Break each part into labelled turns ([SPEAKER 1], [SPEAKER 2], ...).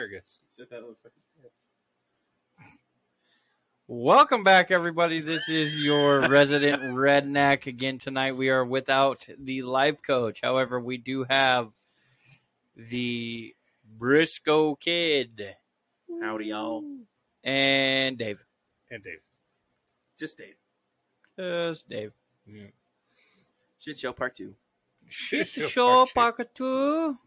[SPEAKER 1] asparagus.
[SPEAKER 2] He that looks like his.
[SPEAKER 3] Welcome back, everybody. This is your resident redneck again tonight. We are without the life coach. However, we do have the Briscoe kid.
[SPEAKER 2] Howdy, y'all.
[SPEAKER 3] And Dave.
[SPEAKER 1] And Dave.
[SPEAKER 2] Just Dave.
[SPEAKER 3] Just Dave. Yeah.
[SPEAKER 2] Shit Show Part 2.
[SPEAKER 3] Shit
[SPEAKER 1] Show Part 2.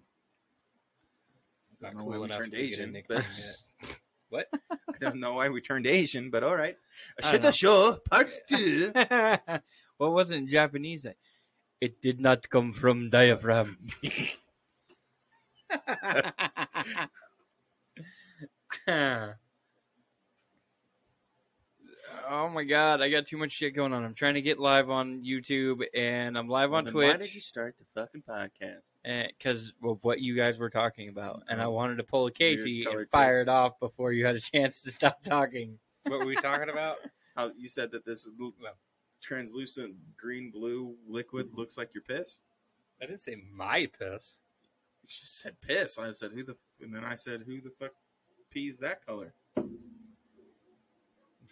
[SPEAKER 2] I don't know
[SPEAKER 1] cool
[SPEAKER 2] why we turned
[SPEAKER 1] to get a
[SPEAKER 2] Asian, but-
[SPEAKER 1] What?
[SPEAKER 2] I don't know why we turned Asian, but all right.
[SPEAKER 3] Know.
[SPEAKER 2] show part two.
[SPEAKER 3] what was it in Japanese? It did not come from diaphragm. oh my god, I got too much shit going on. I'm trying to get live on YouTube and I'm live on
[SPEAKER 2] Then
[SPEAKER 3] Twitch
[SPEAKER 2] Why did you start the fucking podcast?
[SPEAKER 3] Eh, because of what you guys were talking about, and I wanted to pull a Casey and fire
[SPEAKER 2] piss.
[SPEAKER 3] it off before you had a chance to stop talking.
[SPEAKER 1] What were we talking about?
[SPEAKER 2] How you said that this l- translucent green blue liquid looks like your piss?
[SPEAKER 1] I didn't say my piss.
[SPEAKER 2] You just said piss. I said who the and then I said who the fuck pees that color?
[SPEAKER 1] I'm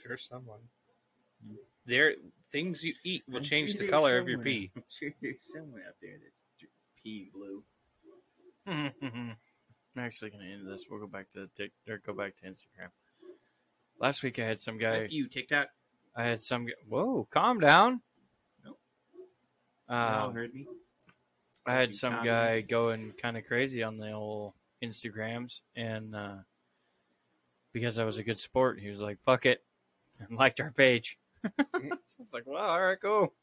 [SPEAKER 1] sure someone. There, things you eat will
[SPEAKER 2] I'm
[SPEAKER 1] change
[SPEAKER 2] sure
[SPEAKER 1] the color of your pee.
[SPEAKER 2] I'm sure there's someone out there that's pee blue.
[SPEAKER 3] I'm actually going to end this. We'll go back to Tik or go back to Instagram. Last week I had some guy.
[SPEAKER 2] You TikTok.
[SPEAKER 3] I had some. Whoa, calm down.
[SPEAKER 2] Nope. Y'all
[SPEAKER 3] Um,
[SPEAKER 2] heard me.
[SPEAKER 3] I had some guy going kind of crazy on the old Instagrams, and uh, because I was a good sport, he was like, "Fuck it," and liked our page. so it's like, well, all right, cool.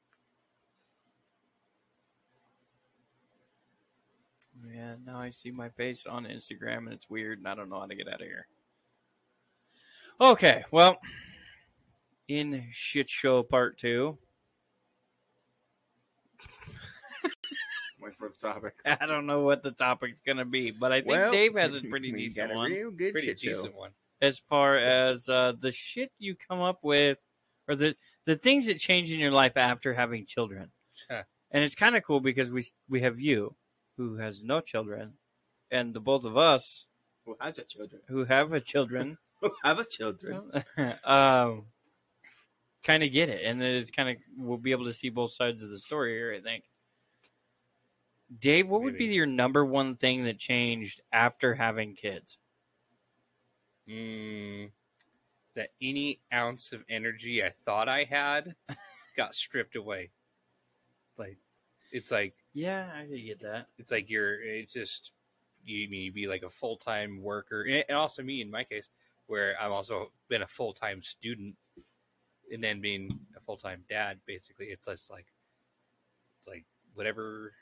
[SPEAKER 3] Yeah, now I see my face on Instagram, and it's weird, and I don't know how to get out of here. Okay, well, in shit show part two.
[SPEAKER 2] Wait for the topic.
[SPEAKER 3] I don't know what the topic's gonna be, but I think
[SPEAKER 2] Well,
[SPEAKER 3] Dave has a pretty decent
[SPEAKER 2] a
[SPEAKER 3] one
[SPEAKER 2] good
[SPEAKER 1] Pretty
[SPEAKER 2] shit show.
[SPEAKER 1] decent one.
[SPEAKER 3] as far as uh, the shit you come up with, or the the things that change in your life after having children. And it's kind of cool because we we have you, who has no children, and the both of us
[SPEAKER 2] Who has a children?
[SPEAKER 3] who have a children,
[SPEAKER 2] Who have a children?
[SPEAKER 3] um, kind of get it, and then it's kind of we'll be able to see both sides of the story here. I think. Dave, what would be your number one thing that changed after having kids?
[SPEAKER 1] Mm, that any ounce of energy I thought I had got stripped away. Like, it's like
[SPEAKER 3] Yeah, I could get that.
[SPEAKER 1] it's like you're it's just you mean you be like a full time worker, and and also me in my case, where I've also been a full time student, and then being a full time dad. Basically, it's just like it's like whatever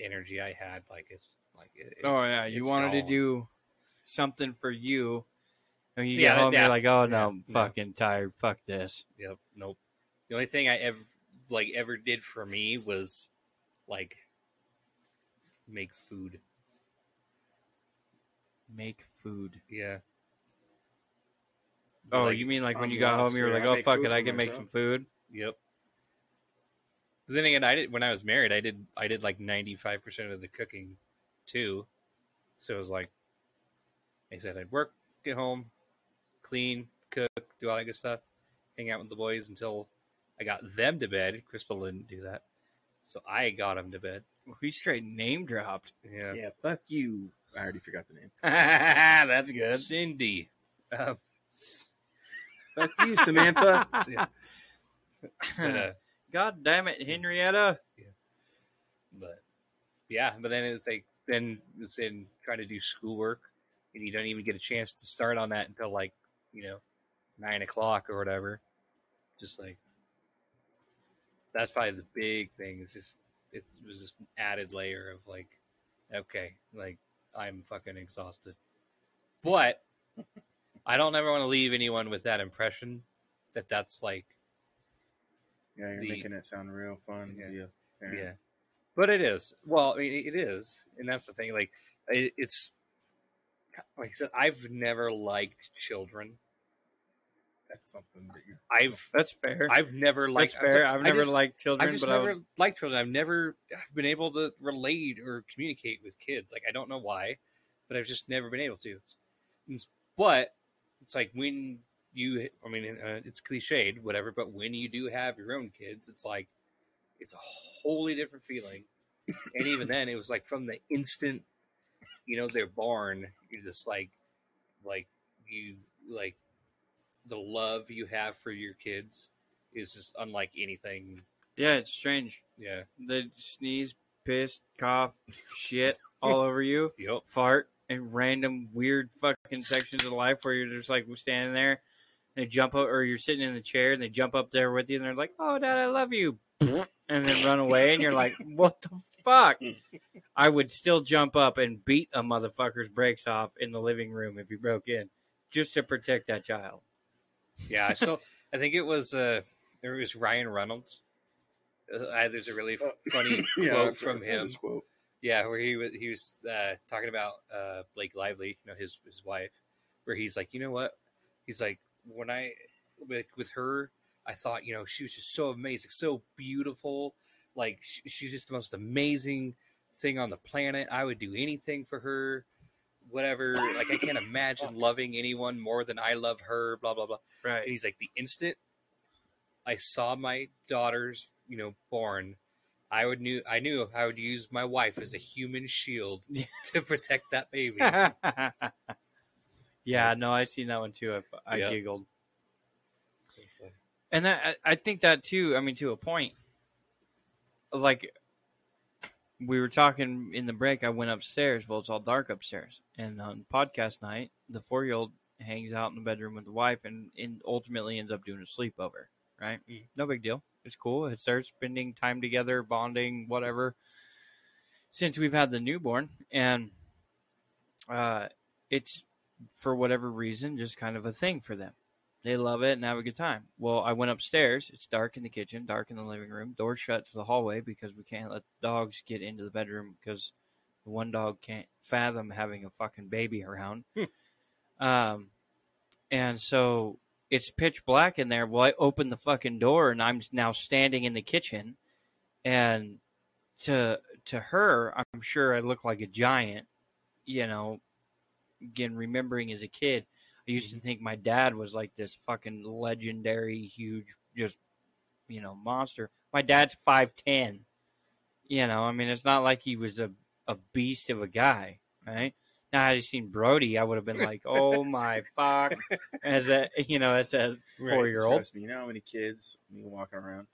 [SPEAKER 1] energy I had, like it's like it,
[SPEAKER 3] Oh yeah, you
[SPEAKER 1] it's
[SPEAKER 3] wanted to do something for you, and you
[SPEAKER 1] Yeah,
[SPEAKER 3] get home,
[SPEAKER 1] yeah.
[SPEAKER 3] you're like, "Oh no,
[SPEAKER 1] Yeah,
[SPEAKER 3] I'm
[SPEAKER 1] no.
[SPEAKER 3] fucking tired. Fuck this."
[SPEAKER 1] Yep. Nope. The only thing I ever like ever did for me was like make food.
[SPEAKER 3] Make food.
[SPEAKER 1] Yeah.
[SPEAKER 3] Oh,
[SPEAKER 1] Like,
[SPEAKER 3] you mean like when
[SPEAKER 2] I'm
[SPEAKER 3] you got home, you were
[SPEAKER 2] opposite.
[SPEAKER 3] like,
[SPEAKER 2] I
[SPEAKER 3] "Oh
[SPEAKER 2] make
[SPEAKER 3] fuck
[SPEAKER 2] food
[SPEAKER 3] it, I can make
[SPEAKER 2] myself.
[SPEAKER 3] some food."
[SPEAKER 1] Yep. But then again, I did when I was married. I did I did like ninety five percent of the cooking too. So it was like I said, I'd work, get home, clean, cook, do all that good stuff, hang out with the boys until I got them to bed. Crystal didn't do that, so I got him to bed.
[SPEAKER 3] We straight name dropped.
[SPEAKER 1] Yeah,
[SPEAKER 2] Yeah, fuck you. I already forgot the name.
[SPEAKER 3] That's good.
[SPEAKER 1] Cindy. Um,
[SPEAKER 2] Fuck you, Samantha.
[SPEAKER 1] yeah. But, uh,
[SPEAKER 3] God damn it, Henrietta. Yeah.
[SPEAKER 1] but yeah, but then it's like then it's in trying to do schoolwork, and you don't even get a chance to start on that until like you know nine o'clock or whatever. Just like that's probably the big thing. Is just it was just an added layer of like, okay, like I'm fucking exhausted, but I don't ever want to leave anyone with that impression that that's like
[SPEAKER 2] Yeah, you're
[SPEAKER 1] The-
[SPEAKER 2] making it sound real fun.
[SPEAKER 1] Yeah.
[SPEAKER 2] Yeah. parent.
[SPEAKER 1] Yeah, but it is. Well, I mean, it is, and that's the thing. Like, it, it's like I said, I've never liked children.
[SPEAKER 2] That's something that you.
[SPEAKER 1] I've
[SPEAKER 3] That's fair.
[SPEAKER 1] I've never liked.
[SPEAKER 3] That's fair.
[SPEAKER 1] I
[SPEAKER 3] I've never
[SPEAKER 1] just,
[SPEAKER 3] liked children,
[SPEAKER 1] I've just
[SPEAKER 3] but I
[SPEAKER 1] never
[SPEAKER 3] would,
[SPEAKER 1] liked children. I've never been able to relate or communicate with kids. Like, I don't know why, but I've just never been able to. But it's like when you, I mean, uh, it's cliched, whatever, but when you do have your own kids, it's like it's a wholly different feeling. and even then, it was like from the instant, you know, they're born, you're just like, like you like the love you have for your kids is just unlike anything.
[SPEAKER 3] Yeah, it's strange.
[SPEAKER 1] Yeah.
[SPEAKER 3] They sneeze, piss, cough, shit all over you,
[SPEAKER 1] Yep.
[SPEAKER 3] fart, and random weird fucking sections of life where you're just like standing there. And they jump up, or you're sitting in the chair, and they jump up there with you, and they're like, "Oh, Dad, I love you," and then run away, and you're like, "What the fuck?" I would still jump up and beat a motherfucker's brakes off in the living room if he broke in, just to protect that child.
[SPEAKER 1] Yeah. I still, I think it was, uh, it was Ryan Reynolds. Uh, I- there's a really funny quote from him.
[SPEAKER 2] quote.
[SPEAKER 1] Yeah, where he was he was uh, talking about uh, Blake Lively, you know, his his wife, where he's like, you know what? He's like, when I with, with her, I thought, you know, she was just so amazing, so beautiful. Like she, she's just the most amazing thing on the planet. I would do anything for her, whatever. Like I can't imagine loving anyone more than I love her. Blah blah blah.
[SPEAKER 3] Right.
[SPEAKER 1] And he's like, the instant I saw my daughters, you know, born, I would knew I knew I would use my wife as a human shield to protect that baby.
[SPEAKER 3] yeah, no, I've seen that one too. I, I
[SPEAKER 1] Yeah.
[SPEAKER 3] giggled. and that I think that too. I mean, to a point, like we were talking in the break. I went upstairs. Well, it's all dark upstairs, and on podcast night, the four year old hangs out in the bedroom with the wife, and, and ultimately ends up doing a sleepover. Right?
[SPEAKER 1] Mm.
[SPEAKER 3] No big deal. It's cool. It's they're spending time together, bonding, whatever. Since we've had the newborn, and uh, it's for whatever reason just kind of a thing for them. They love it and have a good time. Well, I went upstairs. It's dark in the kitchen, dark in the living room, door shut to the hallway because we can't let dogs get into the bedroom because the one dog can't fathom having a fucking baby around. um, and so it's pitch black in there. Well, I open the fucking door and I'm now standing in the kitchen, and to to her, I'm sure I look like a giant. You know, again, remembering as a kid, I used to think my dad was like this fucking legendary, huge, just you know, monster. My dad's five ten. You know, I mean, it's not like he was a a beast of a guy, right? Now, had I seen Brody, I would have been like, "Oh my fuck!" As a you know, as a four year old.
[SPEAKER 2] You know how many kids me walking around.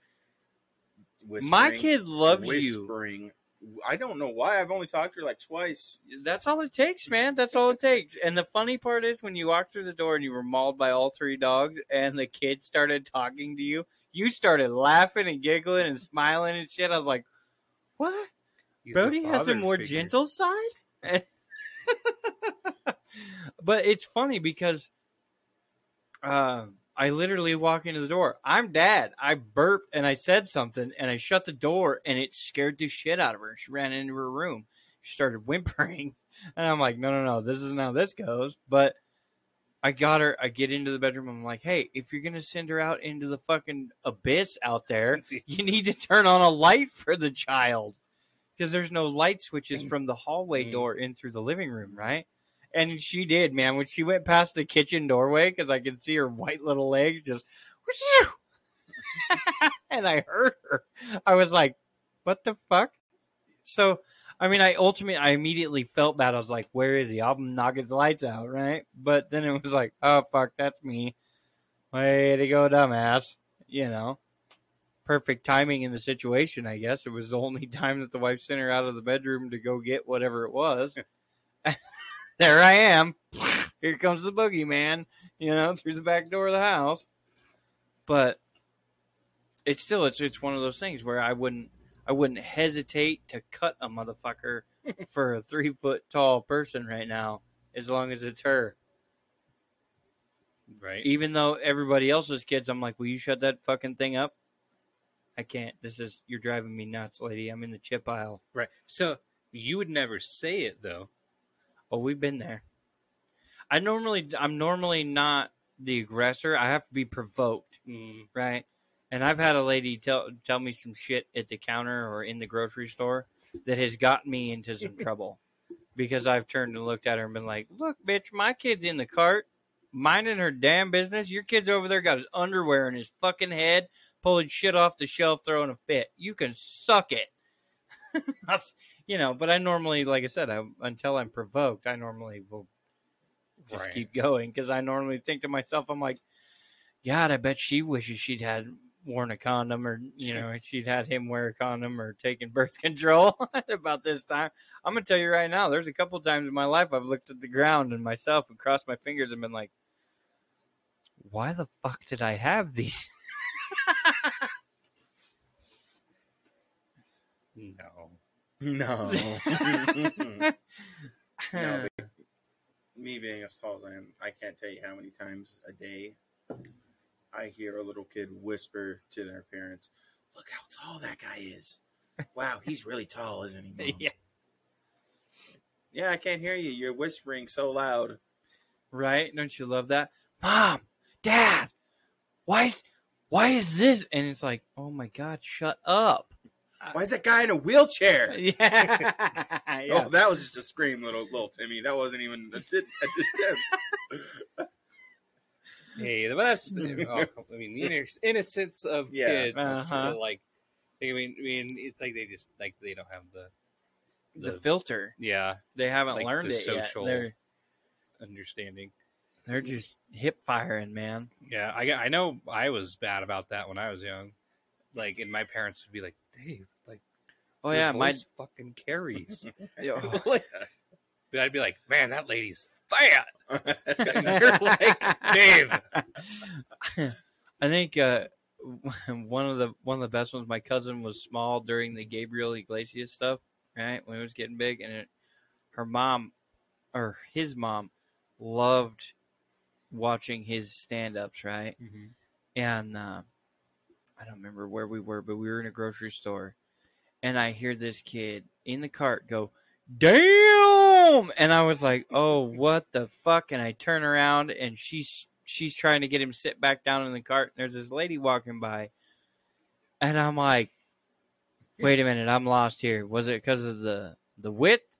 [SPEAKER 3] My kid loves you.
[SPEAKER 2] whispering. I don't know why. I've only talked to her like twice.
[SPEAKER 3] That's all it takes, man. That's all it takes. And the funny part is when you walked through the door and you were mauled by all three dogs and the kids started talking to you, you started laughing and giggling and smiling and shit. I was like, what?
[SPEAKER 1] He's
[SPEAKER 3] Brody has a more
[SPEAKER 1] figure.
[SPEAKER 3] gentle side? but it's funny because uh, I literally walk into the door. I'm dad. I burped and I said something and I shut the door and it scared the shit out of her. She ran into her room. She started whimpering. And I'm like, no, no, no, this isn't how this goes. But I got her. I get into the bedroom. I'm like, hey, if you're going to send her out into the fucking abyss out there, you need to turn on a light for the child because there's no light switches from the hallway
[SPEAKER 1] Mm.
[SPEAKER 3] door in through the living room, right? And she did, man. When she went past the kitchen doorway, because I could see her white little legs just, and I heard her. I was like, "What the fuck?" So, I mean, I ultimately, I immediately felt bad. I was like, "Where is he? I'll knock his lights out, right?" But then it was like, "Oh fuck, that's me." Way to go, dumbass. You know, perfect timing in the situation. I guess it was the only time that the wife sent her out of the bedroom to go get whatever it was. there I am. Here comes the boogeyman, you know, through the back door of the house. But it's still it's it's one of those things where I wouldn't I wouldn't hesitate to cut a motherfucker for a three foot tall person right now, as long as it's her.
[SPEAKER 1] right?
[SPEAKER 3] Even though everybody else's kids, I'm like, will you shut that fucking thing up? I can't. This is you're driving me nuts, lady. I'm in the chip aisle.
[SPEAKER 1] Right. So you would never say it though.
[SPEAKER 3] Oh, we've been there. I normally, I'm normally not the aggressor. I have to be provoked,
[SPEAKER 1] Mm,
[SPEAKER 3] right? And I've had a lady tell tell me some shit at the counter or in the grocery store that has gotten me into some trouble because I've turned and looked at her and been like, "Look, bitch, my kid's in the cart, minding her damn business. Your kid's over there got his underwear in his fucking head, pulling shit off the shelf, throwing a fit. You can suck it." You know, but I normally, like I said, I, until I'm provoked, I normally will just
[SPEAKER 1] Right.
[SPEAKER 3] keep going because I normally think to myself, I'm like, God, I bet she wishes she'd had worn a condom or you know she'd had him wear a condom or taken birth control about this time. I'm gonna tell you right now, there's a couple times in my life I've looked at the ground and myself and crossed my fingers and been like, why the fuck did I have these?
[SPEAKER 1] No.
[SPEAKER 2] No. No, Me being as tall as I am, I can't tell you how many times a day I hear a little kid whisper to their parents, "Look how tall that guy is! Wow, he's really tall, isn't he?" Mom?
[SPEAKER 3] yeah,
[SPEAKER 2] yeah, I can't hear you. You're whispering so loud.
[SPEAKER 3] right? Don't you love that, mom, dad? Why is why is this? And it's like, oh my god, shut up.
[SPEAKER 2] Why is that guy in a wheelchair?
[SPEAKER 3] yeah. yeah.
[SPEAKER 2] Oh, that was just a scream, little little Timmy. That wasn't even an attempt.
[SPEAKER 1] Hey, but that's oh, I mean the innocence of
[SPEAKER 2] Yeah.
[SPEAKER 1] kids.
[SPEAKER 3] Uh-huh.
[SPEAKER 1] To like, I mean, I mean, it's like they just like they don't have the
[SPEAKER 3] the,
[SPEAKER 1] the-
[SPEAKER 3] filter.
[SPEAKER 1] yeah
[SPEAKER 3] They haven't
[SPEAKER 1] like
[SPEAKER 3] learned
[SPEAKER 1] the
[SPEAKER 3] it yet.
[SPEAKER 1] social-
[SPEAKER 3] They're
[SPEAKER 1] understanding.
[SPEAKER 3] they're just hip firing, man.
[SPEAKER 1] Yeah, I I know I was bad about that when I was young. Like, and my parents would be like, "Dave, like,
[SPEAKER 3] Oh
[SPEAKER 1] your
[SPEAKER 3] yeah, my
[SPEAKER 1] fucking carries."
[SPEAKER 3] oh.
[SPEAKER 1] Like, I'd be like, "Man, that lady's fat."
[SPEAKER 2] Yeah.
[SPEAKER 1] You're like, Dave.
[SPEAKER 3] I think uh, one of the one of the best ones. My cousin was small during the Gabriel Iglesias stuff, right when it was getting big, and it, her mom or his mom loved watching his stand-ups, right? and uh, I don't remember where we were, but we were in a grocery store, and I hear this kid in the cart go, "Damn!" and I was like, "Oh, what the fuck?" And I turn around, and she's she's trying to get him sit back down in the cart. And there's this lady walking by, and I'm like, "Wait a minute, I'm lost here. Was it because of the the width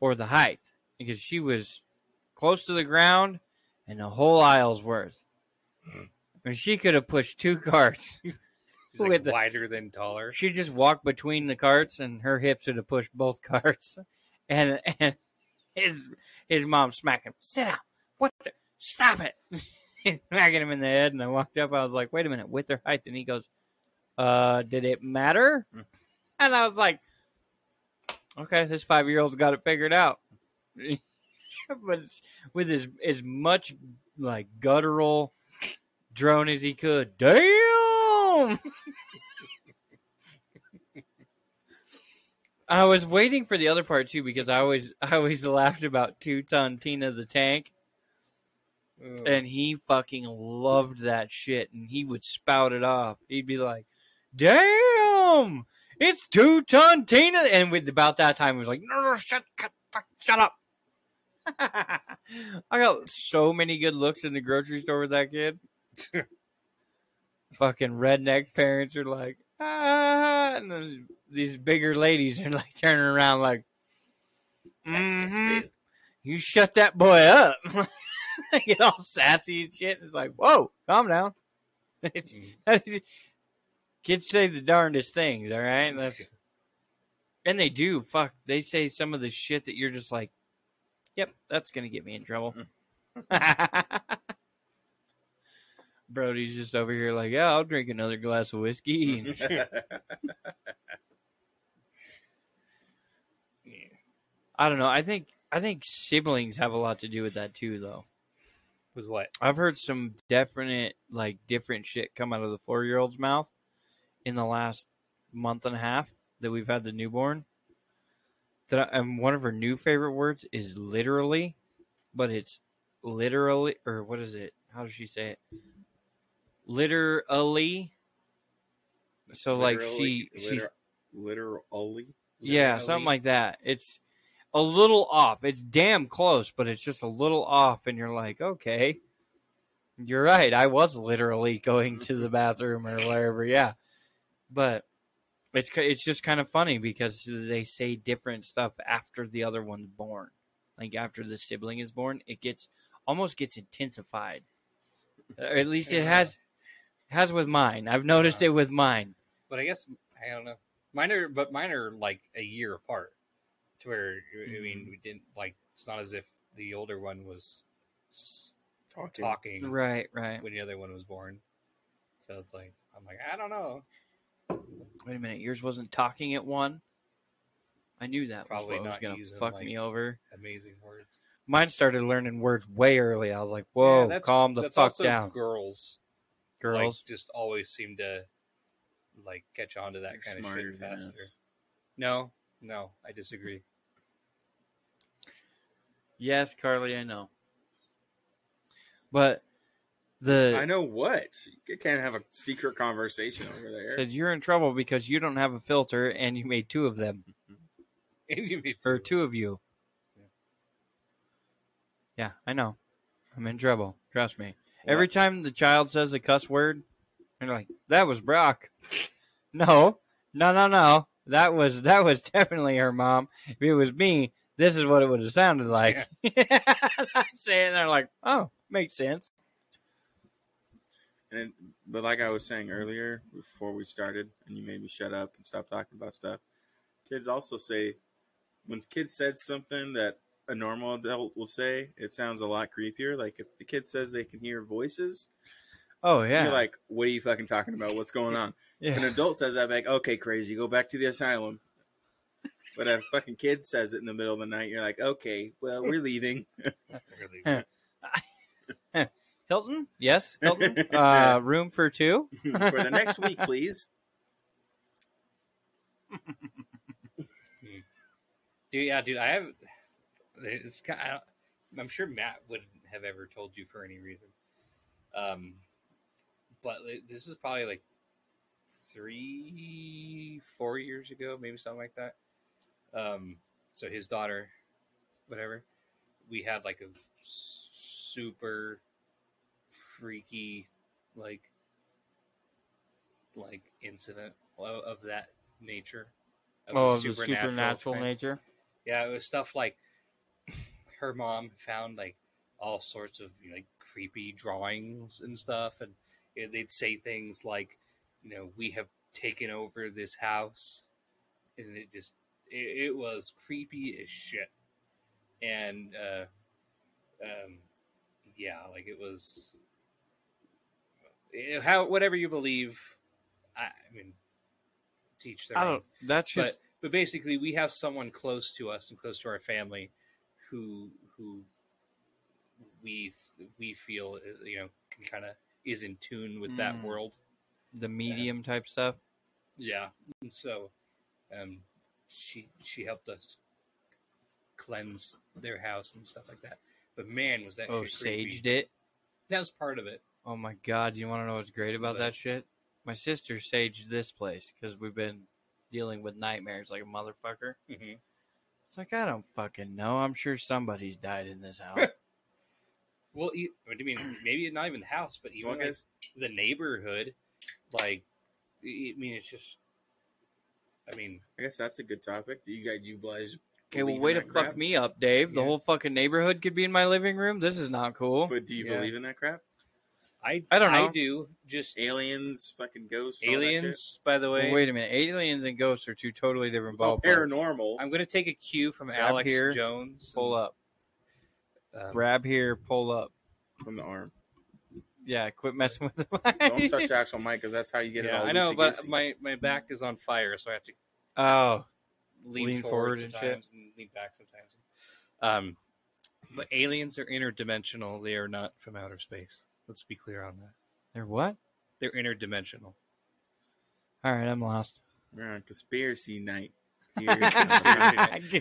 [SPEAKER 3] or the height?" Because she was close to the ground, and the whole aisle's worth. And she could have pushed two carts.
[SPEAKER 1] She's like
[SPEAKER 3] the-
[SPEAKER 1] wider than taller.
[SPEAKER 3] She just walked between the carts, and her hips would have pushed both carts. And and his his mom smacked him. Sit down. What? The? Stop it! Smacking him in the head. And I walked up. I was like, "Wait a minute, With or height?" And he goes, "Uh, did it matter?" And I was like, "Okay, this five year old's got it figured out." but with as as much like guttural drone as he could. Damn. I was waiting for the other part too because I always I always laughed about two ton Tina the tank and he fucking loved that shit and he would spout it off. He'd be like, "Damn, it's two ton Tina," and with about that time he was like, "No, no, shut, cut, fuck, shut up." I got so many good looks in the grocery store with that kid. Fucking redneck parents are like, ah, and then these bigger ladies are like turning around like, "Mhm, you shut that boy up. they get all sassy and shit. It's like, whoa, calm down. Kids say the darndest things, all right? That's, and they do. Fuck, they say some of the shit that you're just like, yep, that's gonna get me in trouble. Brody's just over here like, yeah, I'll drink another glass of whiskey. And I don't know. I think I think siblings have a lot to do with that too, though.
[SPEAKER 1] With what?
[SPEAKER 3] I've heard some definite, like, different shit come out of the four year old's mouth in the last month and a half that we've had the newborn. That I, and one of her new favorite words is literally, but it's literally, or what is it? How does she say it? Literally. So like she
[SPEAKER 2] Literally-
[SPEAKER 3] she's
[SPEAKER 2] literally.
[SPEAKER 3] yeah, something like that. It's a little off. It's damn close, but it's just a little off, and you're like, okay, you're right. I was literally going to the bathroom or wherever. Yeah, but It's it's just kind of funny because they say different stuff after the other one's born. Like after the sibling is born, it gets almost gets intensified. Or at least it has has with mine. I've noticed it with mine.
[SPEAKER 1] But I guess I don't know. Mine are, but mine are like a year apart. To where I mean, mm. we didn't like. It's not as if the older one was
[SPEAKER 2] Talking.
[SPEAKER 1] talking
[SPEAKER 3] Right, right.
[SPEAKER 1] when the other one was born. So it's like I'm like I don't know.
[SPEAKER 3] Wait a minute, yours wasn't talking at one. I knew that
[SPEAKER 1] Probably
[SPEAKER 3] was was gonna fuck
[SPEAKER 1] like-
[SPEAKER 3] me over.
[SPEAKER 1] Amazing words.
[SPEAKER 3] Mine started learning words way early. I was like, "Whoa,
[SPEAKER 1] Yeah, that's-
[SPEAKER 3] calm the
[SPEAKER 1] that's
[SPEAKER 3] fuck
[SPEAKER 1] also
[SPEAKER 3] down,
[SPEAKER 1] Girls,
[SPEAKER 3] girls."
[SPEAKER 1] like, just always seem to like catch on to that
[SPEAKER 2] You're
[SPEAKER 1] kind of shit faster.
[SPEAKER 2] us.
[SPEAKER 1] No, no, I disagree.
[SPEAKER 3] yes, Carly, I know. But the
[SPEAKER 2] I know what. You can't have a secret conversation over there.
[SPEAKER 3] said you're in trouble because you don't have a filter and you made two of them
[SPEAKER 1] And you made
[SPEAKER 3] or
[SPEAKER 1] some-
[SPEAKER 3] two of you.
[SPEAKER 1] Yeah.
[SPEAKER 3] Yeah, I know. I'm in trouble. Trust me. Every time the child says a cuss word, they're like, "That was Brock." no, no, no, no. That was that was definitely her mom. If it was me, this is what it would have sounded like. I'm saying they're like, "Oh, makes sense."
[SPEAKER 2] And it, but like I was saying earlier, before we started, and you made me shut up and stop talking about stuff. Kids also say when kids said something that a normal adult will say, it sounds a lot creepier. Like if the kid says they can hear voices,
[SPEAKER 3] Oh yeah,
[SPEAKER 2] you're like, "What are you fucking talking about? What's going on?" If an adult says that, like, "Okay, crazy, go back to the asylum." But a fucking kid says it in the middle of the night, you're like, "Okay, well, we're leaving."
[SPEAKER 3] Hilton, yes, Hilton. uh, room for two.
[SPEAKER 2] for the next week, please.
[SPEAKER 1] Dude, yeah, dude, I have. It's kind of, I'm sure Matt wouldn't have ever told you for any reason. Um, but this is probably like three, four years ago, maybe something like that. Um, so his daughter, whatever, we had like a super freaky, like, like incident of, that nature. Of
[SPEAKER 3] Oh, the supernatural nature.
[SPEAKER 1] Yeah, it was stuff like her mom found like all sorts of you know, like creepy drawings and stuff, and you know, they'd say things like, you know, we have taken over this house, and it just it, it was creepy as shit, and uh, um, yeah, like it was eh, how whatever you believe. I, I mean, teach their
[SPEAKER 3] I don't. That should.
[SPEAKER 1] but but basically we have someone close to us and close to our family who who we we feel uh, you know can kind of is in tune with that
[SPEAKER 3] Mm.
[SPEAKER 1] world
[SPEAKER 3] the medium type stuff.
[SPEAKER 1] yeah and so um she she helped us cleanse their house and stuff like that but man was that
[SPEAKER 3] Oh, saged it.
[SPEAKER 1] that was part of it
[SPEAKER 3] Oh my god! You want to know what's great about
[SPEAKER 1] What?
[SPEAKER 3] that shit? My sister saged this place because we've been dealing with nightmares like a motherfucker.
[SPEAKER 1] hmm
[SPEAKER 3] It's like I don't fucking know. I'm sure somebody's died in this house.
[SPEAKER 1] well e- I mean maybe not even the house but even
[SPEAKER 2] Well,
[SPEAKER 1] like, the neighborhood like i mean it's just i mean
[SPEAKER 2] I guess that's a good topic. Do you guys, you guys?
[SPEAKER 3] okay, well, way to
[SPEAKER 2] that
[SPEAKER 3] fuck me up, Dave. The whole fucking neighborhood could be in my living room. This is not cool.
[SPEAKER 2] But do you
[SPEAKER 1] Yeah.
[SPEAKER 2] believe in that crap?
[SPEAKER 1] I
[SPEAKER 3] I don't know.
[SPEAKER 1] i do just
[SPEAKER 2] Aliens, fucking ghosts, all that
[SPEAKER 1] aliens by the way
[SPEAKER 3] wait a minute. Aliens and ghosts are two totally different
[SPEAKER 2] It's all
[SPEAKER 3] ballparks.
[SPEAKER 2] paranormal.
[SPEAKER 1] i'm going to take a cue from
[SPEAKER 3] Grab
[SPEAKER 1] alex
[SPEAKER 3] here,
[SPEAKER 1] jones
[SPEAKER 3] Pull up.
[SPEAKER 1] um,
[SPEAKER 3] Grab here. Pull up.
[SPEAKER 2] from the arm.
[SPEAKER 3] Yeah, quit messing with the mic.
[SPEAKER 2] Don't touch the actual mic because that's how you get it
[SPEAKER 1] yeah,
[SPEAKER 2] all.
[SPEAKER 1] i know but
[SPEAKER 2] loosey-goosey.
[SPEAKER 1] my my back is on fire so i have to
[SPEAKER 3] Oh,
[SPEAKER 1] lean,
[SPEAKER 3] Lean
[SPEAKER 1] forward,
[SPEAKER 3] forward and
[SPEAKER 1] sometimes and, lean back sometimes um but aliens are interdimensional they are not from outer space let's be clear on that
[SPEAKER 3] they're what?
[SPEAKER 1] they're interdimensional
[SPEAKER 3] All right, I'm lost.
[SPEAKER 2] We're on conspiracy night. Here.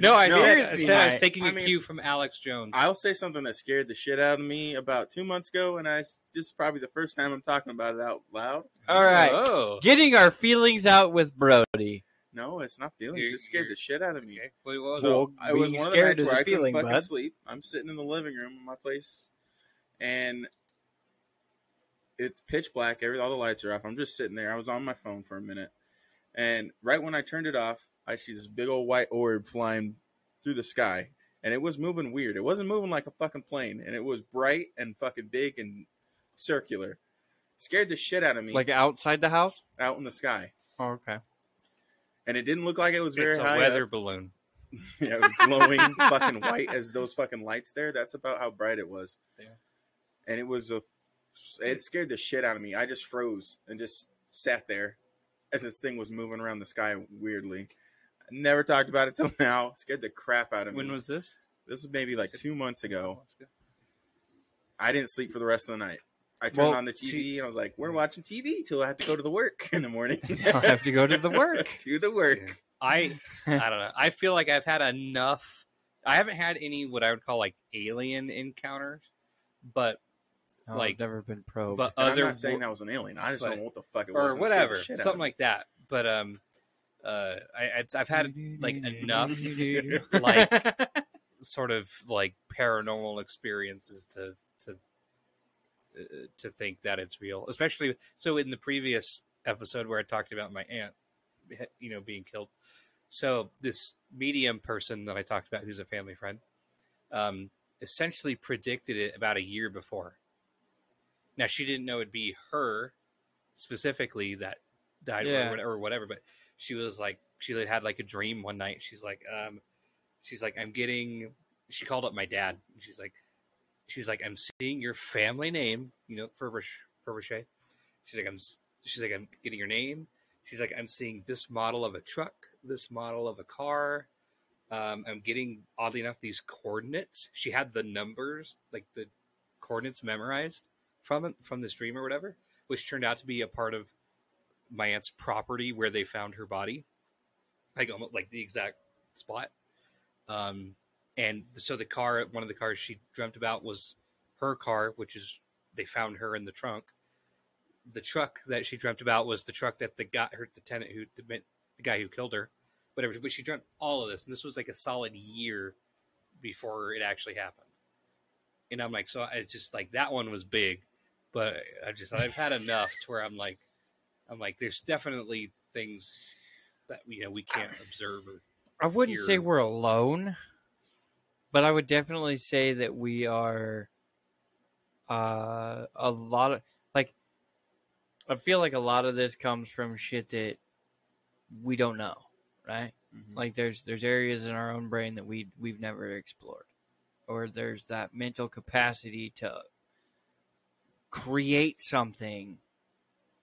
[SPEAKER 1] no i
[SPEAKER 2] No,
[SPEAKER 1] said, I,
[SPEAKER 3] Conspiracy
[SPEAKER 1] said I was taking a
[SPEAKER 2] I mean-
[SPEAKER 1] cue from alex jones
[SPEAKER 2] I'll say something that scared the shit out of me about two months ago, and I this is probably the first time I'm talking about it out loud.
[SPEAKER 3] All right.
[SPEAKER 1] oh
[SPEAKER 3] Getting our feelings out with Brody.
[SPEAKER 2] No, it's not feelings. It
[SPEAKER 1] You're-
[SPEAKER 2] just scared the shit out of me.
[SPEAKER 1] okay Wait, was
[SPEAKER 3] Well.
[SPEAKER 2] So it was one of the
[SPEAKER 3] scared
[SPEAKER 2] nights
[SPEAKER 3] is
[SPEAKER 2] where
[SPEAKER 3] a
[SPEAKER 2] I couldn't fucking
[SPEAKER 3] bud.
[SPEAKER 2] sleep. I'm sitting in the living room of my place, and it's pitch black. Every all the lights are off. I'm just sitting there. I was on my phone for a minute, And right when I turned it off, I see this big old white orb flying through the sky. And it was moving weird. It wasn't moving like a fucking plane. And it was bright and fucking big and circular. Scared the shit out of me
[SPEAKER 3] Like outside the house?
[SPEAKER 2] out in the sky.
[SPEAKER 3] Oh, okay.
[SPEAKER 2] And it didn't look like it was very
[SPEAKER 1] It's a
[SPEAKER 2] high.
[SPEAKER 1] weather
[SPEAKER 2] up.
[SPEAKER 1] balloon.
[SPEAKER 2] Yeah, it was glowing fucking white as those fucking lights there. That's about how bright it was.
[SPEAKER 1] Yeah.
[SPEAKER 2] And it was a it scared the shit out of me. I just froze and just sat there as this thing was moving around the sky weirdly. I never talked about it till now. It scared the crap out of me.
[SPEAKER 1] When was this?
[SPEAKER 2] this was maybe like two months ago.
[SPEAKER 1] Oh,
[SPEAKER 2] I didn't sleep for the rest of the night. I turned
[SPEAKER 3] Well,
[SPEAKER 2] on the TV
[SPEAKER 1] see-
[SPEAKER 2] and I was like, "We're watching TV till I have to go to the work in the morning."
[SPEAKER 3] I'll have to go to the work.
[SPEAKER 2] to the work.
[SPEAKER 1] Yeah. I I don't know. I feel like I've had enough. I haven't had any what I would call like alien encounters, but
[SPEAKER 3] No,
[SPEAKER 1] Like-
[SPEAKER 3] I've never been probed.
[SPEAKER 1] but
[SPEAKER 2] And
[SPEAKER 1] other
[SPEAKER 2] I'm not saying that was an alien. I just
[SPEAKER 1] but-
[SPEAKER 2] don't know what the fuck it was.
[SPEAKER 1] or
[SPEAKER 2] It
[SPEAKER 1] whatever,
[SPEAKER 2] shit out of
[SPEAKER 1] something like that. But um, uh, I I've had like enough like sort of like paranormal experiences to to uh, to think that it's real. Especially so in the previous episode where I talked about my aunt, you know, being killed. So this medium person that I talked about, who's a family friend, um, essentially predicted it about a year before. Now she didn't know it'd be her specifically that died
[SPEAKER 3] Yeah.
[SPEAKER 1] or, whatever, or whatever, but she was like, she had like a dream one night. She's like, um, she's like, I'm getting. She called up my dad. She's like, she's like, I'm seeing your family name, you know, Furbish, Furbishay. She's like, I'm, she's like, I'm getting your name. She's like, I'm seeing this model of a truck, this model of a car. Um, I'm getting oddly enough these coordinates. She had the numbers, like the coordinates memorized from from this dream or whatever, which turned out to be a part of my aunt's property where they found her body, like almost like the exact spot. Um, and so the car, one of the cars she dreamt about was her car, which is they found her in the trunk. The truck that she dreamt about was the truck that the guy, the tenant who the, the guy who killed her, whatever. But she dreamt all of this, and this was like a solid year before it actually happened. And I'm like, so it's just like that one was big, but I just I've had enough to where I'm like, I'm like, there's definitely things that you know we can't observe or
[SPEAKER 3] I wouldn't say we're alone, but I would definitely say that we are uh, a lot of like. I feel like a lot of this comes from shit that we don't know, right?
[SPEAKER 2] Mhm.
[SPEAKER 3] Like there's there's areas in our own brain that we we've never explored, or there's that mental capacity to create something.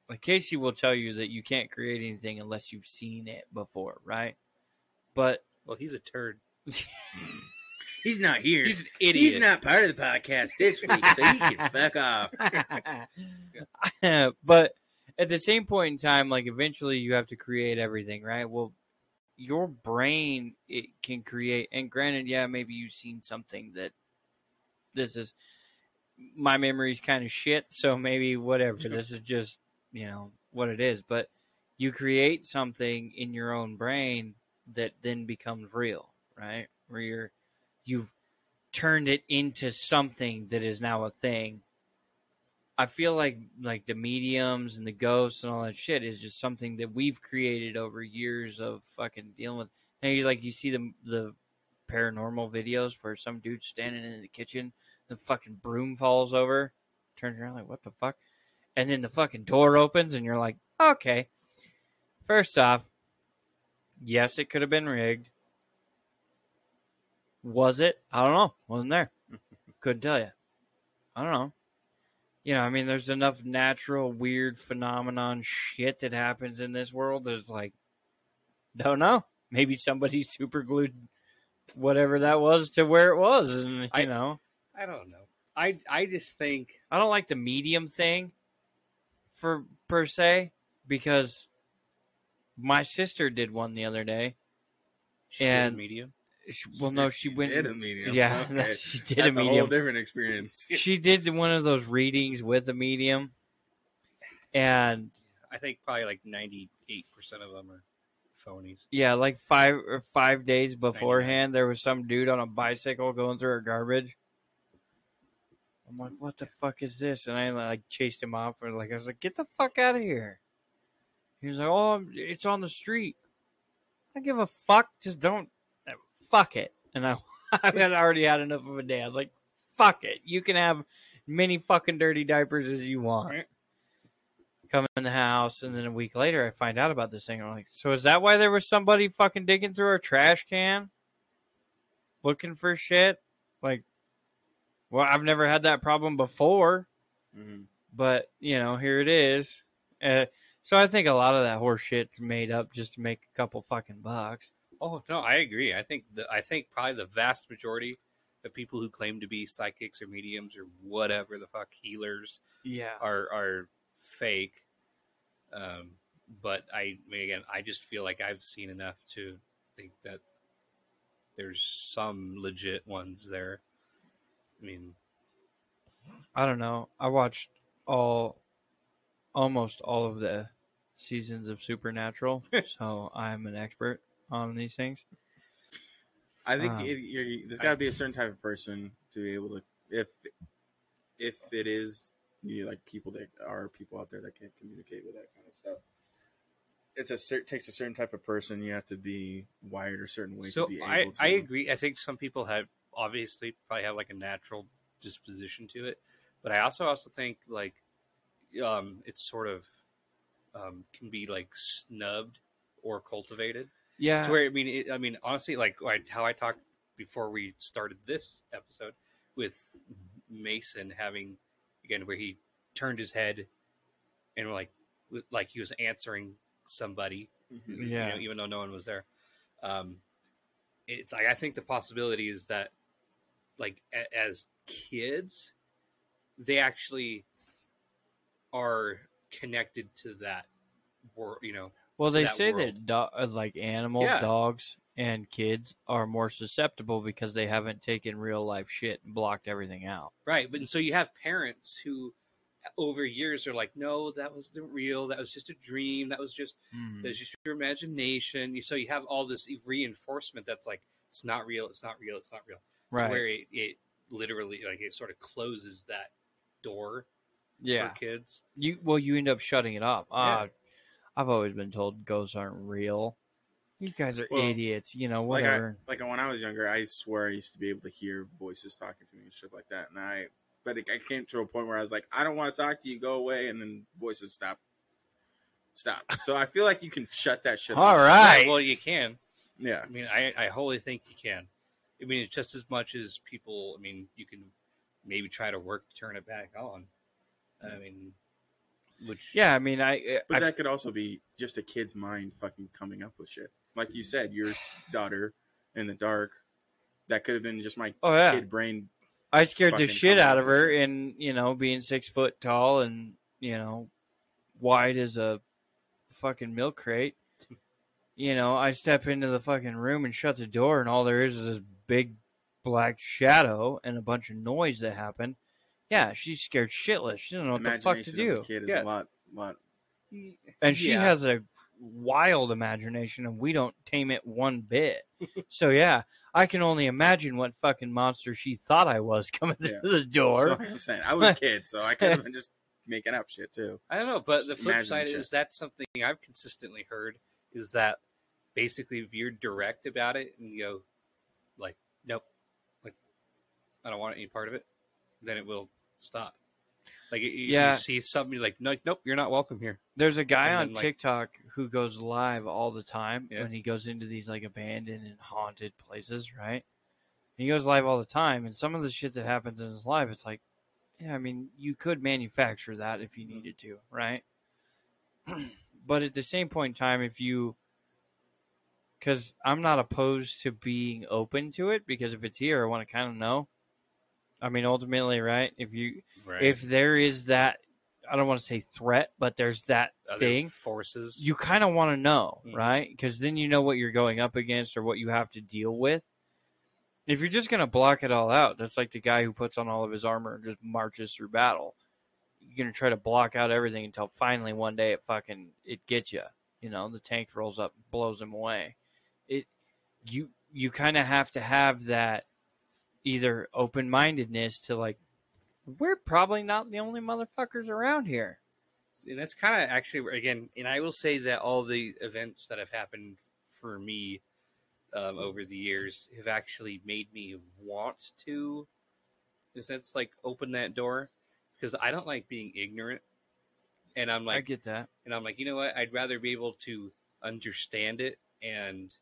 [SPEAKER 3] Like Casey will tell you that you can't create anything unless you've seen it before, right? But
[SPEAKER 1] well, he's a turd.
[SPEAKER 2] He's not here.
[SPEAKER 1] He's an idiot.
[SPEAKER 2] He's not part of the podcast this week, so he can fuck off.
[SPEAKER 3] but at the same point in time, like eventually you have to create everything, right? Well, your brain it can create, and granted, yeah, maybe you've seen something that this is my memory's kind of shit, so maybe whatever. this is just you know what it is, but you create something in your own brain that then becomes real, right? Where you're you've turned it into something that is now a thing. I feel like like the mediums and the ghosts and all that shit is just something that we've created over years of fucking dealing with. And you like you see the the paranormal videos where some dude's standing in the kitchen, the fucking broom falls over, turns around like what the fuck, and then the fucking door opens and you're like, okay. First off, yes, it could have been rigged. Was it? I don't know. Wasn't there. Couldn't tell you. I don't know. You know, I mean, there's enough natural, weird phenomenon shit that happens in this world that's like, don't know. Maybe somebody super glued whatever that was to where it was. And, you
[SPEAKER 1] I-
[SPEAKER 3] know,
[SPEAKER 1] I don't know. I I just think
[SPEAKER 3] I don't like the medium thing for per se because my sister did one the other day.
[SPEAKER 1] she did a
[SPEAKER 3] And-
[SPEAKER 1] medium.
[SPEAKER 3] She, well, no, she went.
[SPEAKER 2] Did a medium.
[SPEAKER 3] Yeah,
[SPEAKER 2] Okay.
[SPEAKER 3] she did
[SPEAKER 2] That's
[SPEAKER 3] a
[SPEAKER 2] a whole
[SPEAKER 3] medium.
[SPEAKER 2] different experience.
[SPEAKER 3] she did one of those readings with a medium, and
[SPEAKER 1] I think probably like ninety eight percent of them are phonies.
[SPEAKER 3] yeah, like five or five days beforehand, there was some dude on a bicycle going through our garbage. I'm like, what the fuck is this? And I like chased him off, and like I was like, get the fuck out of here. He was like, "Oh, it's on the street." I give a fuck. Just don't. Uh, fuck it. And I, I had already had enough of a day. I was like, "Fuck it. You can have many fucking dirty diapers as you want." Come in the house, and then a week later, I find out about this thing. I'm like, "So is that why there was somebody fucking digging through our trash can, looking for shit?" Like, well, I've never had that problem before
[SPEAKER 2] Mhm.
[SPEAKER 3] but you know, here it is. Uh, so I think a lot of that horse shit's made up just to make a couple fucking bucks.
[SPEAKER 1] Oh no, I agree. I think the I think probably the vast majority of people who claim to be psychics or mediums or whatever the fuck healers
[SPEAKER 3] Yeah,
[SPEAKER 1] are are fake. Um, but I, I mean, again, I just feel like I've seen enough to think that there's some legit ones there. I mean,
[SPEAKER 3] I don't know. I watched all, almost all of the seasons of Supernatural, so I'm an expert on these things.
[SPEAKER 2] I think
[SPEAKER 3] Um,
[SPEAKER 2] it, you're, there's got to be a certain type of person to be able to, if if it is you know, like people that are people out there that can't communicate with that kind of stuff. It's a cer- takes a certain type of person. You have to be wired a certain way
[SPEAKER 1] so
[SPEAKER 2] to be
[SPEAKER 1] I
[SPEAKER 2] able to.
[SPEAKER 1] I agree. I think some people have obviously probably have like a natural disposition to it, but I also also think like um, it's sort of um, can be like snubbed or cultivated.
[SPEAKER 3] Yeah,
[SPEAKER 1] to where I mean, it, I mean, honestly, like how I talked before we started this episode with Mason having again where he turned his head and like like he was answering somebody,
[SPEAKER 2] Mhm.
[SPEAKER 1] you
[SPEAKER 3] Yeah.
[SPEAKER 1] know, even though no one was there. Um, it's like I think the possibility is that like a- as kids, they actually are connected to that world, you know,
[SPEAKER 3] well, they
[SPEAKER 1] that
[SPEAKER 3] say
[SPEAKER 1] world.
[SPEAKER 3] that do- uh, like animals,
[SPEAKER 1] Yeah.
[SPEAKER 3] dogs, and kids are more susceptible because they haven't taken real life shit and blocked everything out.
[SPEAKER 1] Right, but and so you have parents who, over years, are like, "No, that wasn't real. That was just a dream. That was just
[SPEAKER 3] Mm.
[SPEAKER 1] that's just your imagination." You- So you have all this reinforcement that's like, "It's not real. It's not real. It's not real." To
[SPEAKER 3] Right.
[SPEAKER 1] Where it, it literally like it sort of closes that door
[SPEAKER 3] yeah.
[SPEAKER 1] for kids.
[SPEAKER 3] You well, you end up shutting it up.
[SPEAKER 1] Yeah.
[SPEAKER 3] Uh, I've always been told ghosts aren't real. You guys are
[SPEAKER 2] Well,
[SPEAKER 3] idiots. You know,
[SPEAKER 2] like I,
[SPEAKER 3] whatever.
[SPEAKER 2] like when I was younger, I swear I used to be able to hear voices talking to me and shit like that. And I, but it, I came to a point where I was like, I don't want to talk to you. Go away. And then voices stop. Stop. So I feel like you can shut that shit.
[SPEAKER 3] All
[SPEAKER 2] off.
[SPEAKER 3] right.
[SPEAKER 1] Well, you can.
[SPEAKER 2] Yeah.
[SPEAKER 1] I mean, I I wholly think you can. I mean, it's just as much as people. I mean, you can maybe try to work to turn it back on. I mean, which
[SPEAKER 3] yeah, I mean, I,
[SPEAKER 2] But
[SPEAKER 3] I
[SPEAKER 2] that could also be just a kid's mind fucking coming up with shit. Like you said, your daughter in the dark. That could have been just my
[SPEAKER 3] oh yeah,
[SPEAKER 2] kid brain.
[SPEAKER 3] I scared the shit out of her,
[SPEAKER 2] shit.
[SPEAKER 3] and you know, being six foot tall and you know, wide as a fucking milk crate. You know, I step into the fucking room and shut the door, and all there is is this big black shadow and a bunch of noise that happened. Yeah, she's scared shitless. She doesn't know what the fuck to do.
[SPEAKER 2] kid is
[SPEAKER 1] Yeah.
[SPEAKER 2] a lot, lot.
[SPEAKER 3] and she
[SPEAKER 1] Yeah.
[SPEAKER 3] has a wild imagination and we don't tame it one bit so yeah i can only imagine what fucking monster she thought i was coming
[SPEAKER 2] Yeah.
[SPEAKER 3] through the door
[SPEAKER 2] So I'm saying I was a kid, so I could have been just making up shit too.
[SPEAKER 1] I don't know, but the flip side
[SPEAKER 2] shit.
[SPEAKER 1] is that's something I've consistently heard is that basically if you're direct about it and you go like, nope, like I don't want any part of it, then it will stop. Like you,
[SPEAKER 3] Yeah.
[SPEAKER 1] you see something like, no, nope, you're not welcome here.
[SPEAKER 3] there's a guy
[SPEAKER 1] And
[SPEAKER 3] on
[SPEAKER 1] then, like-
[SPEAKER 3] tiktok who goes live all the time
[SPEAKER 1] Yeah.
[SPEAKER 3] when he goes into these like abandoned and haunted places right he goes live all the time and some of the shit that happens in his life it's like yeah i mean you could manufacture that if you
[SPEAKER 1] Mm-hmm.
[SPEAKER 3] needed to right but at the same point in time if you because i'm not opposed to being open to it because if it's here i want to kind of know i mean ultimately right if you
[SPEAKER 1] Right.
[SPEAKER 3] if there is that i don't want to say threat but there's that
[SPEAKER 1] Other
[SPEAKER 3] thing
[SPEAKER 1] forces,
[SPEAKER 3] you kind of want to know,
[SPEAKER 1] Mhm.
[SPEAKER 3] right? Because then you know what you're going up against or what you have to deal with. If you're just going to block it all out, that's like the guy who puts on all of his armor and just marches through battle. You're going to try to block out everything until finally one day it fucking it gets you. You know, the tank rolls up, blows him away. It you you kind of have to have that either open mindedness to like we're probably not the only motherfuckers around here.
[SPEAKER 1] and that's kind of actually again, and I will say that all the events that have happened for me um, over the years have actually made me want to, in a sense, like open that door because I don't like being ignorant, and I'm like, I
[SPEAKER 3] get that.
[SPEAKER 1] and I'm like, you know what? I'd rather be able to understand it and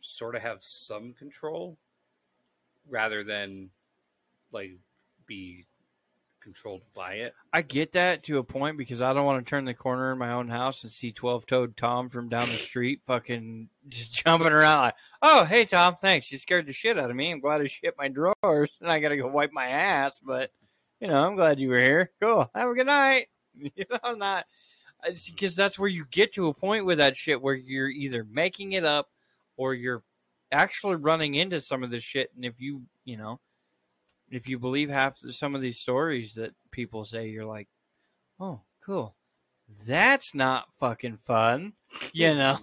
[SPEAKER 1] sort of have some control rather than like be controlled by it.
[SPEAKER 3] I get that to a point because I don't want to turn the corner in my own house and see twelve toed Tom from down the street fucking just jumping around like, oh hey Tom, thanks. You scared the shit out of me. I'm glad I shit my drawers and I gotta go wipe my ass, but you know, I'm glad you were here. Cool. Have a good night. You know, I'm not because that's where you get to a point with that shit where you're either making it up or you're actually running into some of this shit and if you you know if you believe half of some of these stories that people say, you're like, oh, cool. That's not fucking fun, you know.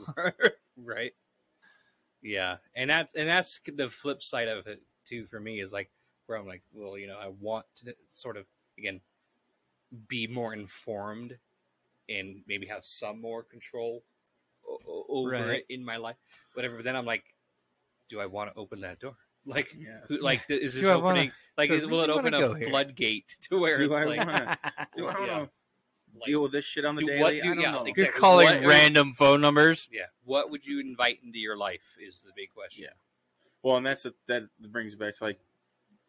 [SPEAKER 1] right? Yeah, and that's and that's the flip side of it too for me is like where I'm like, well, you know, I want to sort of again be more informed and maybe have some more control over
[SPEAKER 3] Right.
[SPEAKER 1] it in my life, whatever. But then I'm like, do I want to open that door? Like,
[SPEAKER 2] Yeah.
[SPEAKER 1] who, like is this
[SPEAKER 3] Do I wanna-
[SPEAKER 1] opening? Like, is, will it open
[SPEAKER 3] wanna
[SPEAKER 1] a
[SPEAKER 3] go here?
[SPEAKER 1] floodgate to where
[SPEAKER 2] Do
[SPEAKER 1] it's
[SPEAKER 2] I
[SPEAKER 1] like,
[SPEAKER 2] wanna- Do I want to
[SPEAKER 1] yeah, like,
[SPEAKER 2] deal with this shit on the
[SPEAKER 1] do
[SPEAKER 2] daily?
[SPEAKER 1] what
[SPEAKER 2] I
[SPEAKER 1] do-
[SPEAKER 2] don't
[SPEAKER 1] yeah,
[SPEAKER 2] know.
[SPEAKER 1] exactly.
[SPEAKER 3] You're calling
[SPEAKER 1] What-
[SPEAKER 3] random phone numbers.
[SPEAKER 1] yeah, what would you invite into your life is the big question.
[SPEAKER 2] Yeah. Well, and that's the, that brings it back to like,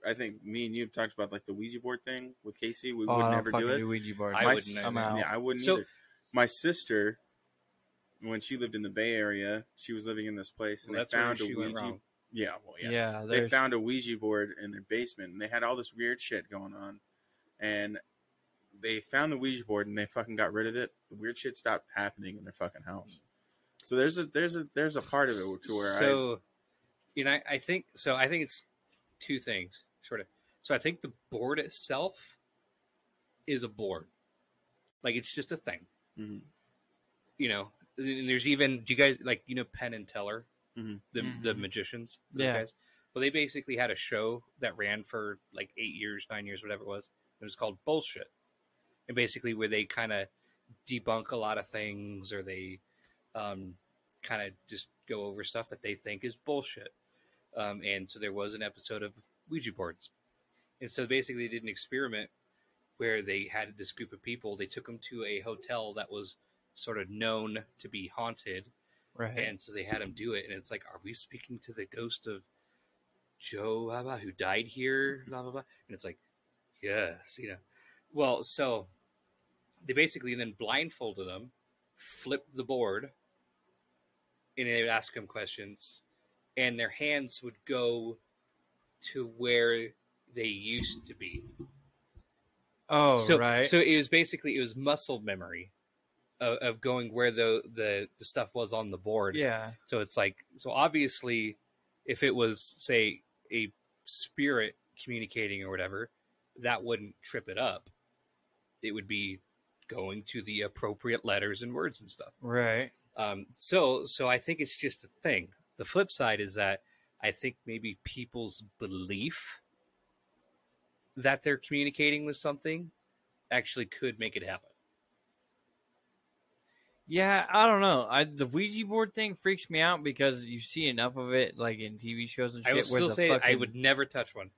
[SPEAKER 2] I think me and you have talked about like the Ouija board thing with Casey. We
[SPEAKER 3] Oh,
[SPEAKER 2] would
[SPEAKER 3] I don't
[SPEAKER 2] never do it.
[SPEAKER 3] do Ouija board.
[SPEAKER 1] I
[SPEAKER 2] My
[SPEAKER 1] wouldn't
[SPEAKER 2] s-
[SPEAKER 3] I'm out.
[SPEAKER 2] Yeah, I wouldn't
[SPEAKER 1] So-
[SPEAKER 2] either. My sister, when she lived in the Bay Area, she was living in this place, and
[SPEAKER 1] Well,
[SPEAKER 2] they found a Ouija. Yeah, well, yeah.
[SPEAKER 3] yeah,
[SPEAKER 2] they found a Ouija board in their basement, and they had all this weird shit going on. And they found the Ouija board, and they fucking got rid of it. The weird shit stopped happening in their fucking house. So there's a there's a there's a part of it to where I
[SPEAKER 1] so you know I, I think so i think it's two things sort of so i think the board itself is a board like it's just a thing
[SPEAKER 2] Mhm.
[SPEAKER 1] you know and there's even do you guys like you know penn and teller
[SPEAKER 2] Mhm.
[SPEAKER 1] the the
[SPEAKER 3] Mhm.
[SPEAKER 1] magicians those
[SPEAKER 3] Yeah.
[SPEAKER 1] guys well they basically had a show that ran for like eight years nine years whatever it was it was called bullshit and basically where they kind of debunk a lot of things or they um, kind of just go over stuff that they think is bullshit. Um, and so there was an episode of Ouija boards. And so basically they did an experiment where they had this group of people, they took them to a hotel that was sort of known to be haunted.
[SPEAKER 3] right.
[SPEAKER 1] And so they had them do it. And it's like, are we speaking to the ghost of Joe blah, blah, who died here? Mm-hmm. Blah, blah, blah. And it's like, yes, you know. Well, so they basically then blindfolded them, flipped the board, and they would ask them questions, and their hands would go to where they used to be.
[SPEAKER 3] oh,
[SPEAKER 1] so,
[SPEAKER 3] right.
[SPEAKER 1] so it was basically it was muscle memory of, of going where the, the the stuff was on the board.
[SPEAKER 3] yeah,
[SPEAKER 1] So it's like so obviously, if it was say a spirit communicating or whatever, that wouldn't trip it up. It would be going to the appropriate letters and words and stuff.
[SPEAKER 3] right.
[SPEAKER 1] Um, so so I think it's just a thing. The flip side is that I think maybe people's belief that they're communicating with something actually could make it happen.
[SPEAKER 3] Yeah, I don't know. I the Ouija board thing freaks me out because you see enough of it, like in TV shows and shit.
[SPEAKER 1] I would still
[SPEAKER 3] the
[SPEAKER 1] say I would never touch one.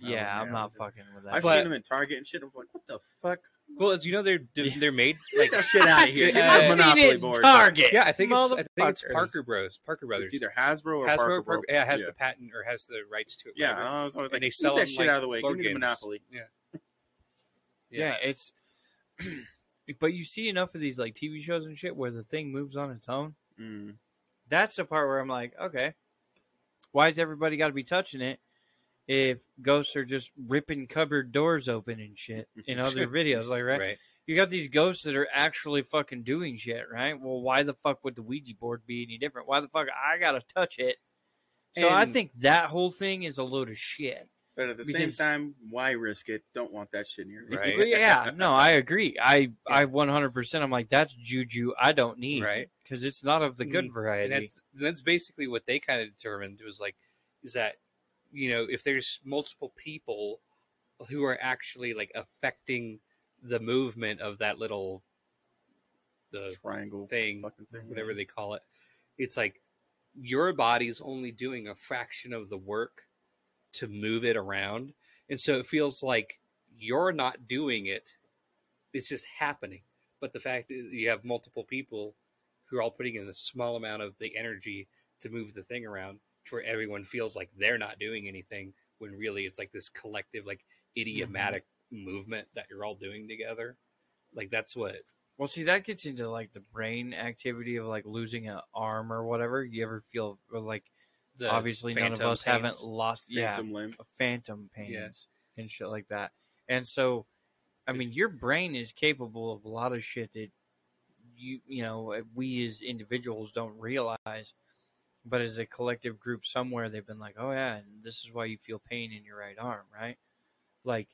[SPEAKER 3] Yeah,
[SPEAKER 2] Oh,
[SPEAKER 3] I'm not fucking with that.
[SPEAKER 2] I've
[SPEAKER 1] But-
[SPEAKER 2] seen them in Target and shit. I'm like, what the fuck?
[SPEAKER 1] Well, as you know, they're they're made
[SPEAKER 2] Get
[SPEAKER 1] like
[SPEAKER 2] that shit out of here. Get
[SPEAKER 1] Uh,
[SPEAKER 2] that
[SPEAKER 1] I've seen
[SPEAKER 2] Monopoly board.
[SPEAKER 3] Target.
[SPEAKER 1] yeah. I think it's I think it's Parker Bros. Parker Brothers.
[SPEAKER 2] It's either Hasbro or
[SPEAKER 1] Hasbro,
[SPEAKER 2] Parker.
[SPEAKER 1] Parker,
[SPEAKER 2] Bro.
[SPEAKER 1] yeah, has
[SPEAKER 2] yeah.
[SPEAKER 1] the patent or has the rights to it.
[SPEAKER 2] Yeah. I was always
[SPEAKER 1] and they sell
[SPEAKER 2] that
[SPEAKER 1] them
[SPEAKER 2] shit
[SPEAKER 1] like
[SPEAKER 2] out of the way. Give
[SPEAKER 1] board
[SPEAKER 2] me the
[SPEAKER 1] games.
[SPEAKER 2] Monopoly.
[SPEAKER 1] Yeah.
[SPEAKER 3] yeah, it's. but you see enough of these like TV shows and shit where the thing moves on its own.
[SPEAKER 2] Mm.
[SPEAKER 3] That's the part where I'm like, okay, why has everybody got to be touching it? If ghosts are just ripping cupboard doors open and shit in other videos, like right?
[SPEAKER 1] right.
[SPEAKER 3] You got these ghosts that are actually fucking doing shit, right? Well, why the fuck would the Ouija board be any different? Why the fuck I gotta touch it? So I think that whole thing is a load of shit.
[SPEAKER 2] But at the
[SPEAKER 3] Because-
[SPEAKER 2] same time, why risk it? Don't want that shit near me.
[SPEAKER 1] Right.
[SPEAKER 3] Yeah, no, I agree. I I 100%. I'm like that's juju. I don't need
[SPEAKER 1] Right.
[SPEAKER 3] because it's not of the good variety.
[SPEAKER 1] And that's that's basically what they kind of determined was like is that you know if there's multiple people who are actually like affecting the movement of that little the
[SPEAKER 2] triangle
[SPEAKER 1] thing,
[SPEAKER 2] thing.
[SPEAKER 1] whatever they call it. It's like your body's only doing a fraction of the work to move it around. And so it feels like you're not doing it. It's just happening. But the fact that you have multiple people who are all putting in a small amount of the energy to move the thing around to where everyone feels like they're not doing anything when really it's like this collective, like mm-hmm. ideomotor movement that you're all doing together. Like that's what
[SPEAKER 3] Well, see, that gets into like the brain activity of like losing an arm or whatever. You ever feel like
[SPEAKER 1] the
[SPEAKER 3] obviously none of
[SPEAKER 1] phantom
[SPEAKER 3] us haven't
[SPEAKER 1] pains.
[SPEAKER 3] lost yeah
[SPEAKER 2] Phantom limb.
[SPEAKER 3] phantom pains
[SPEAKER 1] Yeah.
[SPEAKER 3] and shit like that. And so, I mean, your brain is capable of a lot of shit that you you know we as individuals don't realize. But as a collective group somewhere, they've been like, "Oh yeah, and this is why you feel pain in your right arm, right?" Like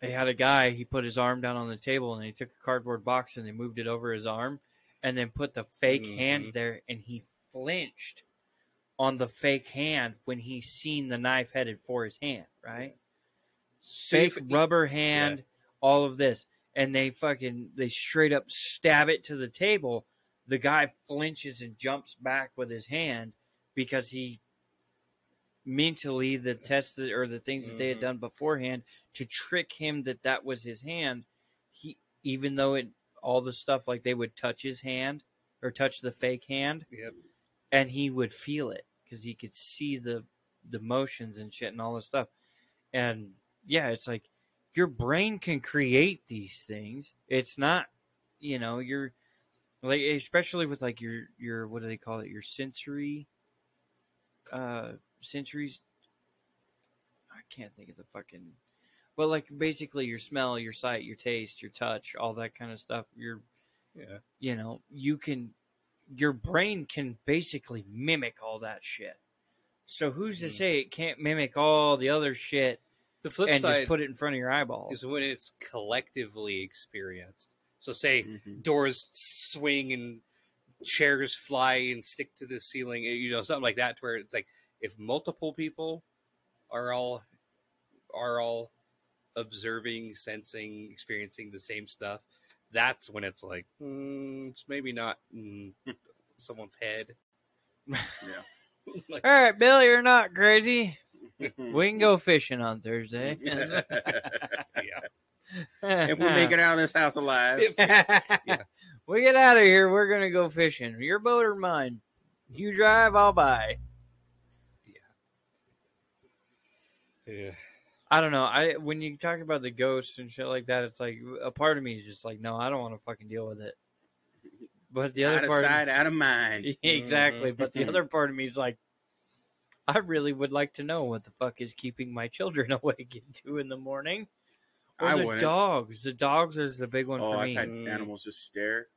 [SPEAKER 3] they had a guy, he put his arm down on the table and he took a cardboard box and they moved it over his arm and then put the fake hand
[SPEAKER 1] Mhm.
[SPEAKER 3] there and he flinched on the fake hand when he's seen the knife headed for his hand, right? Fake rubber hand, all of this. And they fucking they straight up stab it to the table. The guy flinches and jumps back with his hand because he mentally the tests that, or the things that they had
[SPEAKER 1] Mhm.
[SPEAKER 3] done beforehand to trick him that that was his hand. He even though it all the stuff like they would touch his hand or touch the fake hand
[SPEAKER 1] Yep.
[SPEAKER 3] and he would feel it because he could see the the motions and shit and all this stuff. And yeah, it's like your brain can create these things. It's not, you know, you're like especially with like your your what do they call it? Your sensory uh sensories I can't think of the fucking but like basically your smell, your sight, your taste, your touch, all that kind of stuff. Your
[SPEAKER 1] Yeah.
[SPEAKER 3] you know, you can your brain can basically mimic all that shit. So who's to
[SPEAKER 1] Mhm.
[SPEAKER 3] say it can't mimic all the other shit
[SPEAKER 1] The flip
[SPEAKER 3] and
[SPEAKER 1] side
[SPEAKER 3] just put it in front of your eyeballs?
[SPEAKER 1] is when it's collectively experienced. So say
[SPEAKER 2] Mhm.
[SPEAKER 1] doors swing and chairs fly and stick to the ceiling, you know, something like that, to where it's like if multiple people are all are all observing, sensing, experiencing the same stuff, that's when it's like mm, it's maybe not in someone's head.
[SPEAKER 2] Yeah.
[SPEAKER 1] like,
[SPEAKER 3] All right, Bill, you're not crazy. We can go fishing on Thursday.
[SPEAKER 1] yeah.
[SPEAKER 2] if we make it out of this house alive,
[SPEAKER 1] If-
[SPEAKER 3] we get out of here. We're gonna go fishing. Your boat or mine? You drive, I'll buy.
[SPEAKER 1] Yeah. Yeah.
[SPEAKER 3] I don't know. I when you talk about the ghosts and shit like that, it's like a part of me is just like, no, I don't want to fucking deal with it. But the
[SPEAKER 2] out
[SPEAKER 3] other
[SPEAKER 2] of
[SPEAKER 3] part,
[SPEAKER 2] sight, out of mind.
[SPEAKER 3] exactly. But the other part of me is like, I really would like to know what the fuck is keeping my children awake at two in the morning. Or
[SPEAKER 2] I
[SPEAKER 3] the
[SPEAKER 2] wouldn't.
[SPEAKER 3] dogs. The dogs is the big one
[SPEAKER 2] Oh,
[SPEAKER 3] for
[SPEAKER 2] I've
[SPEAKER 3] me.
[SPEAKER 2] had
[SPEAKER 1] Mm.
[SPEAKER 2] animals just stare,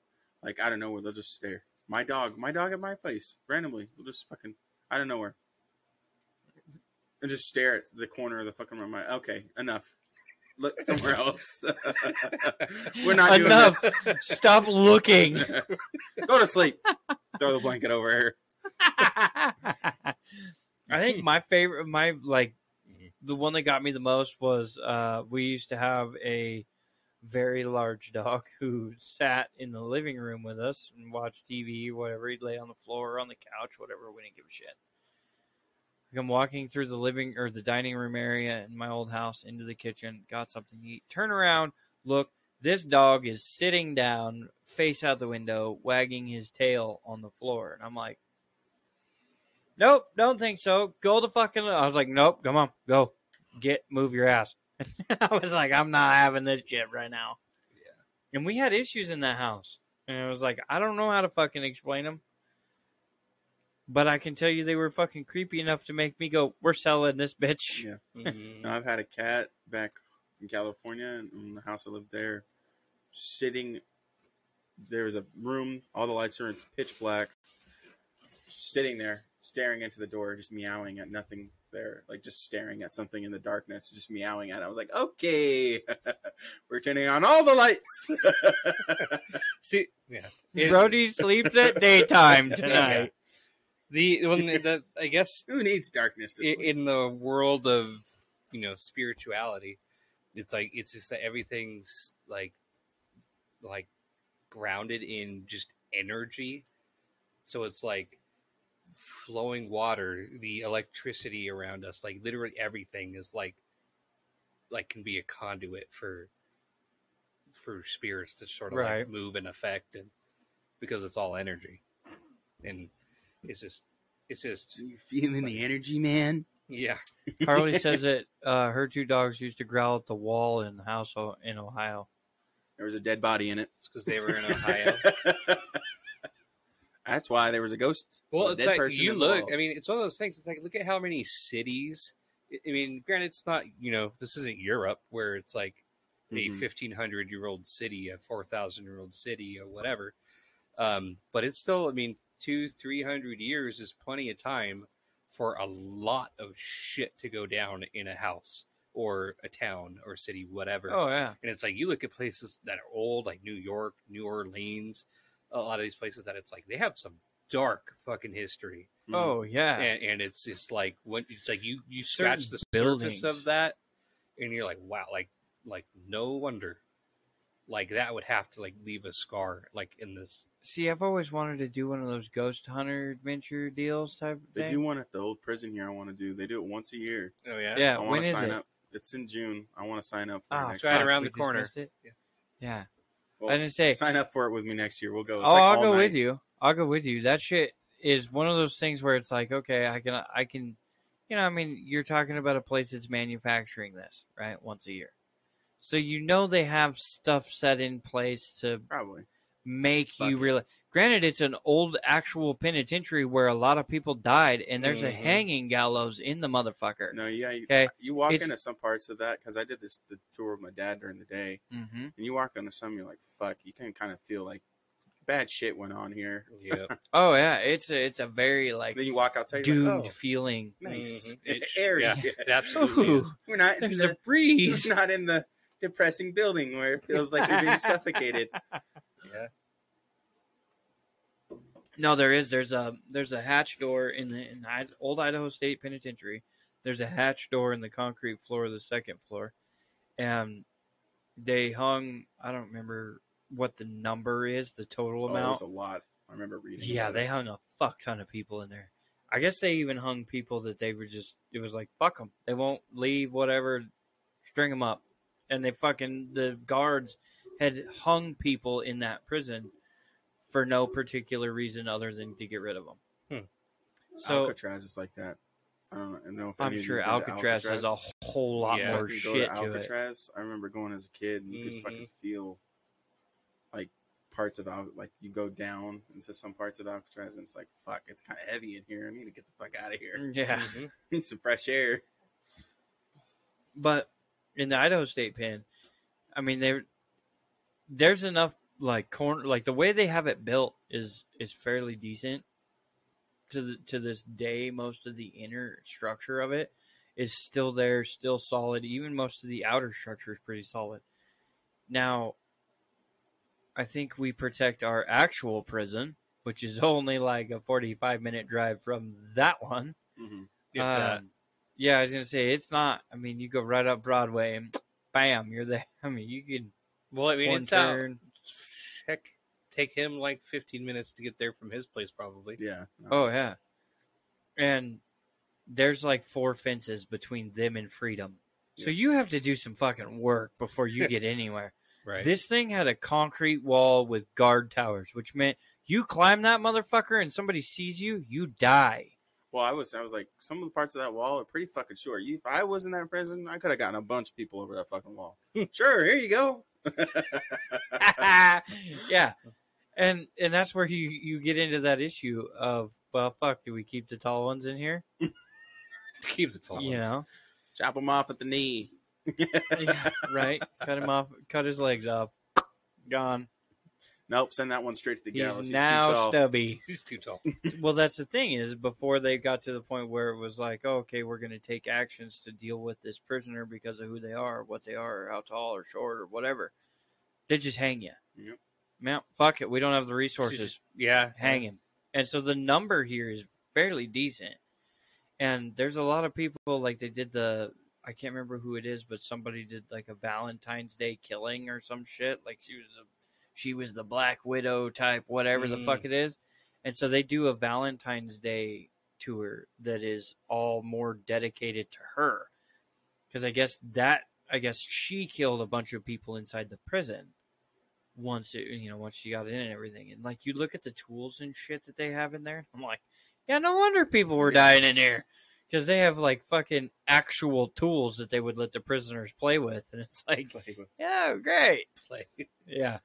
[SPEAKER 2] like out of nowhere. They'll just stare. My dog, my dog at my place, randomly, will just fucking out of nowhere, and just stare at the corner of the fucking room. Like, okay, enough. Look somewhere else. We're not doing
[SPEAKER 3] Enough.
[SPEAKER 2] this.
[SPEAKER 3] Stop looking.
[SPEAKER 2] Go to sleep. Throw the blanket over here.
[SPEAKER 3] I think my favorite, my like, the one that got me the most was uh, we used to have a very large dog who sat in the living room with us and watched TV, whatever. He'd lay on the floor or on the couch, whatever. We didn't give a shit. I'm walking through the living or the dining room area in my old house into the kitchen, got something to eat. Turn around, look. This dog is sitting down, face out the window, wagging his tail on the floor, and I'm like, Nope, don't think so. Go the fucking. I was like, nope, come on, go, get, move your ass. I was like, I'm not having this shit right now.
[SPEAKER 1] Yeah.
[SPEAKER 3] And we had issues in that house, and I was like, I don't know how to fucking explain them, but I can tell you they were fucking creepy enough to make me go, we're selling this bitch.
[SPEAKER 2] Yeah.
[SPEAKER 1] Mhm.
[SPEAKER 2] No, I've had a cat back in California, and in the house I lived there, sitting. There was a room, all the lights are in pitch black. Sitting there, staring into the door, just meowing at nothing there, like just staring at something in the darkness, just meowing at it. I was like, okay, we're turning on all the lights.
[SPEAKER 1] See, yeah,
[SPEAKER 3] Brody sleeps at daytime tonight.
[SPEAKER 1] The when the, the I guess
[SPEAKER 2] Who needs darkness to
[SPEAKER 1] i-
[SPEAKER 2] sleep?
[SPEAKER 1] in the world of you know spirituality, it's like it's just that everything's like like grounded in just energy. So it's like flowing water, the electricity around us, like literally everything is like like can be a conduit for for spirits to sort of
[SPEAKER 3] Right.
[SPEAKER 1] like move and affect and because it's all energy. And it's just it's just
[SPEAKER 2] You feeling the energy, man?
[SPEAKER 1] yeah.
[SPEAKER 3] Harley says that uh, her two dogs used to growl at the wall in the house o- in Ohio.
[SPEAKER 2] There was a dead body in it.
[SPEAKER 1] It's because they were in Ohio.
[SPEAKER 2] That's why there was a ghost.
[SPEAKER 1] Well,
[SPEAKER 2] a
[SPEAKER 1] it's
[SPEAKER 2] dead
[SPEAKER 1] like
[SPEAKER 2] person
[SPEAKER 1] you look.
[SPEAKER 2] wall.
[SPEAKER 1] I mean, it's one of those things. It's like look at how many cities. I- I mean, granted, it's not. You know, this isn't Europe where it's like a
[SPEAKER 2] Mhm.
[SPEAKER 1] fifteen hundred year old city, a four thousand year old city, or whatever. Um, but it's still. I mean, two, three hundred years is plenty of time for a lot of shit to go down in a house or a town or city, whatever.
[SPEAKER 3] Oh yeah,
[SPEAKER 1] And it's like you look at places that are old, like New York, New Orleans, a lot of these places that it's like they have some dark fucking history,
[SPEAKER 2] Mhm.
[SPEAKER 3] oh yeah.
[SPEAKER 1] and, and it's just like when it's like you you scratch
[SPEAKER 3] Certain
[SPEAKER 1] the
[SPEAKER 3] buildings.
[SPEAKER 1] surface of that, and you're like, wow, like like no wonder, like that would have to like leave a scar, like in this.
[SPEAKER 3] See, I've always wanted to do one of those ghost hunter adventure deals type of
[SPEAKER 2] They
[SPEAKER 3] thing.
[SPEAKER 2] do one at the old prison here. I want to do. They do it once a year.
[SPEAKER 1] Oh yeah,
[SPEAKER 3] yeah,
[SPEAKER 2] I want
[SPEAKER 3] when
[SPEAKER 2] to
[SPEAKER 3] is
[SPEAKER 2] sign
[SPEAKER 3] it?
[SPEAKER 2] up. It's in June. I want to sign up for
[SPEAKER 3] Ah,
[SPEAKER 2] it next
[SPEAKER 1] right
[SPEAKER 2] year.
[SPEAKER 1] around
[SPEAKER 3] we
[SPEAKER 1] the corner.
[SPEAKER 3] it.
[SPEAKER 1] Yeah.
[SPEAKER 3] Yeah.
[SPEAKER 2] Well,
[SPEAKER 3] I didn't say.
[SPEAKER 2] sign up for it with me next year. We'll go. It's
[SPEAKER 3] oh,
[SPEAKER 2] like
[SPEAKER 3] I'll
[SPEAKER 2] all
[SPEAKER 3] go
[SPEAKER 2] night.
[SPEAKER 3] with you. I'll go with you. That shit is one of those things where it's like, okay, I can, I can, you know, I mean, you're talking about a place that's manufacturing this, right, once a year, so you know they have stuff set in place to
[SPEAKER 2] Probably.
[SPEAKER 3] Make you realize. Granted, it's an old actual penitentiary where a lot of people died, and there's a
[SPEAKER 1] Mhm.
[SPEAKER 3] hanging gallows in the motherfucker.
[SPEAKER 2] No, yeah. You,
[SPEAKER 3] Okay,
[SPEAKER 2] you walk
[SPEAKER 3] it's-
[SPEAKER 2] into some parts of that because I did this the tour with my dad during the day,
[SPEAKER 3] Mm-hmm.
[SPEAKER 2] and you walk into some, you're like, "Fuck!" You can kind of feel like bad shit went on here.
[SPEAKER 1] yeah.
[SPEAKER 3] Oh yeah, it's a, it's a very like
[SPEAKER 2] then you walk outside,
[SPEAKER 3] doomed
[SPEAKER 2] like, oh,
[SPEAKER 3] feeling.
[SPEAKER 2] nice,
[SPEAKER 1] Mhm. It's-
[SPEAKER 2] airy.
[SPEAKER 1] yeah, it absolutely
[SPEAKER 3] Ooh.
[SPEAKER 2] We're not in the,
[SPEAKER 3] a breeze.
[SPEAKER 2] we're not in the depressing building where it feels like you're being suffocated.
[SPEAKER 1] Yeah.
[SPEAKER 3] No, there is. There's a there's a hatch door in the in the old Idaho State Penitentiary. There's a hatch door in the concrete floor of the second floor, and they hung. I don't remember what the number is, the total
[SPEAKER 2] Oh,
[SPEAKER 3] amount.
[SPEAKER 2] there's a lot. I remember reading.
[SPEAKER 3] yeah, they
[SPEAKER 2] it.
[SPEAKER 3] hung a fuck ton of people in there. I guess they even hung people that they were just. It was like fuck them. They won't leave. Whatever, string them up, and they fucking the guards had hung people in that prison for no particular reason other than to get rid of them.
[SPEAKER 1] Hmm.
[SPEAKER 3] So
[SPEAKER 2] Alcatraz is like that. I don't know if
[SPEAKER 3] I'm
[SPEAKER 2] any of you
[SPEAKER 3] sure
[SPEAKER 2] been to
[SPEAKER 3] Alcatraz, has a whole lot
[SPEAKER 1] Yeah.
[SPEAKER 3] more shit
[SPEAKER 2] to
[SPEAKER 3] to it.
[SPEAKER 2] Alcatraz. I remember going as a kid, and you could
[SPEAKER 1] Mhm.
[SPEAKER 2] fucking feel like parts of Al- like you go down into some parts of Alcatraz, and it's like fuck, it's kind of heavy in here. I need to get the fuck out of here.
[SPEAKER 3] Yeah,
[SPEAKER 1] Mhm.
[SPEAKER 2] Need some fresh air.
[SPEAKER 3] but in the Idaho State Pen, I mean there, there's enough like corner like the way they have it built is is fairly decent. To the to this day, most of the inner structure of it is still there, still solid. Even most of the outer structure is pretty solid. Now, I think we protect our actual prison, which is only like a forty-five minute drive from that one.
[SPEAKER 2] hmm
[SPEAKER 1] If that.
[SPEAKER 3] Um, yeah, I was gonna say it's not. I mean, you go right up Broadway and bam, you're there. I mean, you can
[SPEAKER 1] Well, I mean,
[SPEAKER 3] one
[SPEAKER 1] it's out.
[SPEAKER 3] turn.
[SPEAKER 1] Heck, take him like 15 minutes to get there from his place, probably.
[SPEAKER 2] Yeah. no.
[SPEAKER 3] Oh yeah, and there's like four fences between them and freedom. So you have to do some fucking work before you get anywhere.
[SPEAKER 1] Right.
[SPEAKER 3] This thing had a concrete wall with guard towers, which meant you climb that motherfucker and somebody sees you, you die.
[SPEAKER 2] Well, I was I was like, some of the parts of that wall are pretty fucking short. You, if I was in that prison, I could have gotten a bunch of people over that fucking wall. sure, here you go.
[SPEAKER 3] yeah, and and that's where you you get into that issue of well, fuck, do we keep the tall ones in here?
[SPEAKER 1] Keep the tall
[SPEAKER 3] You
[SPEAKER 1] ones.
[SPEAKER 3] know,
[SPEAKER 2] Chop them off at the knee.
[SPEAKER 3] yeah, right? Cut him off, cut his legs off, gone.
[SPEAKER 2] Nope, send that one straight to the
[SPEAKER 3] He's
[SPEAKER 2] gallows. He's
[SPEAKER 3] now
[SPEAKER 2] too tall.
[SPEAKER 3] stubby.
[SPEAKER 1] He's too tall.
[SPEAKER 3] well, that's the thing is before they got to the point where it was like, oh, okay, we're going to take actions to deal with this prisoner because of who they are, what they are, or how tall or short or whatever. They just hang you.
[SPEAKER 2] Yep.
[SPEAKER 3] Man, fuck it. We don't have the resources.
[SPEAKER 1] Yeah.
[SPEAKER 3] hang him. And so the number here is fairly decent. And there's a lot of people like they did the I can't remember who it is, but somebody did like a Valentine's Day killing or some shit. Like she was a she was the Black Widow type, whatever the
[SPEAKER 1] Mm.
[SPEAKER 3] fuck it is. And so they do a Valentine's Day tour that is all more dedicated to her. Because I guess that, I guess she killed a bunch of people inside the prison once it, you know, once she got in and everything. And like, you look at the tools and shit that they have in there. I'm like, yeah, no wonder people were dying in here. Because they have like fucking actual tools that they would let the prisoners play with. And it's like, yeah, great.
[SPEAKER 1] Play.
[SPEAKER 3] Yeah.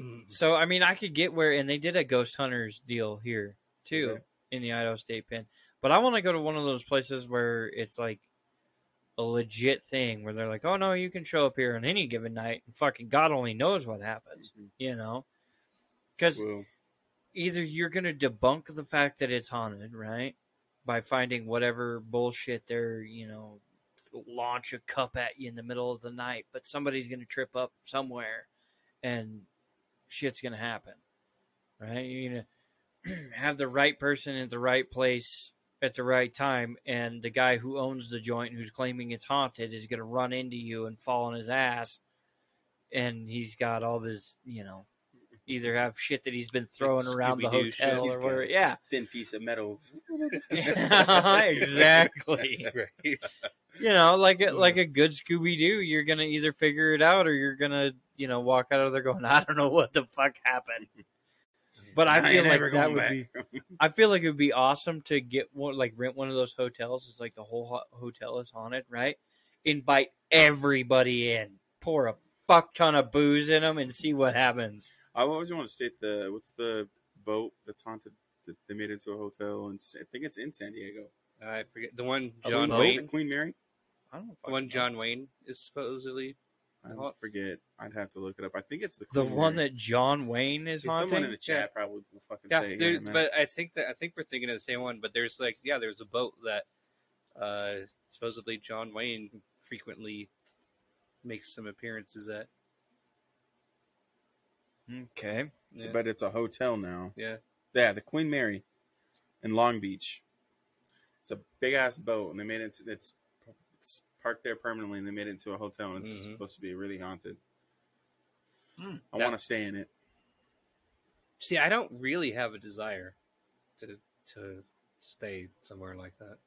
[SPEAKER 1] Mm.
[SPEAKER 3] So I mean, I could get where, and they did a Ghost Hunters deal here too
[SPEAKER 2] Okay.
[SPEAKER 3] in the Idaho State Pen. But I want to go to one of those places where it's like a legit thing, where they're like, "Oh no, you can show up here on any given night, and fucking God only knows what happens,"
[SPEAKER 2] Mhm.
[SPEAKER 3] you know? Because
[SPEAKER 2] Well,
[SPEAKER 3] either you're gonna debunk the fact that it's haunted, right, by finding whatever bullshit they're, you know, launch a cup at you in the middle of the night, but somebody's gonna trip up somewhere, and shit's gonna happen, right? You're gonna have the right person at the right place at the right time, and the guy who owns the joint, who's claiming it's haunted, is gonna run into you and fall on his ass, and he's got all this, you know. Either have shit that he's been throwing around the
[SPEAKER 1] Scooby-Doo
[SPEAKER 3] hotel or whatever. Yeah,
[SPEAKER 2] thin piece of metal.
[SPEAKER 3] exactly.
[SPEAKER 1] right.
[SPEAKER 3] You know, like a, like a good Scooby Doo, you're gonna either figure it out or you're gonna, you know, walk out of there going, I don't know what the fuck happened. But I
[SPEAKER 2] ain't
[SPEAKER 3] feel like that would
[SPEAKER 2] back.
[SPEAKER 3] be. I feel like it would be awesome to get one, like rent one of those hotels. It's like the whole ho- hotel is haunted, right? Invite everybody in, pour a fuck ton of booze in them, and see what happens.
[SPEAKER 2] I always want to state the what's the boat that's haunted that they made into a hotel, and I think it's in San Diego.
[SPEAKER 1] I forget the one John
[SPEAKER 3] boat?
[SPEAKER 2] Was it
[SPEAKER 1] Wayne.
[SPEAKER 2] the Queen Mary.
[SPEAKER 3] I don't know.
[SPEAKER 1] The one John Wayne is supposedly.
[SPEAKER 2] I
[SPEAKER 1] Haunts?
[SPEAKER 2] forget. I'd have to look it up. I think it's the
[SPEAKER 3] the one that John Wayne is
[SPEAKER 2] Yeah,
[SPEAKER 3] haunting.
[SPEAKER 2] someone in the chat
[SPEAKER 1] Yeah.
[SPEAKER 2] probably will fucking
[SPEAKER 1] Yeah,
[SPEAKER 2] say.
[SPEAKER 1] there,
[SPEAKER 2] yeah,
[SPEAKER 1] but I think that I think we're thinking of the same one. But there's like, yeah, there's a boat that uh, supposedly John Wayne frequently makes some appearances at.
[SPEAKER 3] Okay.
[SPEAKER 1] Yeah,
[SPEAKER 2] but it's a hotel now.
[SPEAKER 1] yeah.
[SPEAKER 2] Yeah, the Queen Mary in Long Beach. It's a big ass boat, and they made it. It's it's parked there permanently, and they made it into a hotel. and It's
[SPEAKER 1] Mhm.
[SPEAKER 2] supposed to be really haunted.
[SPEAKER 3] Hmm.
[SPEAKER 2] I want to stay in it.
[SPEAKER 1] See, I don't really have a desire to to stay somewhere like that.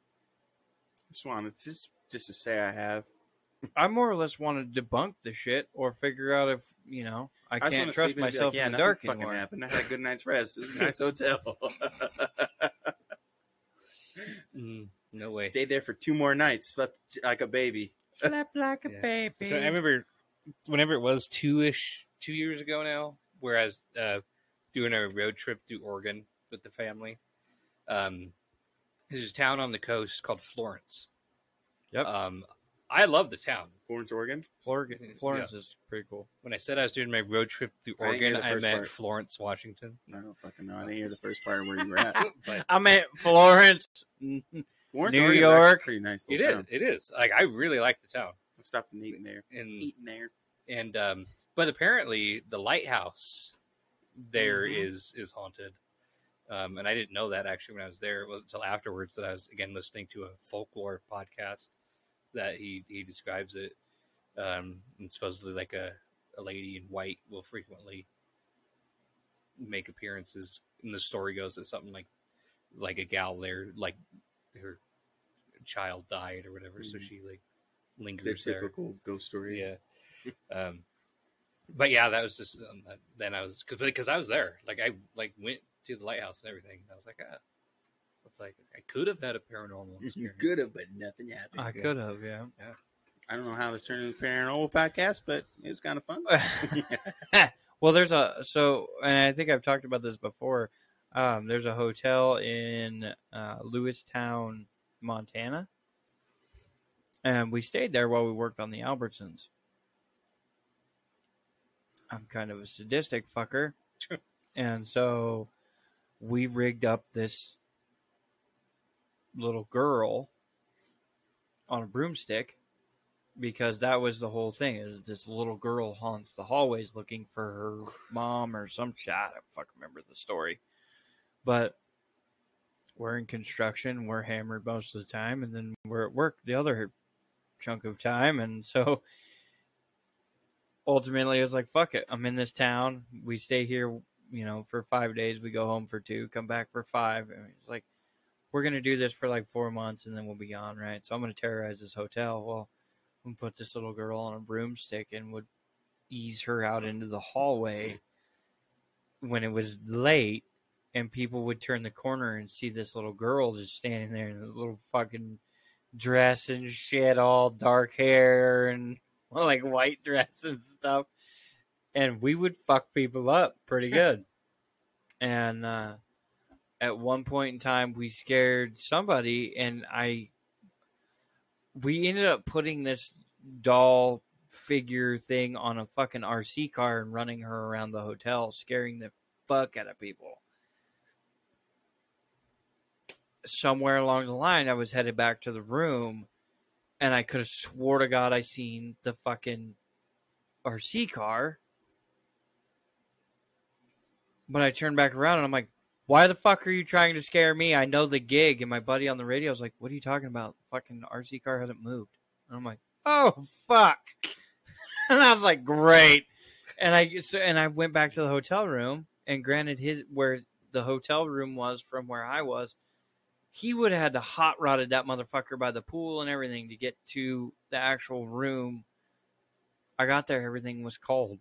[SPEAKER 2] Just want to just just to say I have.
[SPEAKER 3] I more or less want to debunk the shit or figure out if you know I
[SPEAKER 2] just
[SPEAKER 3] can't trust
[SPEAKER 2] sleep and be
[SPEAKER 3] myself
[SPEAKER 2] like, yeah,
[SPEAKER 3] in the dark
[SPEAKER 2] fucking
[SPEAKER 3] anymore.
[SPEAKER 2] happened. I had a good night's rest. This is a nice hotel.
[SPEAKER 1] Mm, no way.
[SPEAKER 2] Stayed there for two more nights. Slept like a baby.
[SPEAKER 3] Slept like a
[SPEAKER 1] Yeah.
[SPEAKER 3] baby.
[SPEAKER 1] So I remember whenever it was two ish, two years ago now, whereas uh, doing a road trip through Oregon with the family. Um, there's a town on the coast called Florence.
[SPEAKER 3] Yep.
[SPEAKER 1] Um, I love the town.
[SPEAKER 2] Florence, Oregon.
[SPEAKER 3] Florence, Florence
[SPEAKER 1] Yes.
[SPEAKER 3] is pretty cool.
[SPEAKER 1] When I said I was doing my road trip through
[SPEAKER 2] I
[SPEAKER 1] Oregon,
[SPEAKER 2] the
[SPEAKER 1] I
[SPEAKER 2] first
[SPEAKER 1] meant
[SPEAKER 2] part.
[SPEAKER 1] Florence, Washington.
[SPEAKER 2] I don't fucking know. I didn't hear the first part where you were at.
[SPEAKER 1] But
[SPEAKER 3] I meant Florence.
[SPEAKER 2] Florence,
[SPEAKER 3] New York.
[SPEAKER 2] pretty nice.
[SPEAKER 1] it is.
[SPEAKER 2] town.
[SPEAKER 1] It is. Like I really like the town.
[SPEAKER 2] I stopped and eating there.
[SPEAKER 1] And
[SPEAKER 2] Eating there.
[SPEAKER 1] and um, but apparently the lighthouse there is
[SPEAKER 2] Mhm.
[SPEAKER 1] is haunted. Um, and I didn't know that actually when I was there. It wasn't until afterwards that I was again listening to a folklore podcast that he he describes it. Um, and supposedly like a, a lady in white will frequently make appearances. And the story goes that something like like a gal there like her child died or whatever, so
[SPEAKER 2] Mhm.
[SPEAKER 1] she like
[SPEAKER 2] The
[SPEAKER 1] lingers there.
[SPEAKER 2] typical ghost story.
[SPEAKER 1] Yeah. um, but yeah, that was just um, then I was because I was there. Like I like went to the lighthouse and everything. I was like, ah, it's like I could have had a paranormal experience.
[SPEAKER 2] You could have, but nothing happened.
[SPEAKER 3] I could have, yeah.
[SPEAKER 2] I don't know how this turned into a paranormal podcast, but it was kind of fun.
[SPEAKER 3] well, there's a so, and I think I've talked about this before. Um, there's a hotel in uh, Lewistown, Montana, and we stayed there while we worked on the Albertsons. I'm kind of a sadistic fucker, and so we rigged up this little girl on a broomstick because that was the whole thing is this little girl haunts the hallways looking for her mom or some shit. I don't fucking remember the story. But we're in construction, we're hammered most of the time, and then we're at work the other chunk of time, and so ultimately, it was like, fuck it. I'm in this town. We stay here, you know, for five days. We go home for two, come back for five. It's like, we're going to do this for like four months and then we'll be gone, right? So I'm going to terrorize this hotel. Well, we put this little girl on a broomstick and would ease her out into the hallway when it was late. And people would turn the corner and see this little girl just standing there in a little fucking dress and shit, all dark hair and like white dress and stuff. And we would fuck people up pretty good. and uh, at one point in time, we scared somebody, and I we ended up putting this doll figure thing on a fucking RC car and running her around the hotel, scaring the fuck out of people. Somewhere along the line, I was headed back to the room, and I could have swore to God I seen the fucking RC car. But I turned back around and I'm like, why the fuck are you trying to scare me? I know the gig. And my buddy on the radio was like, what are you talking about? The fucking RC car hasn't moved. And I'm like, oh, fuck. and I was like, great. And I, so, and I went back to the hotel room and granted his, where the hotel room was from where I was, he would have had to hot rodded that motherfucker by the pool and everything to get to the actual room. I got there, everything was cold.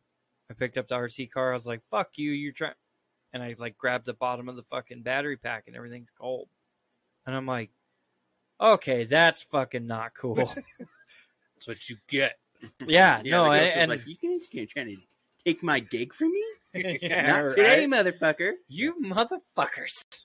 [SPEAKER 3] I picked up the RC car. I was like, "Fuck you, you're trying," and I like grabbed the bottom of the fucking battery pack, and everything's cold. And I'm like, "Okay, that's fucking not cool."
[SPEAKER 1] That's what you get.
[SPEAKER 3] yeah,
[SPEAKER 2] Yeah,
[SPEAKER 3] no, and,
[SPEAKER 2] was like, you guys can't try to take my gig from me?
[SPEAKER 3] Yeah,
[SPEAKER 2] Not
[SPEAKER 3] right.
[SPEAKER 2] today, motherfucker.
[SPEAKER 3] You motherfuckers.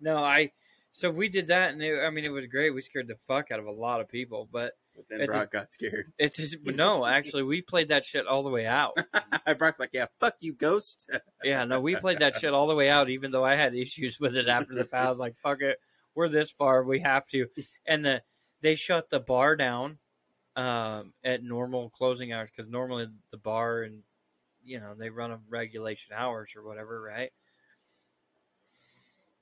[SPEAKER 3] no, I. So we did that, and it, I mean, it was great. We scared the fuck out of a lot of people, but
[SPEAKER 2] But then
[SPEAKER 3] It
[SPEAKER 2] Brock
[SPEAKER 3] just-
[SPEAKER 2] got scared.
[SPEAKER 3] it's just no. Actually, we played that shit all the way out.
[SPEAKER 2] Brock's like, yeah, fuck you, ghost.
[SPEAKER 3] Yeah, no, we played that shit all the way out, even though I had issues with it after the fact. I was like, fuck it, we're this far, we have to. And the they shut the bar down um, at normal closing hours because normally the bar and you know they run a regulation hours or whatever, right?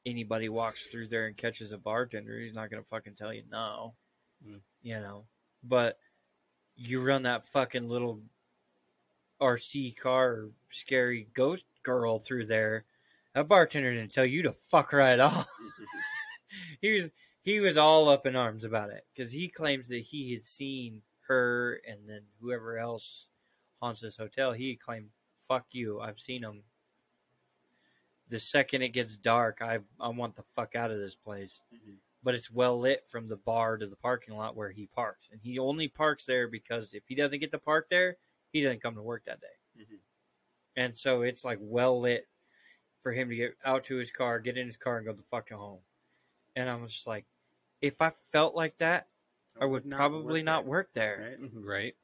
[SPEAKER 3] Anybody walks through there and catches a bartender, he's not gonna fucking tell you no,
[SPEAKER 1] Mm.
[SPEAKER 3] you know. But you run that fucking little RC car scary ghost girl through there, that bartender didn't tell you to fuck right off. he was he was all up in arms about it because he claims that he had seen her and then whoever else haunts this hotel. He claimed, "Fuck you, I've seen them." The second it gets dark, I I want the fuck out of this place.
[SPEAKER 2] Mhm.
[SPEAKER 3] But it's well lit from the bar to the parking lot where he parks, and he only parks there because if he doesn't get to park there, he doesn't come to work that day.
[SPEAKER 2] Mhm.
[SPEAKER 3] And so it's like well lit for him to get out to his car, get in his car, and go the fuck to home. And I was just like, if I felt like that, I would probably
[SPEAKER 2] work
[SPEAKER 3] not
[SPEAKER 2] there,
[SPEAKER 3] work there.
[SPEAKER 2] Right?
[SPEAKER 1] Right.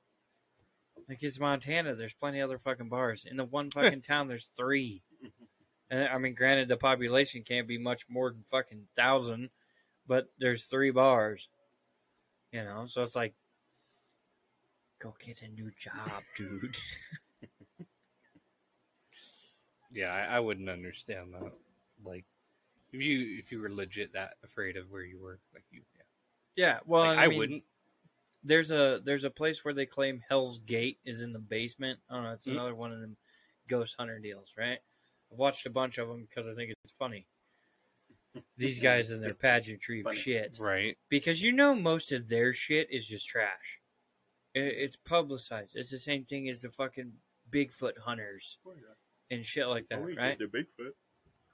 [SPEAKER 3] Like it's Montana, there's plenty of other fucking bars. In the one fucking town, there's three. And I mean, granted, the population can't be much more than fucking thousand, but there's three bars. You know, so it's like, go get a new job, dude.
[SPEAKER 1] Yeah, I, I wouldn't understand that. Like, if you if you were legit that afraid of where you were, like you, yeah.
[SPEAKER 3] yeah, well,
[SPEAKER 1] Like,
[SPEAKER 3] I,
[SPEAKER 1] I
[SPEAKER 3] mean,
[SPEAKER 1] wouldn't.
[SPEAKER 3] There's a there's a place where they claim Hell's Gate is in the basement. I don't know. It's
[SPEAKER 1] Mhm.
[SPEAKER 3] another one of them ghost hunter deals, right? I've watched a bunch of them because I think it's funny. These guys and their pageantry of
[SPEAKER 2] Funny.
[SPEAKER 3] shit.
[SPEAKER 1] Right.
[SPEAKER 3] because you know most of their shit is just trash. It, it's publicized. It's the same thing as the fucking Bigfoot hunters oh, and shit like that,
[SPEAKER 2] Oh,
[SPEAKER 3] right?
[SPEAKER 2] the Bigfoot.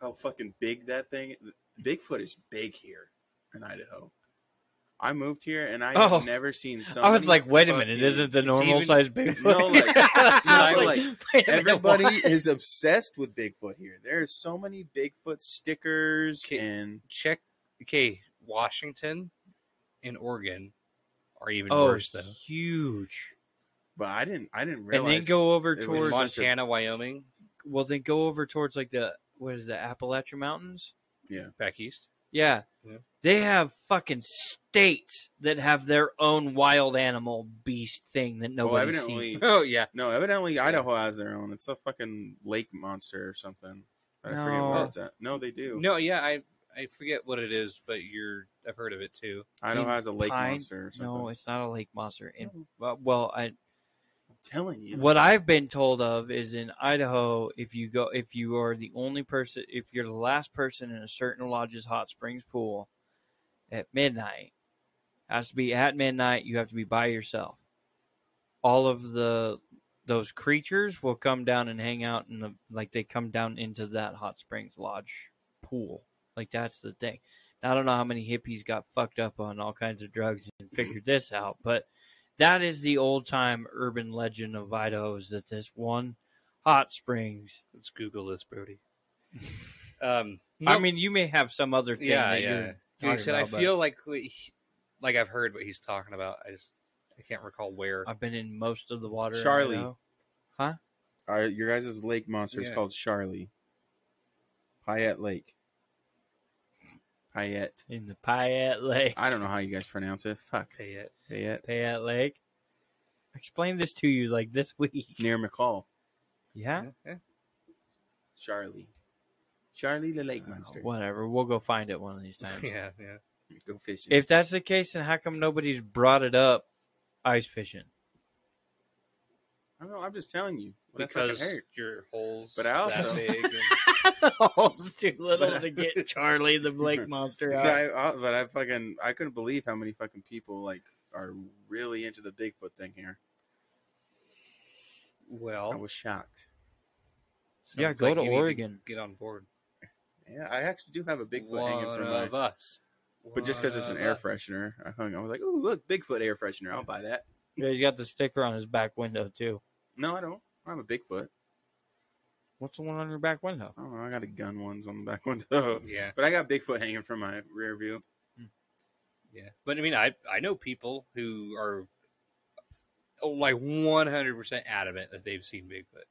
[SPEAKER 2] How fucking big that thing? Bigfoot is big here in Idaho. I moved here and I
[SPEAKER 3] Oh.
[SPEAKER 2] have never seen. So
[SPEAKER 3] I was like, wait a minute, isn't the normal
[SPEAKER 1] even-
[SPEAKER 3] size Bigfoot?
[SPEAKER 2] No, like-
[SPEAKER 3] I like,
[SPEAKER 2] like,
[SPEAKER 3] wait minute,
[SPEAKER 2] Everybody
[SPEAKER 3] what?
[SPEAKER 2] is obsessed with Bigfoot here. There are so many Bigfoot stickers
[SPEAKER 1] Okay.
[SPEAKER 2] and
[SPEAKER 1] Check. Okay, Washington and Oregon are even
[SPEAKER 3] Oh,
[SPEAKER 1] worse though.
[SPEAKER 3] huge.
[SPEAKER 2] but I didn't I didn't realize.
[SPEAKER 3] And then go over towards
[SPEAKER 2] such a-
[SPEAKER 1] Montana, Wyoming,
[SPEAKER 3] well, then go over towards like the what is the Appalachian Mountains?
[SPEAKER 1] Yeah, back east.
[SPEAKER 3] Yeah.
[SPEAKER 1] Yeah.
[SPEAKER 3] They have fucking states that have their own wild animal beast thing that oh,
[SPEAKER 2] Well,
[SPEAKER 3] nobody's
[SPEAKER 2] evidently,
[SPEAKER 3] seen.
[SPEAKER 1] Oh yeah.
[SPEAKER 2] no, evidently Idaho has their own. It's a fucking lake monster or something. I forget where
[SPEAKER 3] No.
[SPEAKER 2] it's at. No, they do.
[SPEAKER 1] No, yeah, I I forget what it is, but you're I've heard of it too.
[SPEAKER 2] Idaho has a lake
[SPEAKER 3] Pine-
[SPEAKER 2] monster or something.
[SPEAKER 3] No, it's not a lake monster. And
[SPEAKER 2] No.
[SPEAKER 3] well, well, I
[SPEAKER 2] telling you.
[SPEAKER 3] What I've been told of is in Idaho, if you go, if you are the only person, if you're the last person in a certain lodge's hot springs pool at midnight, has to be at midnight. You have to be by yourself. All of the those creatures will come down and hang out in the like they come down into that hot springs lodge pool. Like that's the thing. Now, I don't know how many hippies got fucked up on all kinds of drugs and figured this out, but that is the old time urban legend of Idaho is that this one hot springs.
[SPEAKER 1] Let's Google this, Brody. um,
[SPEAKER 3] I mean, you may have some other thing.
[SPEAKER 1] yeah, yeah.
[SPEAKER 3] You're
[SPEAKER 1] Dude,
[SPEAKER 3] talking
[SPEAKER 1] said, I
[SPEAKER 3] about, but
[SPEAKER 1] feel like we, like I've heard what he's talking about. I just I can't recall where.
[SPEAKER 3] I've been in most of the water.
[SPEAKER 2] Charlie.
[SPEAKER 3] huh?
[SPEAKER 2] Our, your guys' lake monster is
[SPEAKER 1] Yeah.
[SPEAKER 2] called Charlie. Payette Lake. Payette.
[SPEAKER 3] in the Payette Lake.
[SPEAKER 2] I don't know how you guys pronounce it. Fuck.
[SPEAKER 1] Okay, it.
[SPEAKER 2] Payette.
[SPEAKER 3] Payette Lake. I explained this to you like this week.
[SPEAKER 2] Near McCall.
[SPEAKER 3] Yeah.
[SPEAKER 1] Yeah,
[SPEAKER 2] Charlie. Charlie the lake uh, monster.
[SPEAKER 3] Whatever. We'll go find it one of these times.
[SPEAKER 1] yeah, yeah.
[SPEAKER 2] Go fishing.
[SPEAKER 3] If that's the case, then how come nobody's brought it up ice fishing?
[SPEAKER 2] I don't know. I'm just telling you. What I
[SPEAKER 1] Because
[SPEAKER 2] heard.
[SPEAKER 1] your holes
[SPEAKER 2] But I
[SPEAKER 1] that
[SPEAKER 2] also-
[SPEAKER 1] big. and- oh,
[SPEAKER 3] the hole's too little to get Charlie the lake monster
[SPEAKER 2] But
[SPEAKER 3] out.
[SPEAKER 2] I, I- but I fucking I couldn't believe how many fucking people like are really into the Bigfoot thing here.
[SPEAKER 1] Well, I
[SPEAKER 2] was shocked.
[SPEAKER 3] Yeah, go
[SPEAKER 1] like
[SPEAKER 3] to
[SPEAKER 1] you need
[SPEAKER 3] Oregon.
[SPEAKER 1] get on board.
[SPEAKER 2] Yeah, I actually do have a Bigfoot
[SPEAKER 1] One
[SPEAKER 2] hanging from
[SPEAKER 1] of
[SPEAKER 2] my.
[SPEAKER 1] us.
[SPEAKER 2] But just because it's an
[SPEAKER 1] One
[SPEAKER 2] air
[SPEAKER 1] us.
[SPEAKER 2] freshener, I hung. I was like, "Oh, look, Bigfoot air freshener. I'll buy that."
[SPEAKER 3] Yeah, he's got the sticker on his back window too.
[SPEAKER 2] No, I don't. I'm a Bigfoot.
[SPEAKER 3] What's the one on your back window?
[SPEAKER 2] I don't know. I got a gun ones on the back window,
[SPEAKER 1] Yeah,
[SPEAKER 2] but I got Bigfoot hanging from my rear view. Hmm.
[SPEAKER 1] yeah. But I mean, I I know people who are oh, like one hundred percent adamant that they've seen Bigfoot.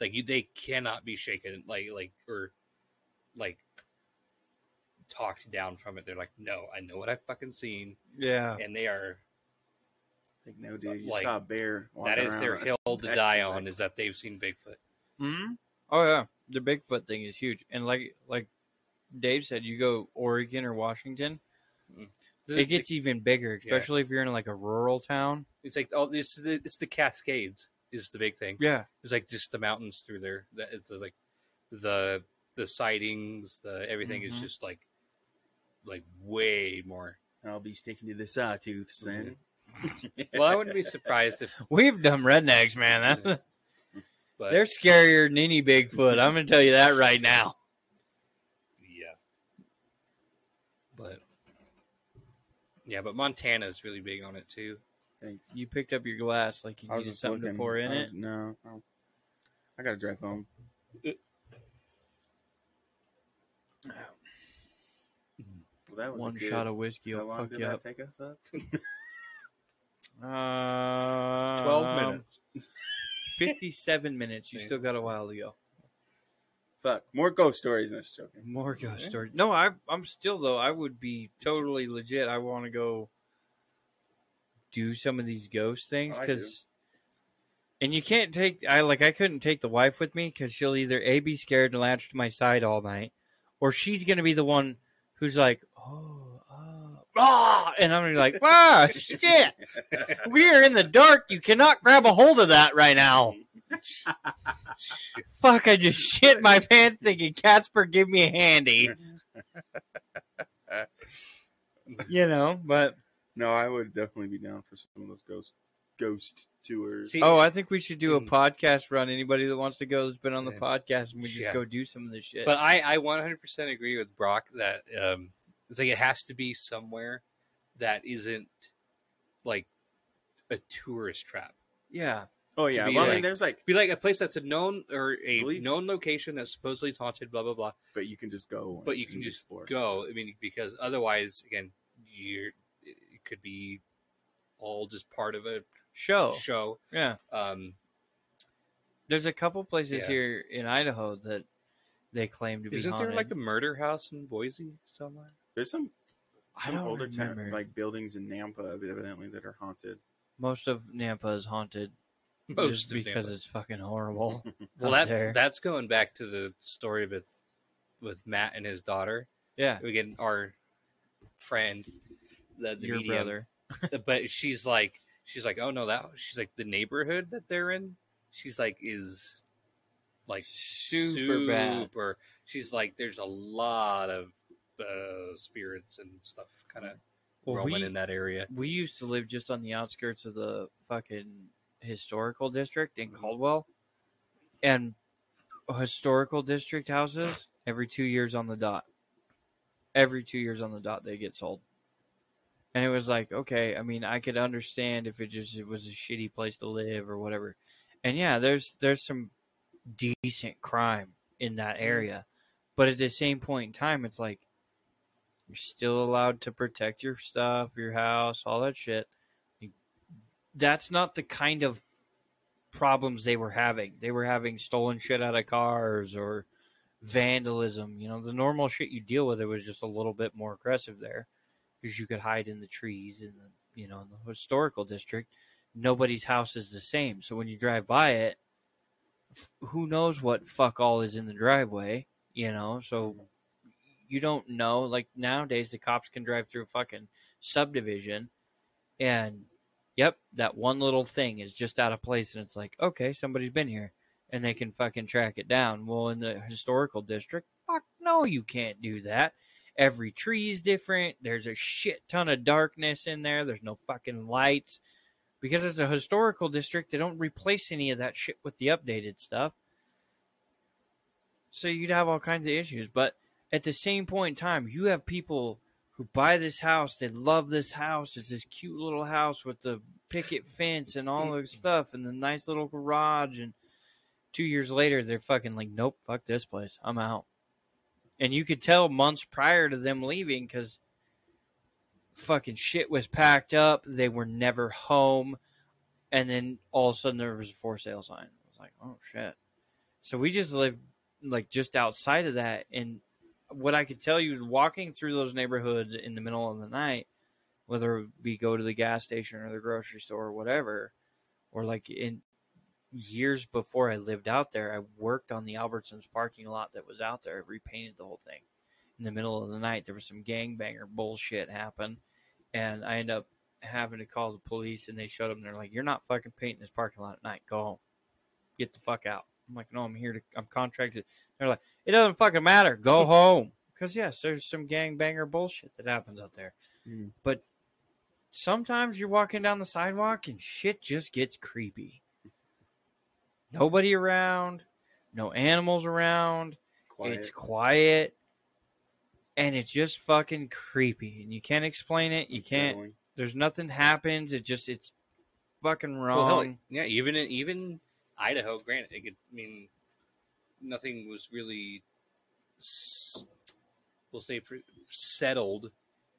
[SPEAKER 1] Like you, they cannot be shaken. Like like or like talked down from it. They're like, no, I know what I've fucking seen,
[SPEAKER 3] Yeah.
[SPEAKER 1] and they are
[SPEAKER 2] Like, no, dude, you
[SPEAKER 1] Like,
[SPEAKER 2] saw a bear.
[SPEAKER 1] that
[SPEAKER 2] walking
[SPEAKER 1] is their hill to die
[SPEAKER 2] like-
[SPEAKER 1] on. Is that they've seen Bigfoot.
[SPEAKER 3] hmm Oh yeah, the Bigfoot thing is huge, and like like Dave said, you go Oregon or Washington, it gets even bigger,
[SPEAKER 1] Yeah.
[SPEAKER 3] especially if you're in like a rural town.
[SPEAKER 1] It's like oh, this is the, it's the Cascades is the big thing.
[SPEAKER 3] Yeah,
[SPEAKER 1] It's like just the mountains through there. That it's like the the sightings, the everything is
[SPEAKER 3] Mhm.
[SPEAKER 1] just like like way more.
[SPEAKER 2] I'll be sticking to the sawtooths then.
[SPEAKER 1] Well, I wouldn't be surprised if
[SPEAKER 3] we've done rednecks, man. That's,
[SPEAKER 1] but
[SPEAKER 3] they're scarier than any Bigfoot. I'm gonna tell you that right now.
[SPEAKER 1] yeah. But yeah, but Montana is really big on it too.
[SPEAKER 2] Thanks.
[SPEAKER 3] You picked up your glass like you
[SPEAKER 2] I was
[SPEAKER 3] needed something
[SPEAKER 2] looking.
[SPEAKER 3] to pour in
[SPEAKER 2] I
[SPEAKER 3] it.
[SPEAKER 2] No, I I gotta drive home. Well, that was
[SPEAKER 3] One
[SPEAKER 2] good-
[SPEAKER 3] shot of whiskey
[SPEAKER 2] How
[SPEAKER 3] will fuck
[SPEAKER 2] did
[SPEAKER 3] you
[SPEAKER 2] that
[SPEAKER 3] up.
[SPEAKER 2] take us up?
[SPEAKER 3] Uh,
[SPEAKER 1] Twelve minutes.
[SPEAKER 3] Fifty-seven minutes. You
[SPEAKER 1] Yeah.
[SPEAKER 3] still got a while to go.
[SPEAKER 2] Fuck, more ghost stories. No, just joking.
[SPEAKER 3] More ghost
[SPEAKER 1] Yeah.
[SPEAKER 3] stories. No, I, I'm still though. I would be totally legit. I want to go do some of these ghost things
[SPEAKER 2] Oh,
[SPEAKER 3] because, and you can't take. I like. I couldn't take the wife with me because she'll either a be scared and latch to my side all night, or she's gonna be the one who's like, oh, oh, ah, and I'm gonna be like, ah, shit. We are in the dark. You cannot grab a hold of that right now. Fuck! I just shit my pants thinking Casper give me a handy. you know, but
[SPEAKER 2] No, I would definitely be down for some of those ghost ghost tours.
[SPEAKER 1] See-
[SPEAKER 3] oh, I think we should do a
[SPEAKER 1] Mm.
[SPEAKER 3] podcast run. Anybody that wants to go that's been on the
[SPEAKER 1] Yeah.
[SPEAKER 3] podcast, and we just
[SPEAKER 1] Yeah.
[SPEAKER 3] go do some of this shit.
[SPEAKER 1] But I, I 100% agree with Brock that um, it's like it has to be somewhere that isn't like a tourist trap.
[SPEAKER 3] yeah,
[SPEAKER 2] oh yeah,
[SPEAKER 1] be
[SPEAKER 2] well, I mean, there's like,
[SPEAKER 1] Be like a place that's a known or a
[SPEAKER 2] Believe-
[SPEAKER 1] known location that supposedly is haunted, blah blah blah.
[SPEAKER 2] but you can just go.
[SPEAKER 1] But you can just
[SPEAKER 2] explore.
[SPEAKER 1] go. I mean, because otherwise, again, you're it could be all just part of a
[SPEAKER 3] show.
[SPEAKER 1] show.
[SPEAKER 3] Yeah,
[SPEAKER 1] Um,
[SPEAKER 3] there's a couple places
[SPEAKER 1] Yeah.
[SPEAKER 3] here in Idaho that they claim to be
[SPEAKER 1] isn't
[SPEAKER 3] haunted.
[SPEAKER 1] there like a murder house in Boise somewhere?
[SPEAKER 2] There's some
[SPEAKER 3] I
[SPEAKER 2] some
[SPEAKER 3] don't
[SPEAKER 2] older town,
[SPEAKER 3] remember.
[SPEAKER 2] like buildings in Nampa, evidently that are haunted.
[SPEAKER 3] Most of Nampa is haunted
[SPEAKER 1] Most
[SPEAKER 3] just
[SPEAKER 1] of
[SPEAKER 3] because
[SPEAKER 1] Nampa.
[SPEAKER 3] it's fucking horrible.
[SPEAKER 1] Well,
[SPEAKER 3] out
[SPEAKER 1] that's
[SPEAKER 3] there.
[SPEAKER 1] that's going back to the story with with Matt and his daughter.
[SPEAKER 3] yeah,
[SPEAKER 1] We get our friend, the, the
[SPEAKER 3] your
[SPEAKER 1] medium.
[SPEAKER 3] brother.
[SPEAKER 1] but she's like she's like, oh no, that she's like the neighborhood that they're in. She's like is like
[SPEAKER 3] Super bad.
[SPEAKER 1] super- She's like, there's a lot of uh, spirits and stuff kind of
[SPEAKER 3] Well,
[SPEAKER 1] roaming
[SPEAKER 3] we,
[SPEAKER 1] in that area.
[SPEAKER 3] we used to live just on the outskirts of the fucking historical district in
[SPEAKER 1] Mhm.
[SPEAKER 3] Caldwell, and historical district houses every two years on the dot. Every two years on the dot, they get sold. And it was like, okay, I mean, I could understand if it just it was a shitty place to live or whatever. And yeah, there's there's some decent crime in that mm-hmm. area, but at the same point in time, it's like you're still allowed to protect your stuff, your house, all that shit. That's not the kind of problems they were having. They were having stolen shit out of cars or vandalism. You know, the normal shit you deal with. It was just a little bit more aggressive there because you could hide in the trees in the you know in the historical district. Nobody's house is the same, so when you drive by it, who knows what fuck all is in the driveway? You know, so you don't know. Like nowadays, the cops can drive through a fucking subdivision, and yep, that one little thing is just out of place, and it's like, okay, somebody's been here, and they can fucking track it down. Well, in the historical district, fuck no, you can't do that. Every tree's different. There's a shit ton of darkness in there. There's no fucking lights. Because it's a historical district, they don't replace any of that shit with the updated stuff. So you'd have all kinds of issues. But at the same point in time, you have people who buy this house, they love this house. It's this cute little house with the picket fence and all the stuff and the nice little garage. And two years later, they're fucking like, nope, fuck this place. I'm out. And you could tell months prior to them leaving because fucking shit was packed up. They were never home. And then all of a sudden there was a for sale sign. I was like, oh shit. So we just lived like just outside of that. And what I could tell you is walking through those neighborhoods in the middle of the night, whether we go to the gas station or the grocery store or whatever, or like in years before I lived out there, I worked on the Albertsons parking lot that was out there. I repainted the whole thing. In the middle of the night, there was some gangbanger bullshit happen, and I ended up having to call the police, and they showed up, and they're like, "You're not fucking painting this parking lot at night. Go home. Get the fuck out." I'm like, "No, I'm here to. I'm contracted." They're like, "It doesn't fucking matter. Go home." Because yes, there's some gangbanger bullshit that happens out there,
[SPEAKER 2] Mm.
[SPEAKER 3] but sometimes you're walking down the sidewalk and shit just gets creepy. Nobody around, no animals around.
[SPEAKER 2] Quiet.
[SPEAKER 3] It's quiet, and it's just fucking creepy, and you can't explain it. You can't. There's nothing happens. It just it's fucking
[SPEAKER 1] Well,
[SPEAKER 3] wrong.
[SPEAKER 1] hell, yeah, even in, even Idaho, granted, it could, I mean, nothing was really, we'll say, settled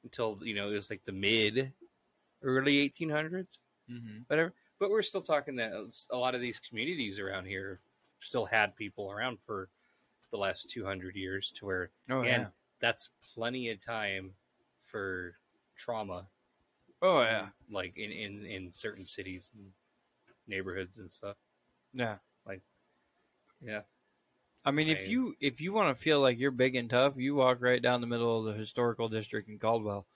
[SPEAKER 1] until you know it was like the mid, early 1800s,
[SPEAKER 3] mm-hmm.
[SPEAKER 1] whatever. But we're still talking that a lot of these communities around here still had people around for the last 200 years, to where
[SPEAKER 3] Oh
[SPEAKER 1] and
[SPEAKER 3] yeah.
[SPEAKER 1] that's plenty of time for trauma
[SPEAKER 3] Oh yeah.
[SPEAKER 1] like in in in certain cities and neighborhoods and stuff
[SPEAKER 3] Yeah.
[SPEAKER 1] Like yeah
[SPEAKER 3] I mean, if you if you want to feel like you're big and tough, you walk right down the middle of the historical district in Caldwell.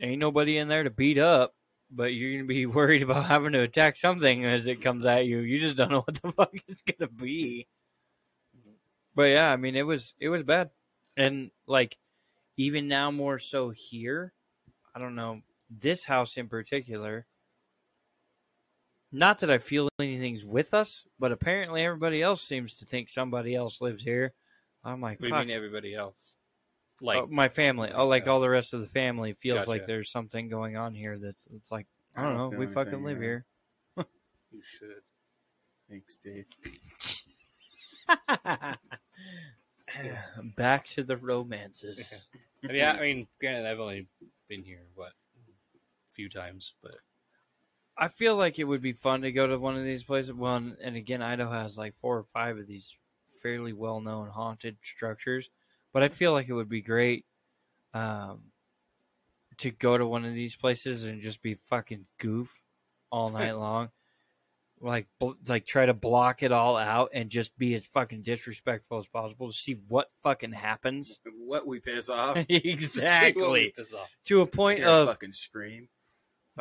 [SPEAKER 3] Ain't nobody in there to beat up, but you're gonna be worried about having to attack something as it comes at you. You just don't know what the fuck it's gonna be. But yeah, I mean, it was it was bad, and like even now more so here. I don't know this house in particular. Not that I feel anything's with us, but apparently everybody else seems to think somebody else lives here. I'm like,
[SPEAKER 1] what do you mean everybody else like
[SPEAKER 3] Oh, my family, oh, like all the rest of the family, feels like there's something going on here. That's it's like I
[SPEAKER 2] I
[SPEAKER 3] don't
[SPEAKER 2] don't
[SPEAKER 3] know.
[SPEAKER 2] feel
[SPEAKER 3] We
[SPEAKER 2] anything,
[SPEAKER 3] fucking live
[SPEAKER 2] yeah.
[SPEAKER 3] here.
[SPEAKER 1] you should
[SPEAKER 2] Thanks, Dave.
[SPEAKER 3] Back to the romances.
[SPEAKER 1] I mean, I, I mean granted i've only been here what a few times but
[SPEAKER 3] I feel like it would be fun to go to one of these places. One, and again, Idaho has like four or five of these fairly well-known haunted structures, but I feel like it would be great um, to go to one of these places and just be fucking goof all night long. Like, like try to block it all out and just be as fucking disrespectful as possible to see what fucking happens.
[SPEAKER 2] What we piss off?
[SPEAKER 3] exactly
[SPEAKER 1] Piss off.
[SPEAKER 3] to a point of
[SPEAKER 2] fucking scream.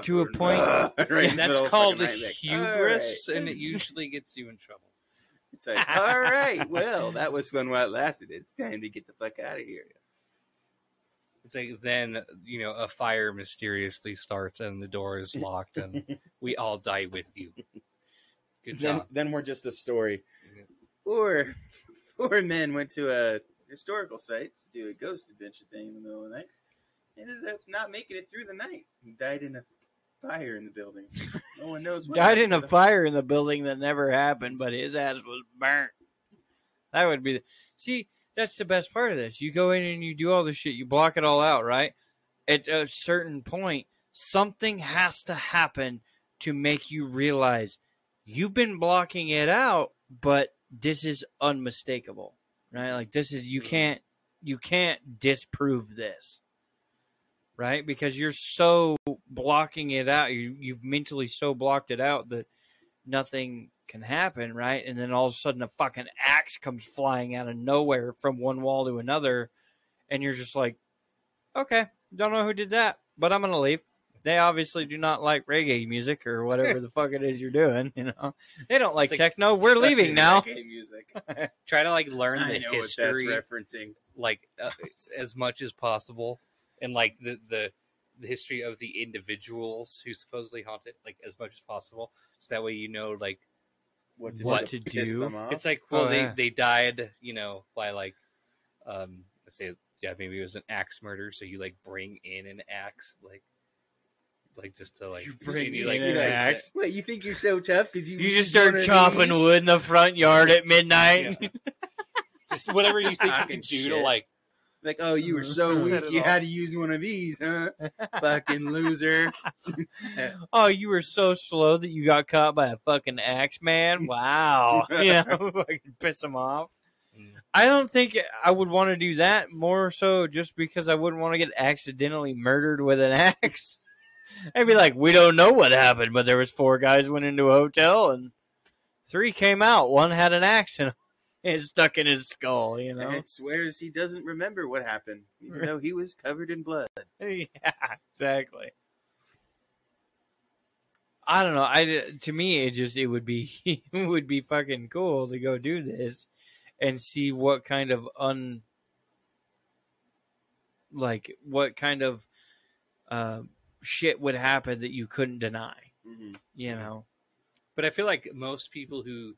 [SPEAKER 3] To a point-
[SPEAKER 2] right
[SPEAKER 1] And that's called hubris,
[SPEAKER 2] "All right."
[SPEAKER 1] and it usually gets you in trouble.
[SPEAKER 2] It's like, all right, well, that was fun while it lasted. It's time to get the fuck out of here.
[SPEAKER 1] It's like then you know a fire mysteriously starts and the door is locked and we all die with you. Good
[SPEAKER 2] Then,
[SPEAKER 1] job.
[SPEAKER 2] then we're just a story.
[SPEAKER 1] Yeah.
[SPEAKER 2] Four, four men went to a historical site to do a ghost adventure thing in the middle of the night. Ended up not making it through the night. Died in a fire in the building. No one knows. What
[SPEAKER 3] Died in a fire in the building that never happened, but his ass was burnt. That would be the see. That's the best part of this. You go in and you do all this shit. You block it all out, right? At a certain point, something has to happen to make you realize you've been blocking it out, but this is unmistakable, right? Like this is you mm-hmm. can't you can't disprove this, right? Because you're so blocking it out. You you've mentally so blocked it out that nothing can happen, right? And then all of a sudden a fucking axe comes flying out of nowhere from one wall to another, and you're just like, okay, don't know who did that, but I'm gonna leave. They obviously do not like reggae music or whatever the fuck it is you're doing. You know, they don't like
[SPEAKER 1] like-
[SPEAKER 3] techno. We're leaving now.
[SPEAKER 2] Reggae music.
[SPEAKER 1] Try to like learn
[SPEAKER 2] I
[SPEAKER 1] the
[SPEAKER 2] know
[SPEAKER 1] history
[SPEAKER 2] what that's referencing.
[SPEAKER 1] like uh, as much as possible and like the, the the history of the individuals who supposedly haunt it like as much as possible so that way you know like
[SPEAKER 2] What to,
[SPEAKER 3] What
[SPEAKER 2] do
[SPEAKER 3] to
[SPEAKER 2] piss
[SPEAKER 3] do?
[SPEAKER 1] it's like well
[SPEAKER 3] Oh,
[SPEAKER 1] they
[SPEAKER 3] yeah.
[SPEAKER 1] they died you know by like um let's say yeah maybe it was an axe murder so you like bring in an axe like like just to like
[SPEAKER 3] You bring
[SPEAKER 1] you,
[SPEAKER 3] in
[SPEAKER 1] like
[SPEAKER 3] an axe?
[SPEAKER 1] it.
[SPEAKER 2] Wait, you think you're so tough because you
[SPEAKER 3] You just start chopping wood in the front yard at midnight.
[SPEAKER 1] Yeah. just whatever you think you can do
[SPEAKER 2] shit.
[SPEAKER 1] to like
[SPEAKER 2] Like, oh, you were so
[SPEAKER 1] Set
[SPEAKER 2] weak,
[SPEAKER 1] it
[SPEAKER 2] you
[SPEAKER 1] off.
[SPEAKER 2] had to use one of these, huh? Fucking loser.
[SPEAKER 3] oh, you were so slow that you got caught by a fucking axe man. Wow, you know, fucking piss him off.
[SPEAKER 1] Mm.
[SPEAKER 3] I don't think I would want to do that more so just because I wouldn't want to get accidentally murdered with an axe. I'd be like, we don't know what happened, but there was four guys went into a hotel and three came out. One had an axe and it's stuck in his skull. You know,
[SPEAKER 2] And swears he doesn't remember what happened, even though he was covered in blood.
[SPEAKER 3] yeah, exactly. I don't know. I to me it just it would be it would be fucking cool to go do this and see what kind of un like what kind of uh, shit would happen that you couldn't deny.
[SPEAKER 2] Mm-hmm.
[SPEAKER 3] You know,
[SPEAKER 1] but I feel like most people who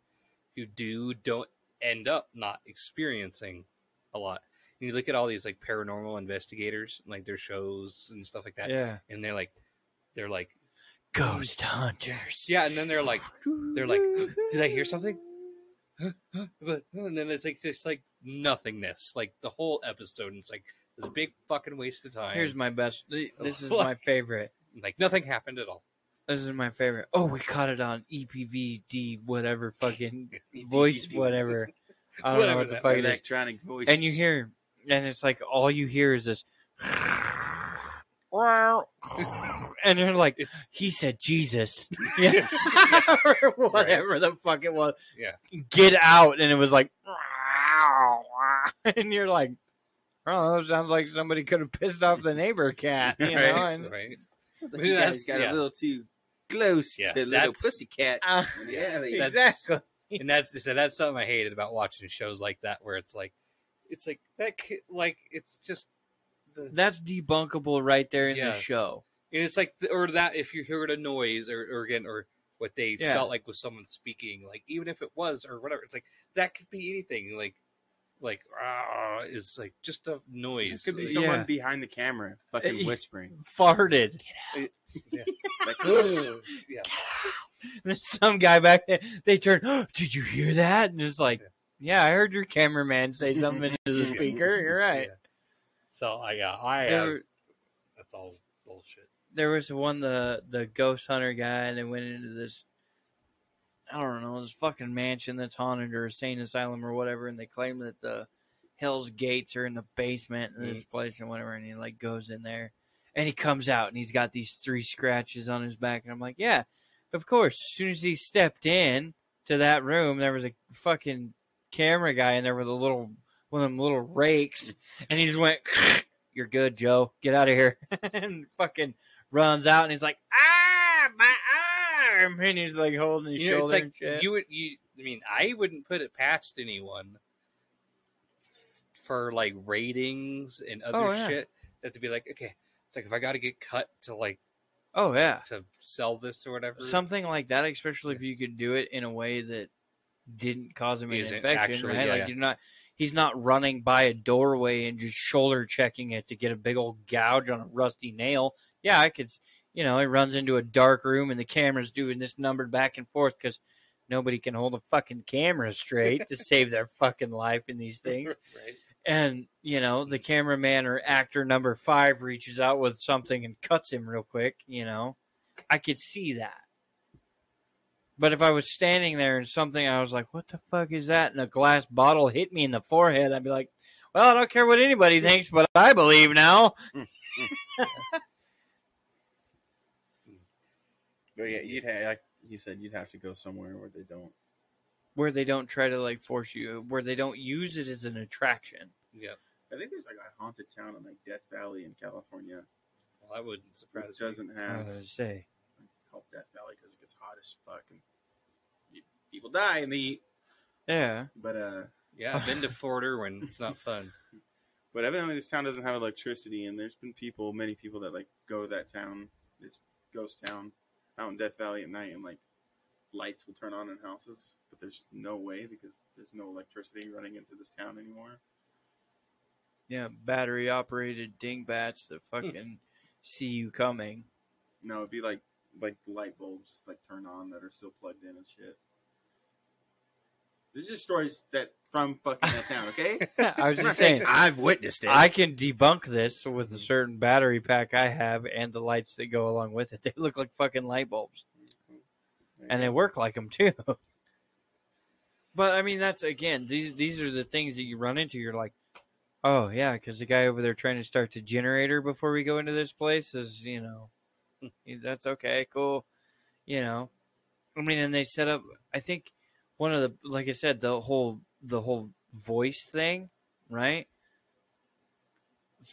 [SPEAKER 1] who do don't end up not experiencing a lot. And You look at all these like paranormal investigators, like their shows and stuff like that,
[SPEAKER 3] yeah.
[SPEAKER 1] and they're like, they're like,
[SPEAKER 3] Ghost hunters.
[SPEAKER 1] yeah, and then they're like, they're like, did I hear something? Huh? Huh? But and then it's like just like nothingness, like the whole episode. And it's like it's a big fucking waste of time.
[SPEAKER 3] Here's my best. This is my favorite.
[SPEAKER 1] like nothing happened at all.
[SPEAKER 3] This is my favorite. Oh, we caught it on E EPVD, whatever fucking voice, whatever. I don't know what the
[SPEAKER 1] that
[SPEAKER 3] fuck it is.
[SPEAKER 2] Electronic voice.
[SPEAKER 3] And you hear, and it's like all you hear is this, and you're like,
[SPEAKER 1] It's
[SPEAKER 3] he said Jesus, yeah, or whatever the fuck it was.
[SPEAKER 1] Yeah.
[SPEAKER 3] get out, and it was like, and you're like, oh, that sounds like somebody could have pissed off the neighbor cat, you know?
[SPEAKER 2] Right.
[SPEAKER 3] And,
[SPEAKER 1] right.
[SPEAKER 2] Sounds like you guys
[SPEAKER 1] That's-
[SPEAKER 2] got
[SPEAKER 1] yeah.
[SPEAKER 2] a little too close
[SPEAKER 1] Yeah,
[SPEAKER 2] to little
[SPEAKER 1] that's-
[SPEAKER 2] pussycat.
[SPEAKER 3] uh,
[SPEAKER 2] yeah, they-
[SPEAKER 1] That's-
[SPEAKER 3] exactly.
[SPEAKER 1] and that's so that's something I hated about watching shows like that, where it's like, it's like that, ki- like it's just the,
[SPEAKER 3] That's debunkable right there in the show.
[SPEAKER 1] and it's like, or that if you heard a noise or, or again or what they
[SPEAKER 3] Yeah.
[SPEAKER 1] felt like was someone speaking, like even if it was or whatever, it's like that could be anything, like like ah, is like just a
[SPEAKER 2] It
[SPEAKER 1] noise.
[SPEAKER 2] could be someone
[SPEAKER 3] Yeah.
[SPEAKER 2] behind the camera fucking
[SPEAKER 3] Uh,
[SPEAKER 2] whispering.
[SPEAKER 3] Farted.
[SPEAKER 2] Like,
[SPEAKER 1] yeah,
[SPEAKER 3] There's some guy back there. They turn. Oh, did you hear that? And it's like, yeah, I heard your cameraman say something into the speaker. You're right.
[SPEAKER 1] Yeah. So I yeah, I
[SPEAKER 3] There,
[SPEAKER 1] have, that's all bullshit.
[SPEAKER 3] there was one the the ghost hunter guy, and they went into this. I don't know this fucking mansion that's haunted or a sane asylum or whatever, and they claim that the Hell's Gates are in the basement in this place and whatever, and he like goes in there, and he comes out and he's got these three scratches on his back, and I'm like, yeah, of course. As soon as he stepped in to that room, there was a fucking camera guy in there with a little one of them little rakes, and he just went, "You're good, Joe. Get out of here," and fucking runs out, and he's like, "Ah, my arm, and he's like holding his
[SPEAKER 1] You know,
[SPEAKER 3] shoulder
[SPEAKER 1] it's like you would you. I mean, I wouldn't put it past anyone for like ratings and other
[SPEAKER 3] Oh, yeah.
[SPEAKER 1] shit that to be like, okay, it's like if I got to get cut to like
[SPEAKER 3] oh yeah,
[SPEAKER 1] to sell this or whatever,
[SPEAKER 3] something like that. Especially if you could do it in a way that didn't cause him an
[SPEAKER 1] Isn't
[SPEAKER 3] infection,
[SPEAKER 1] actually-
[SPEAKER 3] right?
[SPEAKER 1] yeah,
[SPEAKER 3] like
[SPEAKER 1] yeah.
[SPEAKER 3] you're not. He's not running by a doorway and just shoulder checking it to get a big old gouge on a rusty nail. Yeah, I could. You know, he runs into a dark room and the camera's doing this numbered back and forth because nobody can hold a fucking camera straight to save their fucking life in these things.
[SPEAKER 1] right?
[SPEAKER 3] and you know the cameraman or actor number five reaches out with something and cuts him real quick you know i could see that but if i was standing there and something i was like what the fuck is that and a glass bottle hit me in the forehead i'd be like well i don't care what anybody thinks but i believe now
[SPEAKER 2] But yeah, you'd have like he said you'd have to go somewhere where they don't.
[SPEAKER 3] where they don't try to like force you where they don't use it as an attraction
[SPEAKER 1] Yeah,
[SPEAKER 2] I think there's like a haunted town in like Death Valley in California.
[SPEAKER 1] well, that wouldn't surprise me.
[SPEAKER 2] doesn't
[SPEAKER 3] i
[SPEAKER 2] have
[SPEAKER 3] was gonna say
[SPEAKER 2] it's called Death Valley because it gets hot as fuck and people die in the heat.
[SPEAKER 3] yeah
[SPEAKER 2] But uh,
[SPEAKER 1] Yeah, I've been to Fort Irwin. It's not fun.
[SPEAKER 2] but evidently this town doesn't have electricity, and there's been people, many people that like go to that town, this ghost town, out in Death Valley at night, and like lights will turn on in houses, but there's no way because there's no electricity running into this town anymore.
[SPEAKER 3] yeah battery operated dingbats that hmm. fucking see you coming
[SPEAKER 2] No, it'd be like like light bulbs like turn on that are still plugged in and shit. These are stories that from fucking that town, okay?
[SPEAKER 3] I was just saying,
[SPEAKER 2] I've witnessed it.
[SPEAKER 3] I can debunk this with a certain battery pack I have and the lights that go along with it. They look like fucking light bulbs, and they work like them too. But I mean, that's again, these these are the things that you run into. You're like, oh yeah, because the guy over there trying to start the generator before we go into this place is, you know, hmm. that's okay, cool, you know. I mean, and they set up. I think one of the, like I said, the whole the whole voice thing, right?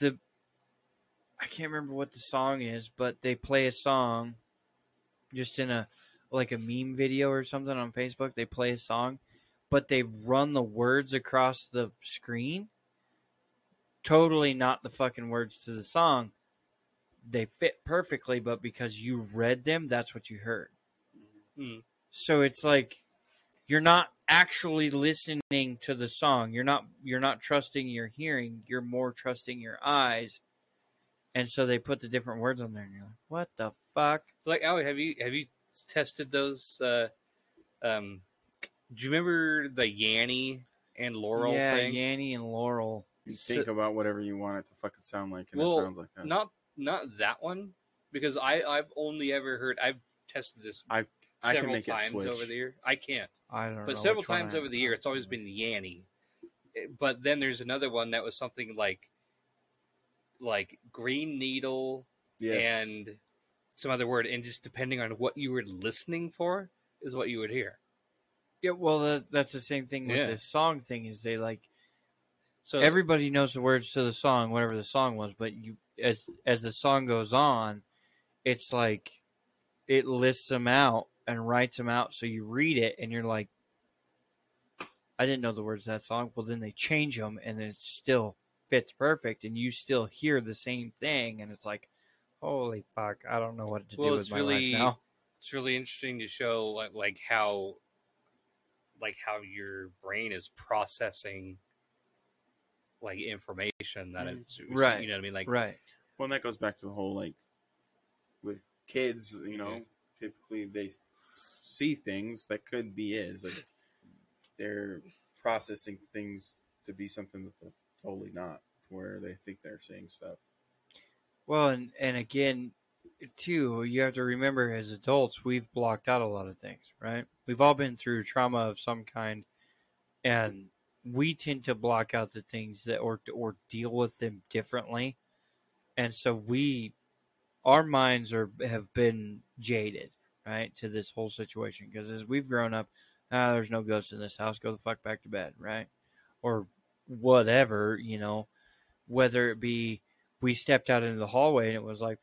[SPEAKER 3] The I can't remember what the song is, but they play a song just in a like a meme video or something on Facebook. They play a song, but they run the words across the screen. Totally not the fucking words to the song. They fit perfectly, but because you read them, that's what you heard.
[SPEAKER 1] Hmm.
[SPEAKER 3] So it's like you're not actually listening to the song. You're not you're not trusting your hearing. You're more trusting your eyes. And so they put the different words on there, and you're like, "What the fuck?"
[SPEAKER 1] Like, oh, have you have you tested those? Uh, um, do you remember the Yanny and Laurel
[SPEAKER 3] yeah,
[SPEAKER 1] thing?
[SPEAKER 3] Yanny and Laurel.
[SPEAKER 2] You
[SPEAKER 1] So-
[SPEAKER 2] think about whatever you want it to fucking sound like, and
[SPEAKER 1] Well,
[SPEAKER 2] it sounds like that.
[SPEAKER 1] Not not that one because I I've only ever heard I've tested this
[SPEAKER 2] I- I can
[SPEAKER 1] several
[SPEAKER 2] make
[SPEAKER 1] times
[SPEAKER 2] switch.
[SPEAKER 1] over the year. I can't,
[SPEAKER 3] I don't know.
[SPEAKER 1] but several times over the year, it's always been Yanny. Eh, But then there's another one that was something like like Green Needle
[SPEAKER 2] Yes.
[SPEAKER 1] and some other word, and just depending on what you were listening for is what you would hear.
[SPEAKER 3] Yeah, well, that, that's the same thing with
[SPEAKER 1] Yeah.
[SPEAKER 3] this song thing. Is they like
[SPEAKER 1] So
[SPEAKER 3] everybody knows the words to the song, whatever the song was, but you as as the song goes on, it's like it lists them out and writes them out. So you read it and you're like, I didn't know the words to that song. Well, then they change them and it still fits perfect, and you still hear the same thing, and it's like, holy fuck, I don't know what to
[SPEAKER 1] Well,
[SPEAKER 3] do
[SPEAKER 1] it's
[SPEAKER 3] with my
[SPEAKER 1] really-
[SPEAKER 3] life now.
[SPEAKER 1] it's really interesting to show like, like how like how your brain is processing like information that
[SPEAKER 2] Mhm.
[SPEAKER 1] it's
[SPEAKER 3] Right.
[SPEAKER 1] you know what I mean like
[SPEAKER 3] Right.
[SPEAKER 2] Well, and that goes back to the whole like with kids, you know,
[SPEAKER 1] Yeah.
[SPEAKER 2] typically they s- see things that could be is like they're processing things to be something that they're totally not, where they think they're seeing stuff.
[SPEAKER 3] Well, and and again, too, you have to remember as adults, we've blocked out a lot of things, right? We've all been through trauma of some kind, and we tend to block out the things that or or deal with them differently, and so we, our minds are have been jaded, right, to this whole situation because as we've grown up, ah, there's no ghosts in this house, go the fuck back to bed, right, or whatever, you know, whether it be we stepped out into the hallway and it was like,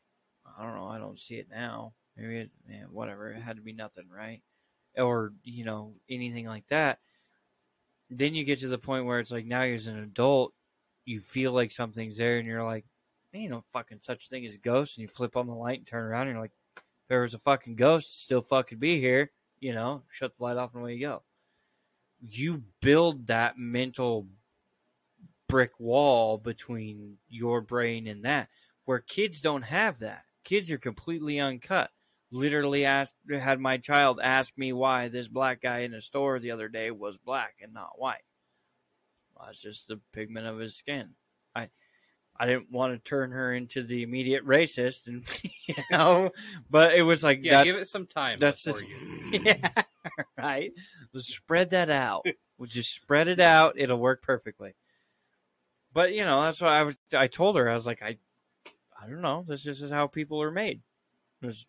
[SPEAKER 3] I don't know, I don't see it now. maybe it, man, whatever. It had to be nothing, right? Or you know anything like that. Then you get to the point where it's like now you're as an adult, you feel like something's there, and you're like, ain't no fucking such thing as ghosts. And you flip on the light and turn around, and you're like, if there was a fucking ghost, still fucking be here. You know, shut the light off and away you go. You build that mental brick wall between your brain and that, where kids don't have that. Kids are completely uncut. Literally asked had my child ask me why this black guy in a store the other day was black and not white. Well, it's just the pigment of his skin. I didn't want to turn her into the immediate racist, and you know, but it was like
[SPEAKER 1] Yeah, give it some time
[SPEAKER 3] that's the-
[SPEAKER 1] you.
[SPEAKER 3] yeah, right. Let's spread that out. We'll just spread it out. It'll work perfectly. But you know, that's what I was. I told her I was like, I, I don't know. This just is how people are made. There's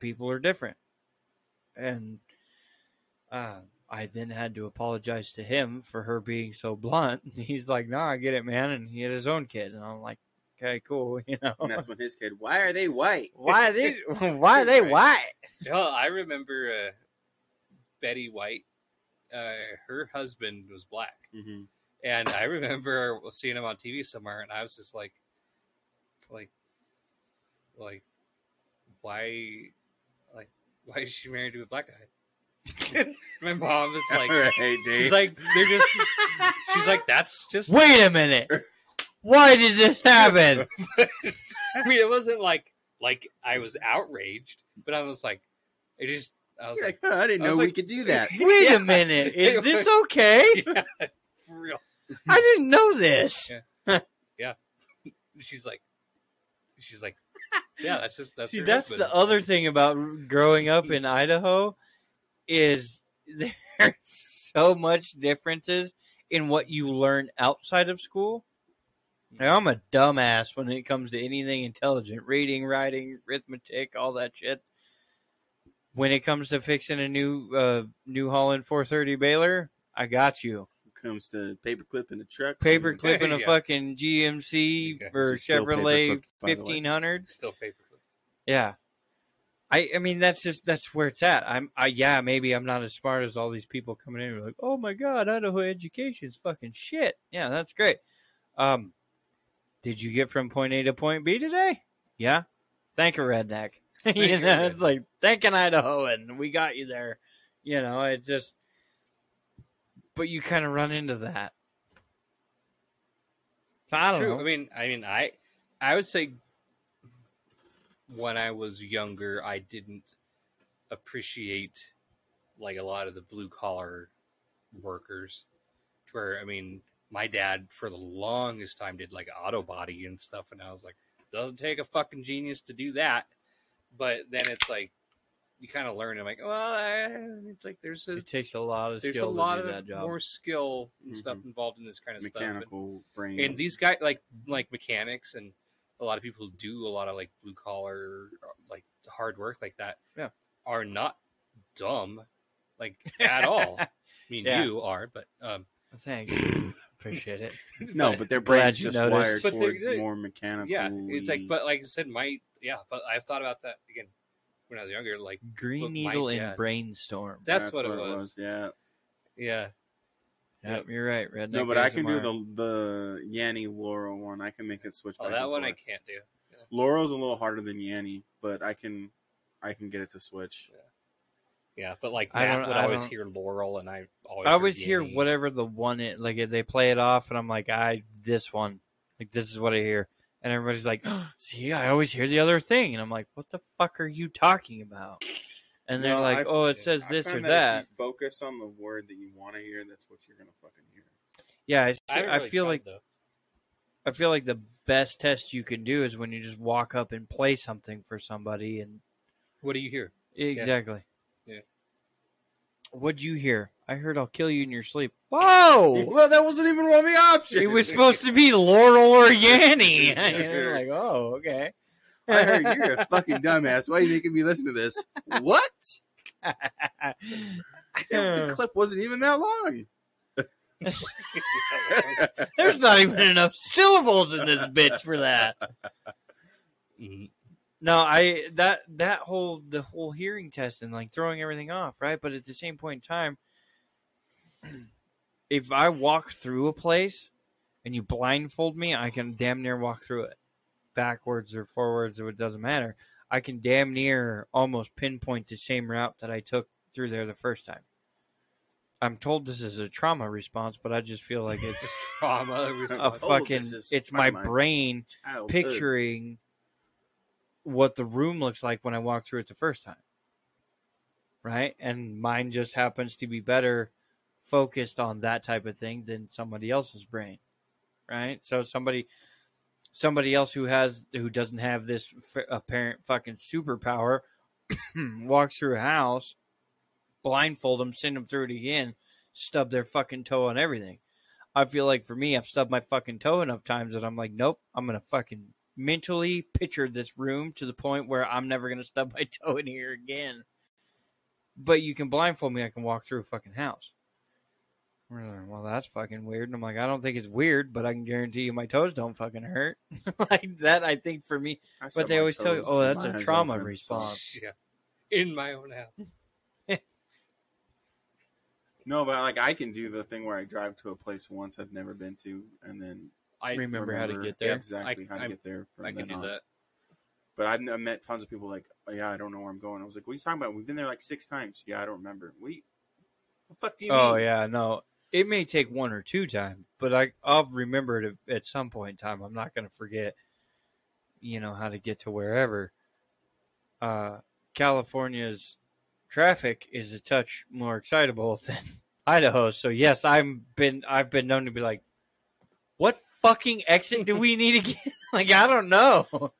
[SPEAKER 3] people are different, and uh, I then had to apologize to him for her being so blunt. He's like, "No, I get it, man," and he had his own kid, and I'm like, "Okay, cool," you know.
[SPEAKER 2] And that's when his kid, why are they white?
[SPEAKER 3] why are they? Why are they
[SPEAKER 1] Right.
[SPEAKER 3] white?
[SPEAKER 1] Hell, I remember uh, Betty White. Uh, her husband was black,
[SPEAKER 2] hmm
[SPEAKER 1] and I remember seeing him on TV somewhere, and I was just like, like, like, why, like, why is she married to a black guy? My mom is like,
[SPEAKER 2] All right,
[SPEAKER 1] she's like, they're just, she's like, that's just.
[SPEAKER 3] Wait a minute. Why did this happen?
[SPEAKER 1] I mean, it wasn't like like I was outraged, but I was like, I just, I was
[SPEAKER 2] You're
[SPEAKER 1] like,
[SPEAKER 2] like, "Huh, I didn't
[SPEAKER 1] I
[SPEAKER 2] know
[SPEAKER 1] was
[SPEAKER 2] we
[SPEAKER 1] like-
[SPEAKER 2] could do that.
[SPEAKER 3] Wait
[SPEAKER 1] Yeah.
[SPEAKER 3] a minute. Is this okay?
[SPEAKER 1] yeah, for real.
[SPEAKER 3] I didn't know this. Yeah.
[SPEAKER 1] She's like, she's like, yeah, that's just that's.
[SPEAKER 3] See,
[SPEAKER 1] her
[SPEAKER 3] that's
[SPEAKER 1] husband."
[SPEAKER 3] the other thing about growing up in Idaho is there's so much differences in what you learn outside of school. Now, I'm a dumbass when it comes to anything intelligent, reading, writing, arithmetic, all that shit. When it comes to fixing a new uh, New Holland 430 baler, I got you.
[SPEAKER 2] When it comes to paperclip in the truck.
[SPEAKER 3] Paper clipping a
[SPEAKER 1] Yeah.
[SPEAKER 3] fucking GMC
[SPEAKER 1] Yeah,
[SPEAKER 3] or
[SPEAKER 2] which is still
[SPEAKER 3] Chevrolet
[SPEAKER 2] paperclip, by the way.
[SPEAKER 3] 1500.
[SPEAKER 1] still paperclip.
[SPEAKER 3] Yeah. I I mean that's just that's where it's at. I'm I yeah, maybe I'm not as smart as all these people coming in and like, "Oh my god, Idaho education's fucking shit." Yeah, that's great. Um did you get from point A to point B today? Yeah. Thank a redneck.
[SPEAKER 1] Thank
[SPEAKER 3] you know, it's like thank an Idahoan. We got you there. You know, it just but you kind of run into that. So I don't
[SPEAKER 1] True.
[SPEAKER 3] know.
[SPEAKER 1] I mean, I mean, I, I would say when I was younger, I didn't appreciate like a lot of the blue collar workers. Where I mean, my dad for the longest time did like auto body and stuff, and I was like, doesn't take a fucking genius to do that. But then it's like you kind of learn. I'm like, well, I, it's like there's a
[SPEAKER 3] it takes a lot of
[SPEAKER 1] there's a lot
[SPEAKER 3] to do
[SPEAKER 1] of
[SPEAKER 3] that job.
[SPEAKER 1] more skill and stuff
[SPEAKER 2] Mhm.
[SPEAKER 1] involved in this kind of stuff.
[SPEAKER 2] mechanical brain.
[SPEAKER 1] and these guys like like mechanics and a lot of people who do a lot of like blue collar like hard work like that
[SPEAKER 3] Yeah.
[SPEAKER 1] are not dumb like at all i mean
[SPEAKER 3] Yeah.
[SPEAKER 1] you are but um
[SPEAKER 3] Thanks. Appreciate it.
[SPEAKER 2] no, but their
[SPEAKER 3] Glad
[SPEAKER 2] brain's just
[SPEAKER 3] noticed.
[SPEAKER 2] wired
[SPEAKER 1] But they're
[SPEAKER 2] towards
[SPEAKER 1] good.
[SPEAKER 2] more mechanical.
[SPEAKER 1] yeah it's like but like i said my yeah but i've thought about that again when i was younger like
[SPEAKER 3] Green
[SPEAKER 1] But my
[SPEAKER 3] Needle and
[SPEAKER 1] dad-
[SPEAKER 3] Brainstorm.
[SPEAKER 1] that's, what, it was,
[SPEAKER 2] Yeah.
[SPEAKER 1] yeah
[SPEAKER 3] Yep, you're right. Redneck
[SPEAKER 2] No, but I can do the the Yanny Laurel one. I can make it switch.
[SPEAKER 1] oh
[SPEAKER 2] back
[SPEAKER 1] that
[SPEAKER 2] and
[SPEAKER 1] one i can't do
[SPEAKER 2] Laurel's a little harder than Yanny, but I can I can get it to switch.
[SPEAKER 1] yeah but like
[SPEAKER 3] I
[SPEAKER 1] Matt
[SPEAKER 3] don't-
[SPEAKER 1] would
[SPEAKER 3] I
[SPEAKER 1] always
[SPEAKER 3] don't-
[SPEAKER 1] hear laurel and i always
[SPEAKER 3] I
[SPEAKER 1] heard
[SPEAKER 3] always hear
[SPEAKER 1] Yanny.
[SPEAKER 3] whatever the one it, like they play it off, and I'm like, I this one, like this is what I hear, and everybody's like, see, I always hear the other thing, and I'm like, what the fuck are you talking about? And they're
[SPEAKER 2] No,
[SPEAKER 3] like,
[SPEAKER 2] I-
[SPEAKER 3] oh, it says
[SPEAKER 2] I
[SPEAKER 3] this or that.
[SPEAKER 2] If you focus on the word that you want to hear, that's what you're gonna fucking hear.
[SPEAKER 3] Yeah, I,
[SPEAKER 1] I, haven't
[SPEAKER 3] I feel like
[SPEAKER 1] though.
[SPEAKER 3] I feel like the best test you can do is when you just walk up and play something for somebody, and
[SPEAKER 1] what do you hear
[SPEAKER 3] exactly.
[SPEAKER 1] Yeah.
[SPEAKER 3] What'd you hear? I heard I'll kill you in your sleep. Whoa!
[SPEAKER 2] Well, that wasn't even one of the options.
[SPEAKER 3] It was supposed to be Laurel or Yanny. You're like, oh, okay.
[SPEAKER 2] I heard you're a fucking dumbass. Why are you making me listen to this? What? The clip wasn't even that long.
[SPEAKER 3] There's not even enough syllables in this bitch for that. No, I that that whole the whole hearing test and like throwing everything off, right? But at the same point in time, if I walk through a place and you blindfold me, I can damn near walk through it, backwards or forwards, or it doesn't matter. I can damn near almost pinpoint the same route that I took through there the first time. I'm told this is a trauma response, but I just feel like it's
[SPEAKER 1] trauma.
[SPEAKER 3] a
[SPEAKER 2] Oh,
[SPEAKER 3] fucking.
[SPEAKER 2] this
[SPEAKER 3] It's my
[SPEAKER 2] my
[SPEAKER 3] brain
[SPEAKER 2] Childhood.
[SPEAKER 3] picturing what the room looks like when I walk through it the first time. Right? And mine just happens to be better focused on that type of thing than somebody else's brain. Right? So somebody somebody else who has who doesn't have this f- apparent fucking superpower walks through a house, blindfold them, send them through it again, stub their fucking toe on everything. I feel like for me, I've stubbed my fucking toe enough times that I'm like, nope, I'm gonna fucking mentally picture this room to the point where I'm never gonna stub my toe in here again. But you can blindfold me, I can walk through a fucking house. We're like, Well, that's fucking weird. And I'm like, I don't think it's weird, but I can guarantee you my toes don't fucking hurt. like that, I think for me,
[SPEAKER 2] I
[SPEAKER 3] but they always tell you, oh, that's a trauma
[SPEAKER 2] open, so-
[SPEAKER 3] response.
[SPEAKER 1] yeah, in my own house.
[SPEAKER 2] No, but like I can do the thing where I drive to a place once I've never been to, and then
[SPEAKER 1] I
[SPEAKER 3] Remember how to get there?
[SPEAKER 2] exactly
[SPEAKER 1] I-
[SPEAKER 2] how to
[SPEAKER 1] I-
[SPEAKER 2] get there. From
[SPEAKER 1] I can do
[SPEAKER 2] on.
[SPEAKER 1] that.
[SPEAKER 2] But I've met tons of people like, oh, yeah, I don't know where I'm going. I was like, what are you talking about? We've been there like six times. Yeah, I don't remember. We. What, you, the fuck do you
[SPEAKER 3] Oh
[SPEAKER 2] mean?
[SPEAKER 3] yeah, no. It may take one or two times, but I I'll remember it at some point in time. I'm not going to forget, you know, how to get to wherever. Uh, California's traffic is a touch more excitable than Idaho, so yes, I'm been I've been known to be like, what fucking exit do we need again? like I don't know.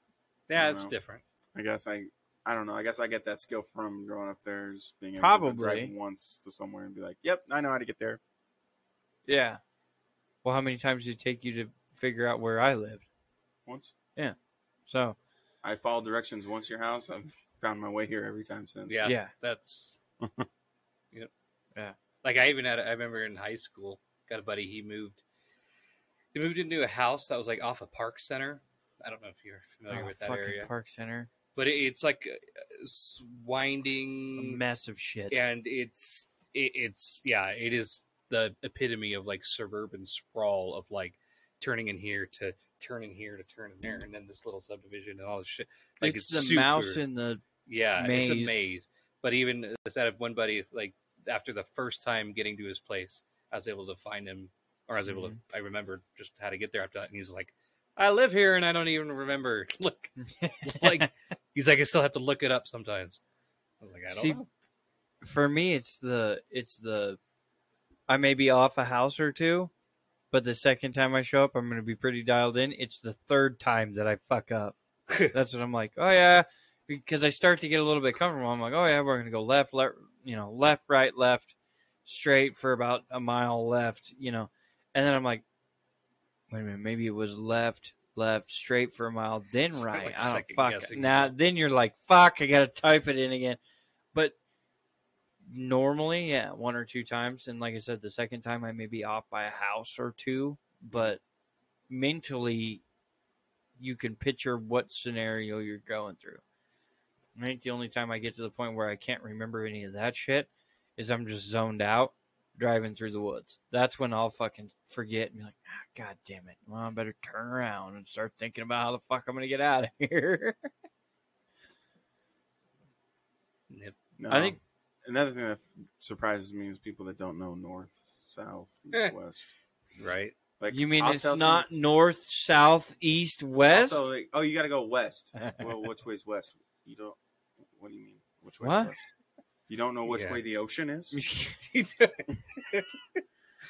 [SPEAKER 1] Yeah,
[SPEAKER 2] I
[SPEAKER 1] it's
[SPEAKER 2] know.
[SPEAKER 1] different.
[SPEAKER 2] I guess I, I don't know. I guess I get that skill from growing up there, just being able
[SPEAKER 3] Probably.
[SPEAKER 2] to drive once to somewhere and be like, yep, I know how to get there.
[SPEAKER 3] Yeah. Well, how many times did it take you to figure out where I lived?
[SPEAKER 2] Once Yeah.
[SPEAKER 3] So
[SPEAKER 2] I followed directions once your house. I've found my way here every time since.
[SPEAKER 1] Yeah,
[SPEAKER 3] yeah.
[SPEAKER 1] that's. yep.
[SPEAKER 3] Yeah.
[SPEAKER 1] Like I even had. I remember in high school, got a buddy. He moved. He moved into a house that was like off a park center. I don't know if you're familiar
[SPEAKER 3] Oh,
[SPEAKER 1] with that area,
[SPEAKER 3] Park Center.
[SPEAKER 1] but it's like uh, s-
[SPEAKER 3] A
[SPEAKER 1] winding,
[SPEAKER 3] mess of shit.
[SPEAKER 1] and it's it, it's yeah, it is the epitome of like suburban sprawl of like turning in here to turning here to turn in there, and then this little subdivision and all this shit. Like
[SPEAKER 3] it's,
[SPEAKER 1] it's,
[SPEAKER 3] the
[SPEAKER 1] super,
[SPEAKER 3] mouse in the
[SPEAKER 1] Yeah, it's a
[SPEAKER 3] maze.
[SPEAKER 1] maze. But even instead of one buddy, like after the first time getting to his place, I was able to find him, or I was able
[SPEAKER 3] Mhm.
[SPEAKER 1] to. I remembered just how to get there after that, and he's like, "I live here, and I don't even remember." Look, like he's like, I still have to look it up sometimes. I was like, I don't
[SPEAKER 3] See,
[SPEAKER 1] know.
[SPEAKER 3] for me it's the it's the I may be off a house or two, but the second time I show up I'm gonna be pretty dialed in. It's the third time that I fuck up. That's what I'm like, oh yeah. Because I start to get a little bit comfortable. I'm like, oh yeah, we're gonna go left, left you know, left, right, left, straight for about a mile left, you know. And then I'm like, wait a minute, maybe it was left, left, straight for a mile, then right.
[SPEAKER 1] like
[SPEAKER 3] I don't fuck. Now then you're like, fuck, I gotta type it in again. But normally, yeah, one or two times, and like I said, the second time I may be off by a house or two, but mentally, you can picture what scenario you're going through. I think the only time I get to the point where I can't remember any of that shit is I'm just zoned out driving through the woods. That's when I'll fucking forget and be like, ah, God damn it. Well, I better turn around and start thinking about how the fuck I'm going to get out of here.
[SPEAKER 1] Yep.
[SPEAKER 2] No,
[SPEAKER 3] I think-
[SPEAKER 2] another thing that surprises me is people that don't know north, south, east,
[SPEAKER 1] Eh.
[SPEAKER 2] west.
[SPEAKER 1] Right?
[SPEAKER 2] Like
[SPEAKER 3] you mean
[SPEAKER 2] I'll
[SPEAKER 3] it's
[SPEAKER 2] tell
[SPEAKER 3] not north, south, east, west?
[SPEAKER 2] also, like, oh, you got to go west. well, which way's west? You don't. What do you mean? Which way's
[SPEAKER 3] What?
[SPEAKER 2] west? You don't know which
[SPEAKER 1] Yeah.
[SPEAKER 2] way the ocean is?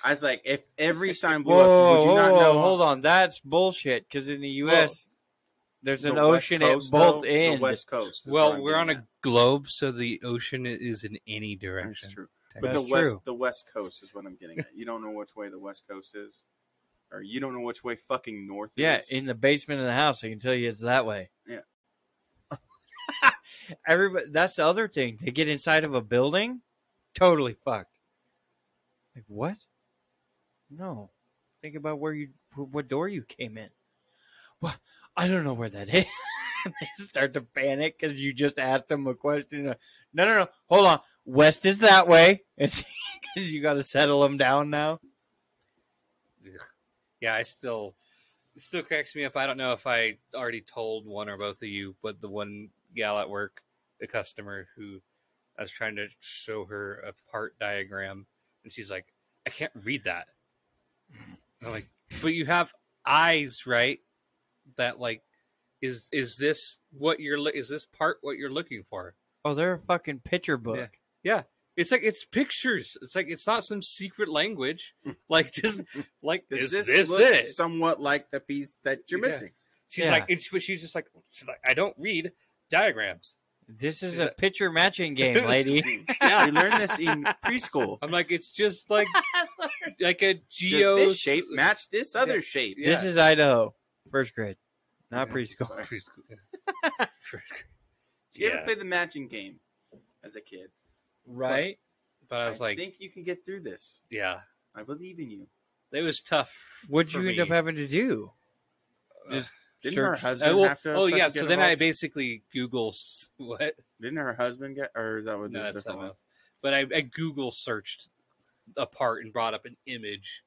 [SPEAKER 2] I was like, if every sign blew
[SPEAKER 3] whoa,
[SPEAKER 2] up, would you not
[SPEAKER 3] whoa,
[SPEAKER 2] know?
[SPEAKER 3] hold on. That's bullshit because in the U.S., there's
[SPEAKER 2] The
[SPEAKER 3] an
[SPEAKER 2] West
[SPEAKER 3] ocean
[SPEAKER 2] Coast,
[SPEAKER 3] at both
[SPEAKER 2] though,
[SPEAKER 3] ends.
[SPEAKER 2] The west coast.
[SPEAKER 1] well, we're on
[SPEAKER 2] getting
[SPEAKER 1] a globe, so the ocean is in any direction.
[SPEAKER 2] That's true. But
[SPEAKER 3] That's
[SPEAKER 2] the west, the west coast is what I'm getting at. You don't know which way the west coast is, or you don't know which way fucking north is.
[SPEAKER 3] Yeah,
[SPEAKER 2] is.
[SPEAKER 3] in the basement of the house, I can tell you it's that way.
[SPEAKER 2] Yeah.
[SPEAKER 3] Everybody, that's the other thing. To get inside of a building, totally fucked. Like what? No, think about where you, what door you came in. Well, I don't know where that is. they start to panic because you just asked them a question. No, no, no. Hold on. West is that way. It's because you got to settle them down now.
[SPEAKER 1] Yeah, I still it still cracks me up. I don't know if I already told one or both of you, but the one gal at work, the customer who I was trying to show her a part diagram, and she's like, "I can't read that." I'm like, "But you have eyes, right? That like is is this what you're lo- is this part what you're looking for?"
[SPEAKER 3] Oh, they're a fucking picture book. Yeah.
[SPEAKER 1] It's like it's pictures. It's like it's not some secret language. Like just like
[SPEAKER 2] Does
[SPEAKER 1] is
[SPEAKER 2] this,
[SPEAKER 1] this it?
[SPEAKER 2] somewhat like the piece that you're
[SPEAKER 1] Yeah.
[SPEAKER 2] missing?
[SPEAKER 1] She's
[SPEAKER 3] Yeah.
[SPEAKER 1] like, it's, but she's just like, she's like, I don't read diagrams.
[SPEAKER 3] This is a picture matching game, lady.
[SPEAKER 2] yeah, we learned this in preschool.
[SPEAKER 1] I'm like, it's just like like a geo
[SPEAKER 2] shape match this other
[SPEAKER 1] Yeah.
[SPEAKER 2] shape?
[SPEAKER 1] Yeah.
[SPEAKER 3] This is Idaho, first grade, not
[SPEAKER 2] Yeah,
[SPEAKER 3] preschool.
[SPEAKER 2] sorry.
[SPEAKER 1] Preschool.
[SPEAKER 2] Did you
[SPEAKER 1] yeah,
[SPEAKER 2] ever play the matching game as a kid?
[SPEAKER 3] Right?
[SPEAKER 1] but I was like, I
[SPEAKER 2] think you can get through this.
[SPEAKER 1] yeah,
[SPEAKER 2] I believe in you.
[SPEAKER 1] it was tough.
[SPEAKER 3] What'd
[SPEAKER 1] for
[SPEAKER 3] you end up having to do? Uh, Just
[SPEAKER 2] Didn't her
[SPEAKER 3] search-
[SPEAKER 2] husband
[SPEAKER 1] Oh, well-
[SPEAKER 2] have to?
[SPEAKER 1] oh yeah, so then I basically Google what?
[SPEAKER 2] didn't her husband get, or is that what
[SPEAKER 1] No,
[SPEAKER 2] this
[SPEAKER 1] that's something else. But I, I Google searched a part and brought up an image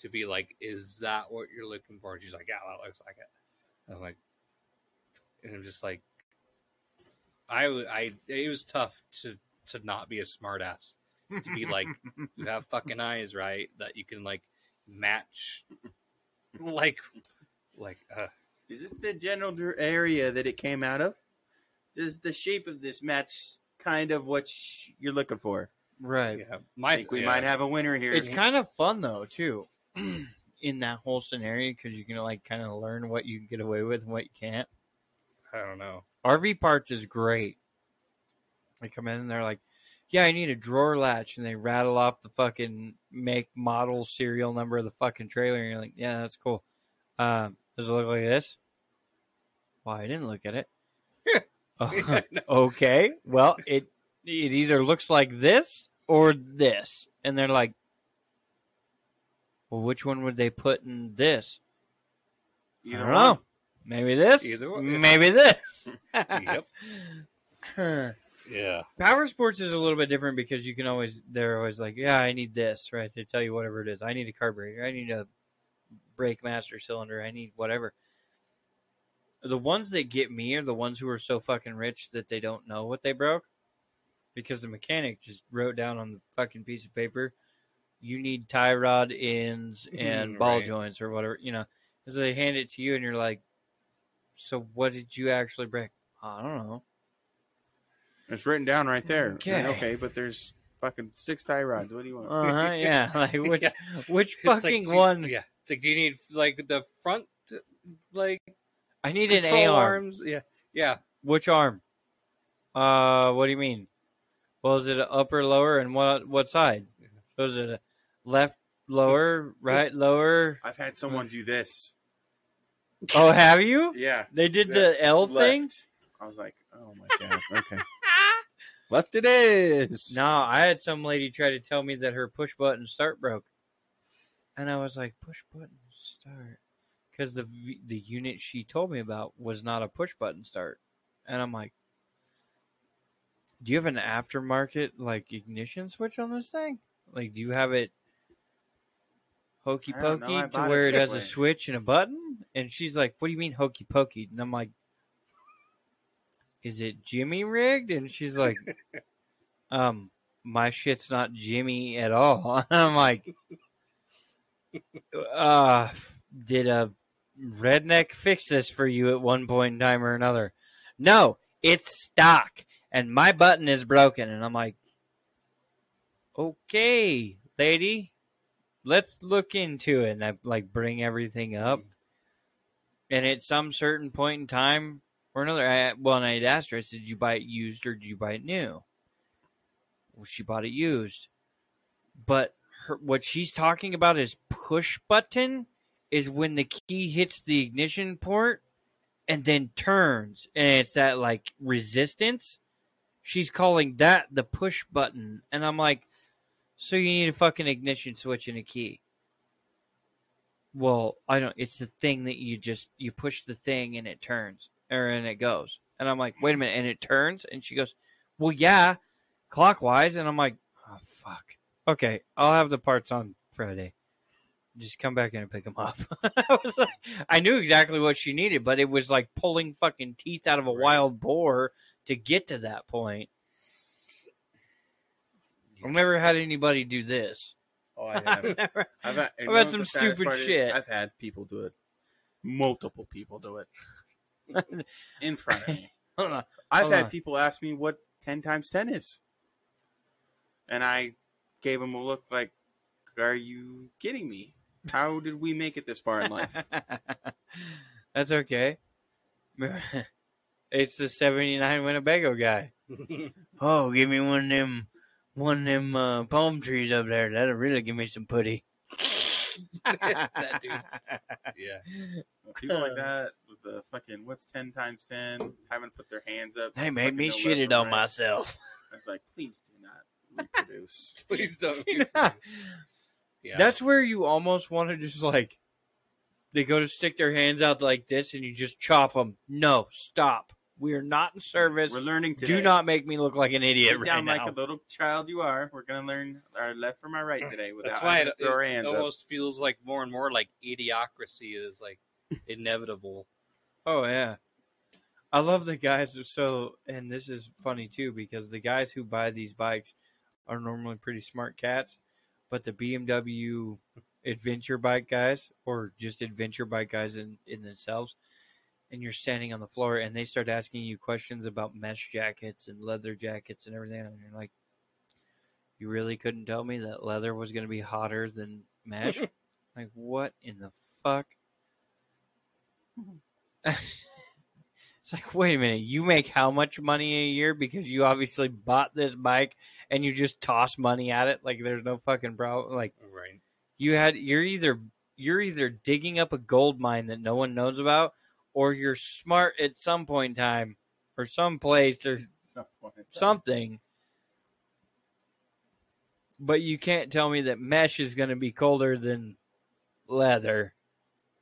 [SPEAKER 1] to be like, is that what you're looking for? And she's like, yeah, that looks like it. And I'm like, and I'm just like, I, I, it was tough to to not be a smartass to be like, you have fucking eyes, right? That you can like match, like, like, uh,
[SPEAKER 2] Is this the general area that it came out of? Does the shape of this match kind of what sh- you're looking for?
[SPEAKER 3] right.
[SPEAKER 1] yeah,
[SPEAKER 2] I think we
[SPEAKER 1] yeah.
[SPEAKER 2] might have a winner here.
[SPEAKER 3] It's kind of fun though too, in that whole scenario because you can like kind of learn what you can get away with and what you can't.
[SPEAKER 1] I don't know.
[SPEAKER 3] RV parts is great. They come in and they're like, "Yeah, I need a drawer latch," and they rattle off the fucking make, model, serial number of the fucking trailer, and you're like, "Yeah, that's cool." Um, does it look like this? Well, I didn't look at it. Oh, okay, well, it it either looks like this or this, and they're like, "Well, which one would they put in this?"
[SPEAKER 2] Either
[SPEAKER 3] I don't
[SPEAKER 2] one.
[SPEAKER 3] know. Maybe this.
[SPEAKER 1] Either one.
[SPEAKER 3] Maybe this.
[SPEAKER 1] Yep. Yeah.
[SPEAKER 3] Power sports is a little bit different because you can always they're always like, yeah, I need this, right? They tell you whatever it is. I need a carburetor. I need a brake master cylinder. I need whatever. The ones that get me are the ones who are so fucking rich that they don't know what they broke because the mechanic just wrote down on the fucking piece of paper, you need tie rod ends and ball
[SPEAKER 1] Right.
[SPEAKER 3] joints or whatever, you know. Because they hand it to you and you're like, so what did you actually break? I don't know.
[SPEAKER 2] It's written down right there.
[SPEAKER 3] Okay.
[SPEAKER 2] Okay, but there's fucking six tie rods. What do you want?
[SPEAKER 3] Uh huh. Yeah. Like which
[SPEAKER 1] Yeah.
[SPEAKER 3] which
[SPEAKER 1] It's like,
[SPEAKER 3] fucking one?
[SPEAKER 1] Yeah. It's like, do you need like the front, like
[SPEAKER 3] I need an A arm.
[SPEAKER 1] arms? Yeah. Yeah.
[SPEAKER 3] Which arm? Uh, what do you mean? Well, is it upper, lower, and what what side? So is it a left, lower, right, lower?
[SPEAKER 2] I've had someone do this.
[SPEAKER 3] Oh, have you?
[SPEAKER 2] Yeah.
[SPEAKER 3] They did the L
[SPEAKER 2] left.
[SPEAKER 3] thing.
[SPEAKER 2] I was like, oh my god. Okay. Left it is.
[SPEAKER 3] No, I had some lady try to tell me that her push button start broke, and I was like, push button start, because the the unit she told me about was not a push button start, and I'm like, do you have an aftermarket like ignition switch on this thing? Like, do you have it hokey
[SPEAKER 2] don't know,
[SPEAKER 3] pokey to
[SPEAKER 2] bought it
[SPEAKER 3] where it has
[SPEAKER 2] way.
[SPEAKER 3] a switch and a button? And she's like, what do you mean hokey pokey? And I'm like, is it Jimmy rigged? And she's like, um, my shit's not Jimmy at all. And I'm like, uh, did a redneck fix this for you at one point in time or another? No, it's stock, and my button is broken. And I'm like, okay, lady, let's look into it. And I like bring everything up, and at some certain point in time or another, I, well, and I'd asked her, I said, did you buy it used or did you buy it new? Well, she bought it used. But her, what she's talking about is push button is when the key hits the ignition port and then turns and it's that like resistance. She's calling that the push button. And I'm like, so you need a fucking ignition switch and a key. Well, I don't it's the thing that you just you push the thing and it turns. or and it goes. And I'm like, wait a minute, and it turns, and she goes, well, yeah, clockwise, and I'm like, oh fuck, okay, I'll have the parts on Friday. Just come back in and pick them up. I was like, I knew exactly what she needed, but it was like pulling fucking teeth out of a wild boar to get to that point. I've never had anybody do this.
[SPEAKER 2] Oh, I
[SPEAKER 3] I've
[SPEAKER 2] have.
[SPEAKER 3] never,
[SPEAKER 2] I've had,
[SPEAKER 3] I've had some stupid shit.
[SPEAKER 2] I've had people do it. Multiple people do it in front of me.
[SPEAKER 3] hold on.
[SPEAKER 2] I've
[SPEAKER 3] Hold
[SPEAKER 2] had
[SPEAKER 3] on.
[SPEAKER 2] people ask me what 10 times 10 is. And I gave them a look like, Are you kidding me? How did we make it this far in life?
[SPEAKER 3] That's okay. It's the '79 Winnebago guy. Oh, give me one of them, one of them uh, palm trees up there. That'll really give me some putty.
[SPEAKER 1] that dude. Yeah.
[SPEAKER 2] People like that with the fucking, what's 10 times 10? Haven't put their hands up.
[SPEAKER 3] They made me shit it on
[SPEAKER 2] right.
[SPEAKER 3] myself.
[SPEAKER 2] I was like, Please do not reproduce.
[SPEAKER 1] Please don't.
[SPEAKER 3] Yeah.
[SPEAKER 1] Yeah.
[SPEAKER 3] That's where you almost want to just like, they go to stick their hands out like this, and you just chop them. No, stop. We are not in service.
[SPEAKER 2] We're learning today.
[SPEAKER 3] Do not make me look like an idiot
[SPEAKER 2] Sit
[SPEAKER 3] right
[SPEAKER 2] down
[SPEAKER 3] now.
[SPEAKER 2] like a little child you are. We're going to learn our left from our right today without
[SPEAKER 1] That's why it,
[SPEAKER 2] throw our
[SPEAKER 1] it
[SPEAKER 2] hands up.
[SPEAKER 1] almost feels like more and more like idiocracy is like inevitable.
[SPEAKER 3] Oh yeah. I love the guys who- so and this is funny too because the guys who buy these bikes are normally pretty smart cats, but the BMW adventure bike guys or just adventure bike guys in, in themselves and you're standing on the floor and they start asking you questions about mesh jackets and leather jackets and everything and you're like you really couldn't tell me that leather was going to be hotter than mesh? like what in the fuck? Mm-hmm. It's like, wait a minute, you make how much money a year because you obviously bought this bike and you just toss money at it like there's no fucking problem. Like
[SPEAKER 1] Right.
[SPEAKER 3] you had, you're either you're either digging up a gold mine that no one knows about, or you're smart at some point in time or some place or something. But you can't tell me that mesh is going to be colder than leather.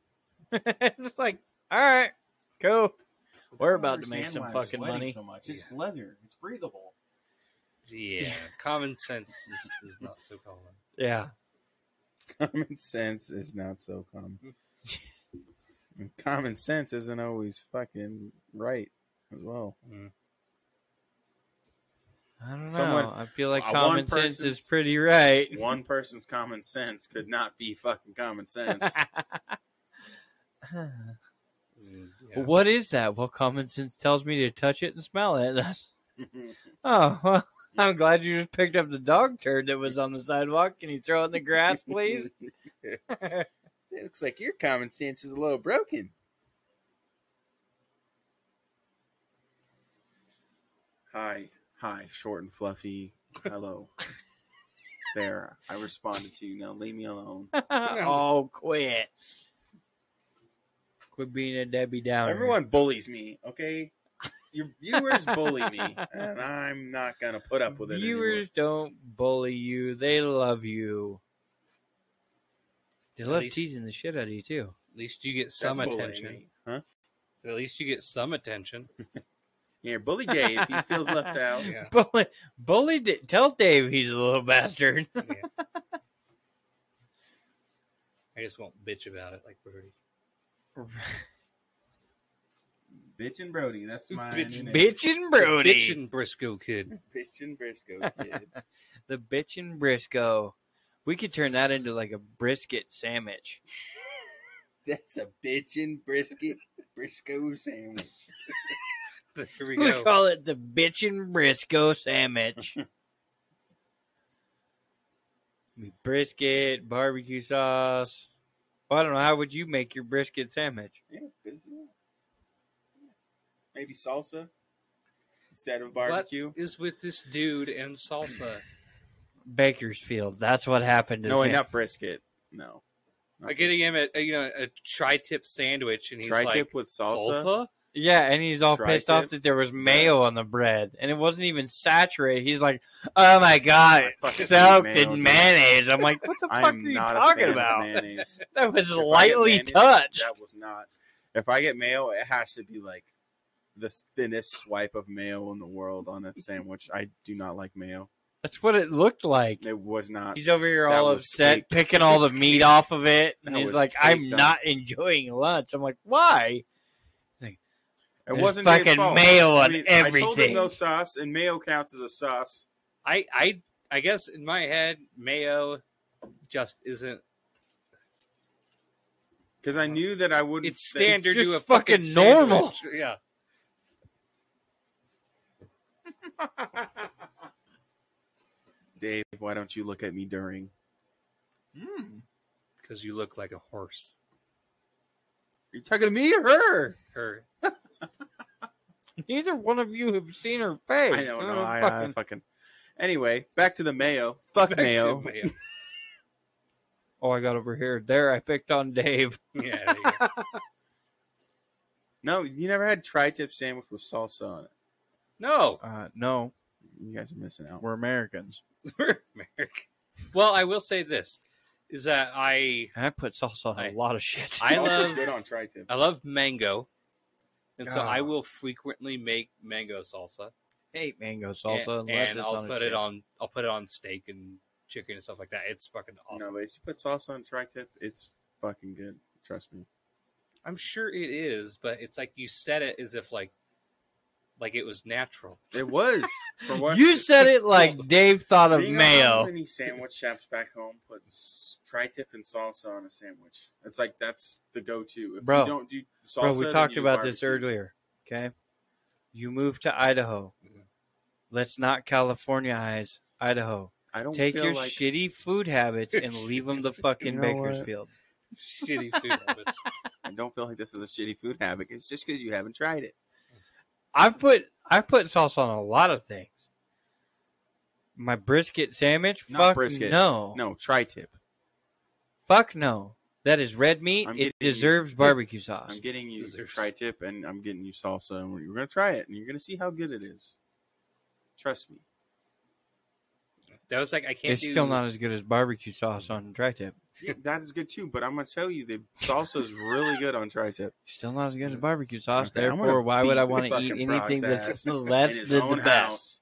[SPEAKER 3] it's like, all right, cool. We're about to make some fucking money.
[SPEAKER 2] So much. It's leather. It's breathable.
[SPEAKER 1] Yeah. Common sense is, is not so common.
[SPEAKER 3] Yeah.
[SPEAKER 2] Common sense is not so common. And common sense isn't always fucking right as well.
[SPEAKER 3] I don't know.
[SPEAKER 2] Someone-
[SPEAKER 3] I feel like
[SPEAKER 2] uh,
[SPEAKER 3] common sense is pretty right.
[SPEAKER 2] One person's common sense could not be fucking common sense.
[SPEAKER 1] Mm, yeah.
[SPEAKER 3] What is that? Well, common sense tells me to touch it and smell it. That's, oh, well, I'm glad you just picked up the dog turd that was on the sidewalk. Can you throw it in the grass, please?
[SPEAKER 2] It looks like your common sense is a little broken. Hi, hi, short and fluffy. Hello. there, I responded to you. Now leave me alone.
[SPEAKER 3] oh, quit. Quit being a Debbie Downer.
[SPEAKER 2] Everyone bullies me, okay? Your viewers bully me, and I'm not gonna put up with it.
[SPEAKER 3] Viewers don't bully you. They love you. They
[SPEAKER 1] At
[SPEAKER 3] love
[SPEAKER 1] least-
[SPEAKER 3] teasing the shit out of you, too.
[SPEAKER 1] At least you get some
[SPEAKER 2] That's
[SPEAKER 1] attention.
[SPEAKER 2] me, huh?
[SPEAKER 1] So at least you get some attention.
[SPEAKER 2] Yeah, bully Dave. He feels left out.
[SPEAKER 1] Yeah.
[SPEAKER 3] Bully, bully, Da- tell Dave he's a little bastard.
[SPEAKER 1] yeah. I just won't bitch about it like Brody.
[SPEAKER 2] Bitch and Brody. That's my
[SPEAKER 1] Bitch-
[SPEAKER 2] new name.
[SPEAKER 3] bitch and Brody.
[SPEAKER 1] Bitch and Briscoe kid.
[SPEAKER 2] Bitch and Briscoe kid.
[SPEAKER 3] the bitch and Briscoe. We could turn that into like a brisket sandwich.
[SPEAKER 2] That's a bitch and brisket Briscoe sandwich.
[SPEAKER 1] Here we go.
[SPEAKER 3] We call it the bitch and Briscoe sandwich. Be brisket, barbecue sauce. Well, I don't know. How would you make your brisket sandwich?
[SPEAKER 2] Yeah, good. Maybe salsa instead of barbecue.
[SPEAKER 1] is with this dude and salsa?
[SPEAKER 3] Bakersfield. That's what happened to
[SPEAKER 2] No,
[SPEAKER 3] him.
[SPEAKER 2] not brisket. No. Not
[SPEAKER 1] I'm getting him a, a, you know a tri-tip sandwich, and he's
[SPEAKER 2] Tri-tip
[SPEAKER 1] like
[SPEAKER 2] with salsa?
[SPEAKER 3] Yeah, and he's all pissed off that there was mayo on the bread, and it wasn't even saturated. He's like, "Oh my god,
[SPEAKER 2] I
[SPEAKER 3] it's soaked in mayonnaise." I'm like, "What the fuck are you talking about?"
[SPEAKER 2] mayonnaise.
[SPEAKER 3] That was
[SPEAKER 2] If
[SPEAKER 3] lightly
[SPEAKER 2] mayonnaise,
[SPEAKER 3] touched.
[SPEAKER 2] That was not. If I get mayo, it has to be like the thinnest swipe of mayo in the world on that sandwich. I do not like mayo.
[SPEAKER 3] That's what it looked like.
[SPEAKER 2] It was not.
[SPEAKER 3] He's over here
[SPEAKER 2] That
[SPEAKER 3] all upset,
[SPEAKER 2] cake.
[SPEAKER 3] picking all the meat off of it. And
[SPEAKER 2] That
[SPEAKER 3] he's like, I'm
[SPEAKER 2] caked on.
[SPEAKER 3] not enjoying lunch. I'm like, why?
[SPEAKER 2] It
[SPEAKER 3] There's
[SPEAKER 2] wasn't Dave's
[SPEAKER 3] fucking
[SPEAKER 2] fault.
[SPEAKER 3] mayo on
[SPEAKER 2] I told him
[SPEAKER 3] everything.
[SPEAKER 2] no sauce, and mayo counts as a sauce.
[SPEAKER 1] I I I guess in my head, mayo just isn't.
[SPEAKER 2] Because I knew that I wouldn't.
[SPEAKER 1] It's
[SPEAKER 2] think-
[SPEAKER 1] standard
[SPEAKER 3] just
[SPEAKER 1] to a
[SPEAKER 3] fucking
[SPEAKER 1] fucking
[SPEAKER 3] normal.
[SPEAKER 1] Yeah.
[SPEAKER 2] Dave, why don't you look at me during?
[SPEAKER 1] Because you look like a horse.
[SPEAKER 2] Are you talking to me or her?
[SPEAKER 1] Her.
[SPEAKER 3] Neither one of you have seen her face.
[SPEAKER 2] I don't know.
[SPEAKER 3] don't
[SPEAKER 2] I, I
[SPEAKER 3] fucking-
[SPEAKER 2] fucking. Anyway, back to the mayo. Fuck
[SPEAKER 1] Back
[SPEAKER 2] mayo.
[SPEAKER 1] mayo.
[SPEAKER 3] Oh, I got over here. There, I picked on Dave.
[SPEAKER 1] Yeah. there you go.
[SPEAKER 2] No, you never had tri-tip sandwich with salsa on it.
[SPEAKER 1] No,
[SPEAKER 3] Uh, no,
[SPEAKER 2] You guys are missing out.
[SPEAKER 3] we're Americans.
[SPEAKER 1] we're American. Well, I will say this: is that I
[SPEAKER 3] I put salsa on
[SPEAKER 1] I-
[SPEAKER 3] a lot of shit.
[SPEAKER 1] I
[SPEAKER 2] Salsa's
[SPEAKER 1] love-
[SPEAKER 2] good on tri-tip.
[SPEAKER 1] I love mango, and so I will frequently make mango salsa.
[SPEAKER 3] hate mango salsa
[SPEAKER 1] and,
[SPEAKER 3] unless
[SPEAKER 1] and
[SPEAKER 3] it's
[SPEAKER 1] I'll
[SPEAKER 3] on
[SPEAKER 1] put
[SPEAKER 3] chip.
[SPEAKER 1] it on. I'll put it on steak and chicken and stuff like that. It's fucking awesome.
[SPEAKER 2] No, but if you put salsa on tri-tip, it's fucking good. Trust me.
[SPEAKER 1] I'm sure it is, but it's like you said it as if like, like it was natural.
[SPEAKER 2] It was. For what
[SPEAKER 3] You said it like
[SPEAKER 1] Well,
[SPEAKER 3] Dave thought of
[SPEAKER 2] Being
[SPEAKER 3] mayo.
[SPEAKER 2] on many sandwich shops back home puts tri-tip and salsa on a sandwich. It's like that's the go-to. If
[SPEAKER 3] Bro.
[SPEAKER 2] you don't do salsa,
[SPEAKER 3] Bro, we talked
[SPEAKER 2] you
[SPEAKER 3] about this earlier. Okay, you moved to Idaho.
[SPEAKER 1] Mhm.
[SPEAKER 3] Let's not Californiaize Idaho.
[SPEAKER 2] I don't
[SPEAKER 3] Take
[SPEAKER 2] feel
[SPEAKER 3] your
[SPEAKER 2] like
[SPEAKER 3] shitty food habits and leave them the fucking
[SPEAKER 2] You know what?
[SPEAKER 3] Bakersfield.
[SPEAKER 1] Shitty food habits.
[SPEAKER 2] I don't feel like this is a shitty food habit. It's just because you haven't tried it.
[SPEAKER 3] I put I've put sauce on a lot of things. My brisket sandwich,
[SPEAKER 2] Not
[SPEAKER 3] fuck
[SPEAKER 2] brisket.
[SPEAKER 3] no,
[SPEAKER 2] No, tri-tip.
[SPEAKER 3] fuck no. That is red meat.
[SPEAKER 2] I'm
[SPEAKER 3] It
[SPEAKER 2] getting you-
[SPEAKER 3] deserves barbecue sauce.
[SPEAKER 2] I'm getting you
[SPEAKER 1] Deserves.
[SPEAKER 2] tri-tip and I'm getting you salsa, and we're gonna try it, and you're gonna see how good it is. Trust me.
[SPEAKER 1] That was like I can't.
[SPEAKER 3] It's
[SPEAKER 1] do,
[SPEAKER 3] still not as good as barbecue sauce on tri-tip.
[SPEAKER 2] See, that is good too, but I'm gonna tell you the salsa is really good on tri-tip.
[SPEAKER 3] Still not as good as barbecue sauce.
[SPEAKER 2] Okay,
[SPEAKER 3] Therefore, why would I want to eat anything that's less than the best?
[SPEAKER 2] house,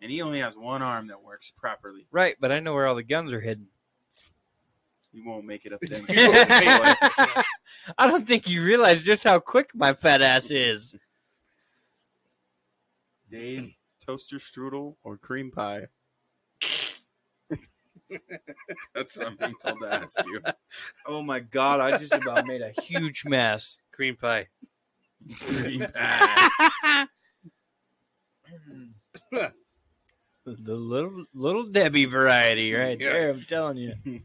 [SPEAKER 2] and he only has one arm that works properly.
[SPEAKER 3] Right, but I know where all the guns are hidden.
[SPEAKER 2] You won't make it up there.
[SPEAKER 3] I don't think you realize just how quick my fat ass is.
[SPEAKER 2] Dave, toaster strudel or cream pie? That's what I'm being told to ask you.
[SPEAKER 3] Oh my god, I just about made a huge mess.
[SPEAKER 1] cream pie.
[SPEAKER 2] Cream pie.
[SPEAKER 3] the little little Debbie variety, right
[SPEAKER 1] Yeah.
[SPEAKER 3] there. I'm telling you.
[SPEAKER 1] Mhm.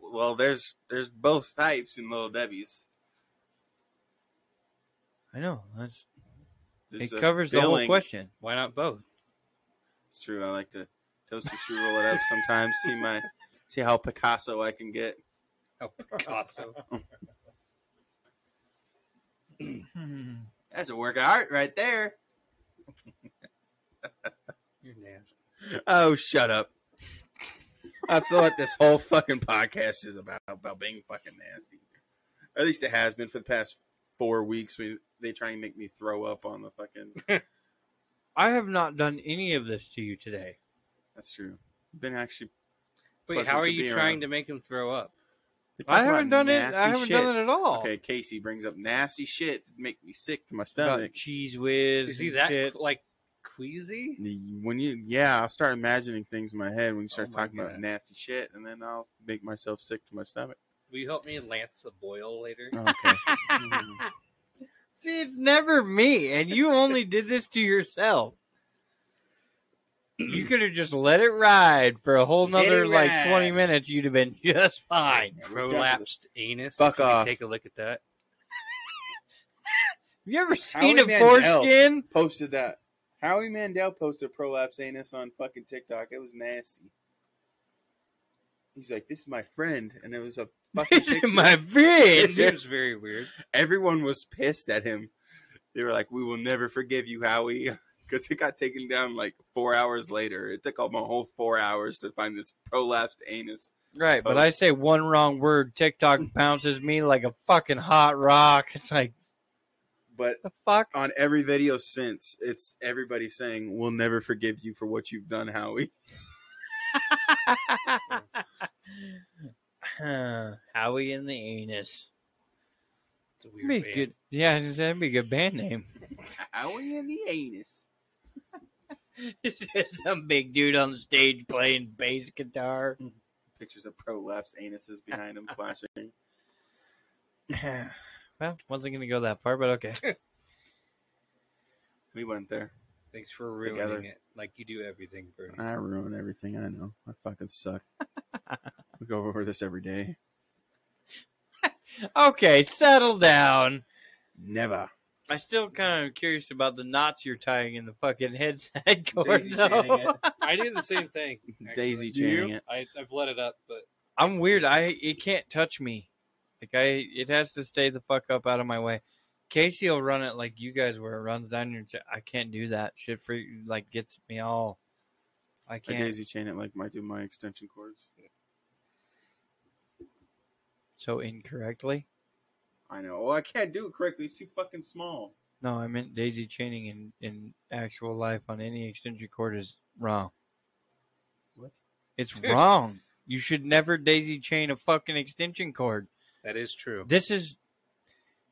[SPEAKER 2] Well, there's there's both types in Little Debbie's.
[SPEAKER 3] I know that's
[SPEAKER 2] There's
[SPEAKER 3] it
[SPEAKER 2] a
[SPEAKER 3] covers the whole question.
[SPEAKER 1] Why not both?
[SPEAKER 2] It's true. I like to toaster roll it up sometimes. See my see how Picasso I can get.
[SPEAKER 1] How Picasso.
[SPEAKER 2] That's a work of art right there.
[SPEAKER 1] You're nasty.
[SPEAKER 2] Oh, shut up. That's what this whole fucking podcast is about, about being fucking nasty. At least it has been for the past four weeks. We they try and make me throw up on the fucking.
[SPEAKER 3] I have not done any of this to you today.
[SPEAKER 2] That's true. Been actually.
[SPEAKER 1] Wait, how are you trying
[SPEAKER 2] around.
[SPEAKER 1] to make him throw up?
[SPEAKER 3] I haven't done it. I haven't
[SPEAKER 2] shit.
[SPEAKER 3] done it at all.
[SPEAKER 2] Okay, Casey brings up nasty shit to make me sick to my
[SPEAKER 3] About
[SPEAKER 2] stomach.
[SPEAKER 3] Cheez Whiz.
[SPEAKER 1] Is he that
[SPEAKER 3] shit.
[SPEAKER 1] like queasy?
[SPEAKER 2] When you, yeah, I'll start imagining things in my head when you oh start
[SPEAKER 1] Oh my
[SPEAKER 2] talking about nasty shit, and then I'll make myself sick to my stomach.
[SPEAKER 1] Will you help me lance a boil later?
[SPEAKER 2] Okay.
[SPEAKER 3] See, it's never me, and you only did this to yourself. You could have just let it ride for a whole
[SPEAKER 2] Let
[SPEAKER 3] nother like
[SPEAKER 2] ride.
[SPEAKER 3] twenty minutes. You'd have been just fine.
[SPEAKER 1] Prolapsed anus.
[SPEAKER 2] Fuck
[SPEAKER 1] Can
[SPEAKER 2] off.
[SPEAKER 1] Take a look at that.
[SPEAKER 3] Have you ever
[SPEAKER 2] Howie
[SPEAKER 3] seen a
[SPEAKER 2] Mandel.
[SPEAKER 3] foreskin?
[SPEAKER 2] posted that. Howie Mandel posted prolapse anus on fucking TikTok. It was nasty. He's like, "This is my friend," and it was a fucking
[SPEAKER 3] This is
[SPEAKER 2] picture.
[SPEAKER 3] my
[SPEAKER 1] It
[SPEAKER 3] friend.
[SPEAKER 1] seems very weird.
[SPEAKER 2] Everyone was pissed at him. They were like, "We will never forgive you, Howie," because it got taken down like four hours later. It took almost a whole four hours to find this prolapsed anus.
[SPEAKER 3] Right, but oh, I say one wrong word, TikTok bounces me like a fucking hot rock. It's like,
[SPEAKER 2] But
[SPEAKER 3] The fuck?
[SPEAKER 2] on every video since, it's everybody saying, "We'll never forgive you for what you've done, Howie."
[SPEAKER 3] Howie in the anus.
[SPEAKER 1] It's a weird
[SPEAKER 3] be
[SPEAKER 1] band.
[SPEAKER 3] good. Yeah, that'd be a good band name.
[SPEAKER 2] Howie in the anus.
[SPEAKER 3] It's some big dude on the stage playing bass guitar.
[SPEAKER 2] Pictures of prolapse anuses behind him flashing.
[SPEAKER 3] well, wasn't gonna go that far, but okay.
[SPEAKER 2] We went there.
[SPEAKER 1] Thanks for ruining
[SPEAKER 2] Together.
[SPEAKER 1] it, like you do everything, Bernie.
[SPEAKER 2] I ruin everything. I know. I fucking suck. we go over this every day.
[SPEAKER 3] Okay, settle down.
[SPEAKER 2] Never.
[SPEAKER 3] I still kind of curious about the knots you're tying in the fucking headset cord.
[SPEAKER 2] Daisy chaining
[SPEAKER 3] though.
[SPEAKER 2] it.
[SPEAKER 1] I do the same thing.
[SPEAKER 2] Daisy
[SPEAKER 1] actually.
[SPEAKER 2] chaining it.
[SPEAKER 1] I, I've let it up, but
[SPEAKER 3] I'm weird. I it can't touch me. Like I, it has to stay the fuck up out of my way. Casey will run it like you guys where it runs down your. Ch- I can't do that shit. For like gets me all. I
[SPEAKER 2] I
[SPEAKER 3] can't.
[SPEAKER 2] daisy chain it like I do my extension cords.
[SPEAKER 3] So incorrectly.
[SPEAKER 2] I know. Well, I can't do it correctly. It's too fucking small.
[SPEAKER 3] No, I meant daisy chaining in in actual life on any extension cord is wrong.
[SPEAKER 2] What?
[SPEAKER 3] It's wrong. You should never daisy chain a fucking extension cord.
[SPEAKER 1] that is true.
[SPEAKER 3] This is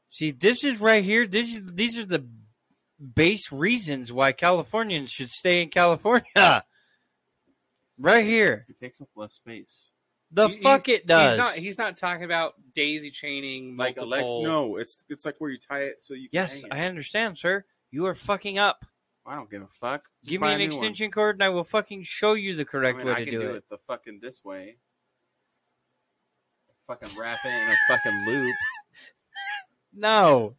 [SPEAKER 3] see, this is right here. This is these are the base reasons why Californians should stay in California. Right here.
[SPEAKER 2] It takes up less space.
[SPEAKER 3] The
[SPEAKER 1] He-
[SPEAKER 3] fuck
[SPEAKER 1] he's-
[SPEAKER 3] it does.
[SPEAKER 1] He's not. He's not talking about daisy chaining
[SPEAKER 2] Like
[SPEAKER 1] multiple.
[SPEAKER 2] elect- no, it's it's like where you tie it so you. Can
[SPEAKER 3] yes,
[SPEAKER 2] hang it.
[SPEAKER 3] I understand, sir. You are fucking up.
[SPEAKER 2] I don't give a fuck. Just
[SPEAKER 3] Give me an
[SPEAKER 2] new one.
[SPEAKER 3] extension cord and I will fucking show you the
[SPEAKER 2] I,
[SPEAKER 3] correct
[SPEAKER 2] mean,
[SPEAKER 3] way
[SPEAKER 2] I
[SPEAKER 3] to
[SPEAKER 2] can
[SPEAKER 3] do,
[SPEAKER 2] do
[SPEAKER 3] it.
[SPEAKER 2] it the fucking this way. Fucking wrap it in a fucking loop.
[SPEAKER 3] No.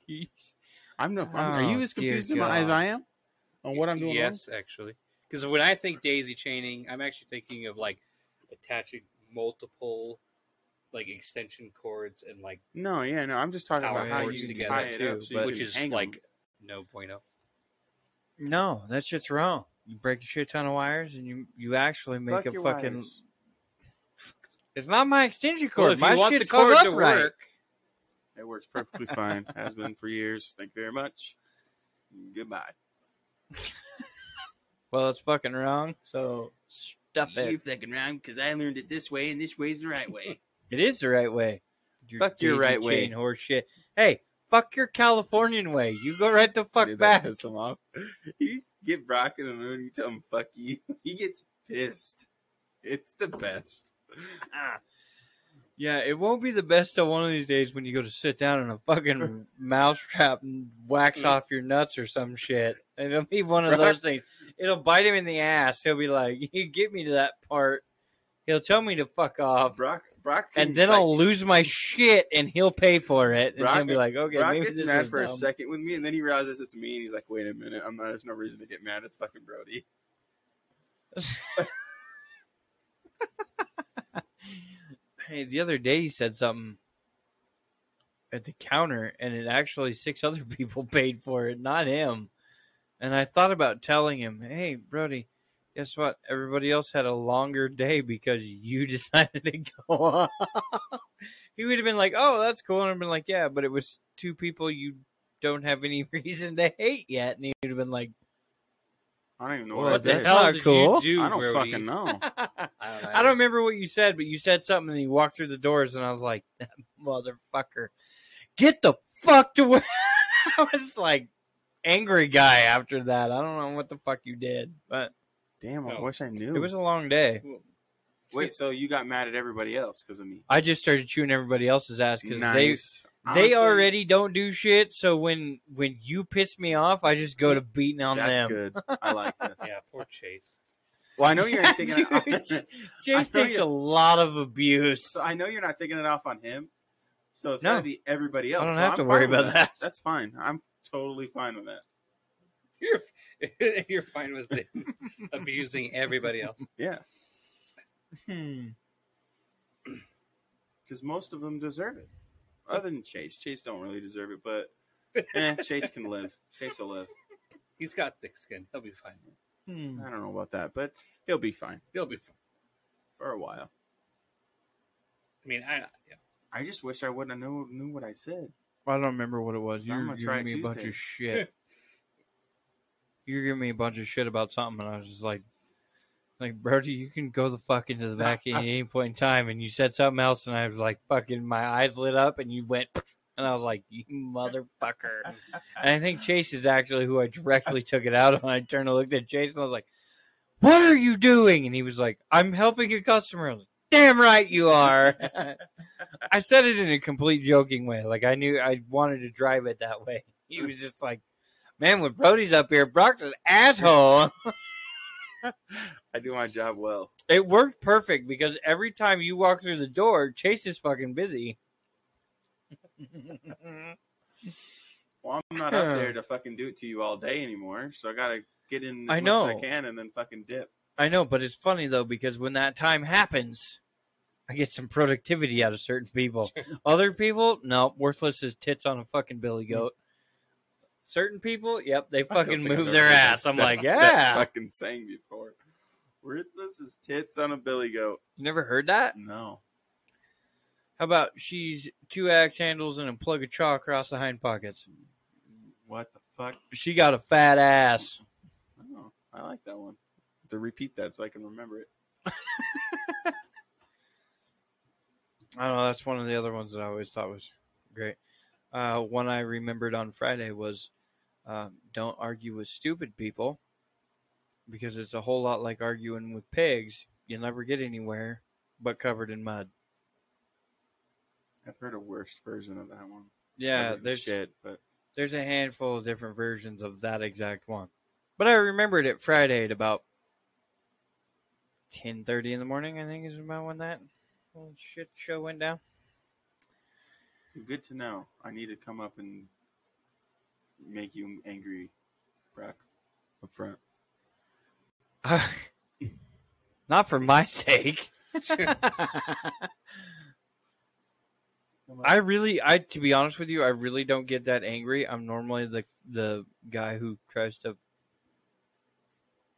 [SPEAKER 2] I'm no. I'm, are
[SPEAKER 3] Oh,
[SPEAKER 2] you as confused am I- as I am on what I'm doing? wrong?
[SPEAKER 1] Yes, actually, because when I think daisy chaining, I'm actually thinking of like attaching multiple like extension cords and like
[SPEAKER 2] No, yeah, no. I'm just talking
[SPEAKER 1] power
[SPEAKER 2] about how
[SPEAKER 1] cords
[SPEAKER 2] you
[SPEAKER 1] together
[SPEAKER 2] tie it
[SPEAKER 3] too,
[SPEAKER 2] up, so you
[SPEAKER 1] which
[SPEAKER 2] can
[SPEAKER 1] is
[SPEAKER 2] hang 'em.
[SPEAKER 1] like no bueno.
[SPEAKER 3] No, that shit's wrong. You break a shit ton of wires and you you actually make
[SPEAKER 2] Fuck
[SPEAKER 3] a
[SPEAKER 2] your
[SPEAKER 3] fucking
[SPEAKER 2] wires.
[SPEAKER 3] It's not my extension
[SPEAKER 1] Well,
[SPEAKER 3] cord.
[SPEAKER 1] if
[SPEAKER 3] my
[SPEAKER 1] you want the
[SPEAKER 3] shit's hooked
[SPEAKER 1] cord
[SPEAKER 3] up
[SPEAKER 1] to
[SPEAKER 3] right.
[SPEAKER 1] work,
[SPEAKER 2] It works perfectly fine. Has been for years. Thank you very much. Goodbye.
[SPEAKER 3] Well, it's fucking wrong. So stuff it.
[SPEAKER 2] fucking wrong because I learned it this way, and this way's the right way.
[SPEAKER 3] It is the right way.
[SPEAKER 2] Fuck your right way.
[SPEAKER 3] Horse shit. Hey, fuck your Californian way. You go right the fuck
[SPEAKER 2] Dude,
[SPEAKER 3] back.
[SPEAKER 2] pissed him off. You get Brock in the mood, you tell him "fuck you," he gets pissed. It's the best. Ah.
[SPEAKER 3] Yeah, it won't be the best of one of these days when you go to sit down in a fucking mousetrap and wax mm. off your nuts or some shit. It'll be one of those things. It'll bite him in the ass. He'll be like, "You get me to that part." He'll tell me to fuck off,
[SPEAKER 2] Brock, Brock,
[SPEAKER 3] and then I'll lose my shit, and he'll pay for it. And
[SPEAKER 2] Brock-
[SPEAKER 3] he'll be like, "Okay,
[SPEAKER 2] Brock
[SPEAKER 3] maybe
[SPEAKER 2] gets
[SPEAKER 3] this
[SPEAKER 2] mad for a second with me, and then he realizes it's me, and he's like, "Wait a minute, I'm not. There's no reason to get mad. It's fucking Brody."
[SPEAKER 3] Hey, the other day he said something at the counter, and it actually six other people paid for it, not him. And I thought about telling him, "Hey, Brody, guess what? Everybody else had a longer day because you decided to go off." he would have been like, "Oh, that's cool," and I've been like, "Yeah, but it was two people you don't have any reason to hate yet," and he would have been like,
[SPEAKER 2] I don't even know what,
[SPEAKER 3] what
[SPEAKER 2] I
[SPEAKER 3] the hell
[SPEAKER 1] hell
[SPEAKER 3] did you
[SPEAKER 1] do,
[SPEAKER 2] I don't
[SPEAKER 1] Brody?
[SPEAKER 2] fucking know.
[SPEAKER 1] I don't.
[SPEAKER 3] I don't remember what you said, but you said something and you walked through the doors and I was like, that motherfucker. Get the fuck to where I was like angry guy after that. I don't know what the fuck you did, but
[SPEAKER 2] Damn, I
[SPEAKER 1] No.
[SPEAKER 2] wish I knew.
[SPEAKER 3] it was a long day.
[SPEAKER 2] Wait, so you got mad at everybody else because of me?
[SPEAKER 3] I just started chewing everybody else's ass because
[SPEAKER 2] Nice.
[SPEAKER 3] they they already don't do shit. So when when you piss me off, I just go to beating on
[SPEAKER 2] That's
[SPEAKER 3] them.
[SPEAKER 2] good. I like this.
[SPEAKER 1] Yeah, poor Chase.
[SPEAKER 2] Well, I know you're not taking it off.
[SPEAKER 3] Chase takes a lot of abuse.
[SPEAKER 2] So I know you're not taking it off on him. So it's
[SPEAKER 3] No.
[SPEAKER 2] gotta be everybody else.
[SPEAKER 3] I don't
[SPEAKER 2] So
[SPEAKER 3] have
[SPEAKER 2] I'm
[SPEAKER 3] to worry
[SPEAKER 2] with
[SPEAKER 3] about that.
[SPEAKER 2] That's fine. I'm totally fine with that.
[SPEAKER 1] You're you're fine with it. abusing everybody else.
[SPEAKER 2] Yeah,
[SPEAKER 3] Hmm.
[SPEAKER 2] because most of them deserve it. Other than Chase, Chase don't really deserve it, but eh, Chase can live. Chase will live.
[SPEAKER 1] He's got thick skin. He'll be fine.
[SPEAKER 3] Hmm.
[SPEAKER 2] I don't know about that, but he'll be fine
[SPEAKER 1] He'll be fine.
[SPEAKER 2] for a while.
[SPEAKER 1] I mean, I yeah.
[SPEAKER 2] I just wish I wouldn't have knew, knew what I said.
[SPEAKER 3] I don't remember what it was. You
[SPEAKER 2] I'm
[SPEAKER 3] were
[SPEAKER 2] gonna try
[SPEAKER 3] giving me a bunch
[SPEAKER 2] Tuesday.
[SPEAKER 3] of shit. you were giving me a bunch of shit about something, and I was just like, like, Brody, you can go the fuck into the back at any point in time. And you said something else, and I was like, fucking, my eyes lit up, and you went, and I was like, you motherfucker. and I think Chase is actually who I directly took it out on. I turned and looked at Chase, and I was like, what are you doing? And he was like, I'm helping a customer. I was like, Damn right you are. I said it in a complete joking way. Like I knew I wanted to drive it that way. He was just like, man, when Brody's up here, Brock's an asshole.
[SPEAKER 2] I do my job well.
[SPEAKER 3] It worked perfect because every time you walk through the door, Chase is fucking busy.
[SPEAKER 2] Well, I'm not up there to fucking do it to you all day anymore, so I gotta get in as
[SPEAKER 3] I
[SPEAKER 2] much
[SPEAKER 3] know.
[SPEAKER 2] as I can and then fucking dip.
[SPEAKER 3] I know, but it's funny though because when that time happens, I get some productivity out of certain people. Other people, no, worthless as tits on a fucking billy hmm. goat. Certain people, yep, they fucking move their ass.
[SPEAKER 2] that-
[SPEAKER 3] I'm
[SPEAKER 2] that-
[SPEAKER 3] like,
[SPEAKER 2] that
[SPEAKER 3] yeah.
[SPEAKER 2] fucking saying before. Worthless is tits on a billy goat.
[SPEAKER 3] You never heard that?
[SPEAKER 2] No.
[SPEAKER 3] How about she's two axe handles and a plug of chalk across the hind pockets?
[SPEAKER 2] What the fuck?
[SPEAKER 3] She got a fat ass.
[SPEAKER 2] Oh, I like that one. To repeat that so I can remember it.
[SPEAKER 3] I don't know. That's one of the other ones that I always thought was great. Uh, one I remembered on Friday was um, don't argue with stupid people because it's a whole lot like arguing with pigs. You'll never get anywhere but covered in mud.
[SPEAKER 2] I've heard a worse version of that one.
[SPEAKER 3] Yeah, there's
[SPEAKER 2] shit, but
[SPEAKER 3] there's a handful of different versions of that exact one. But I remembered it Friday at about ten thirty in the morning. I think is about when that little shit show went down.
[SPEAKER 2] good to know. I need to come up and make you angry, Brock, up front.
[SPEAKER 3] Not for my sake. I really, I to be honest with you, I really don't get that angry. I'm normally the the guy who tries to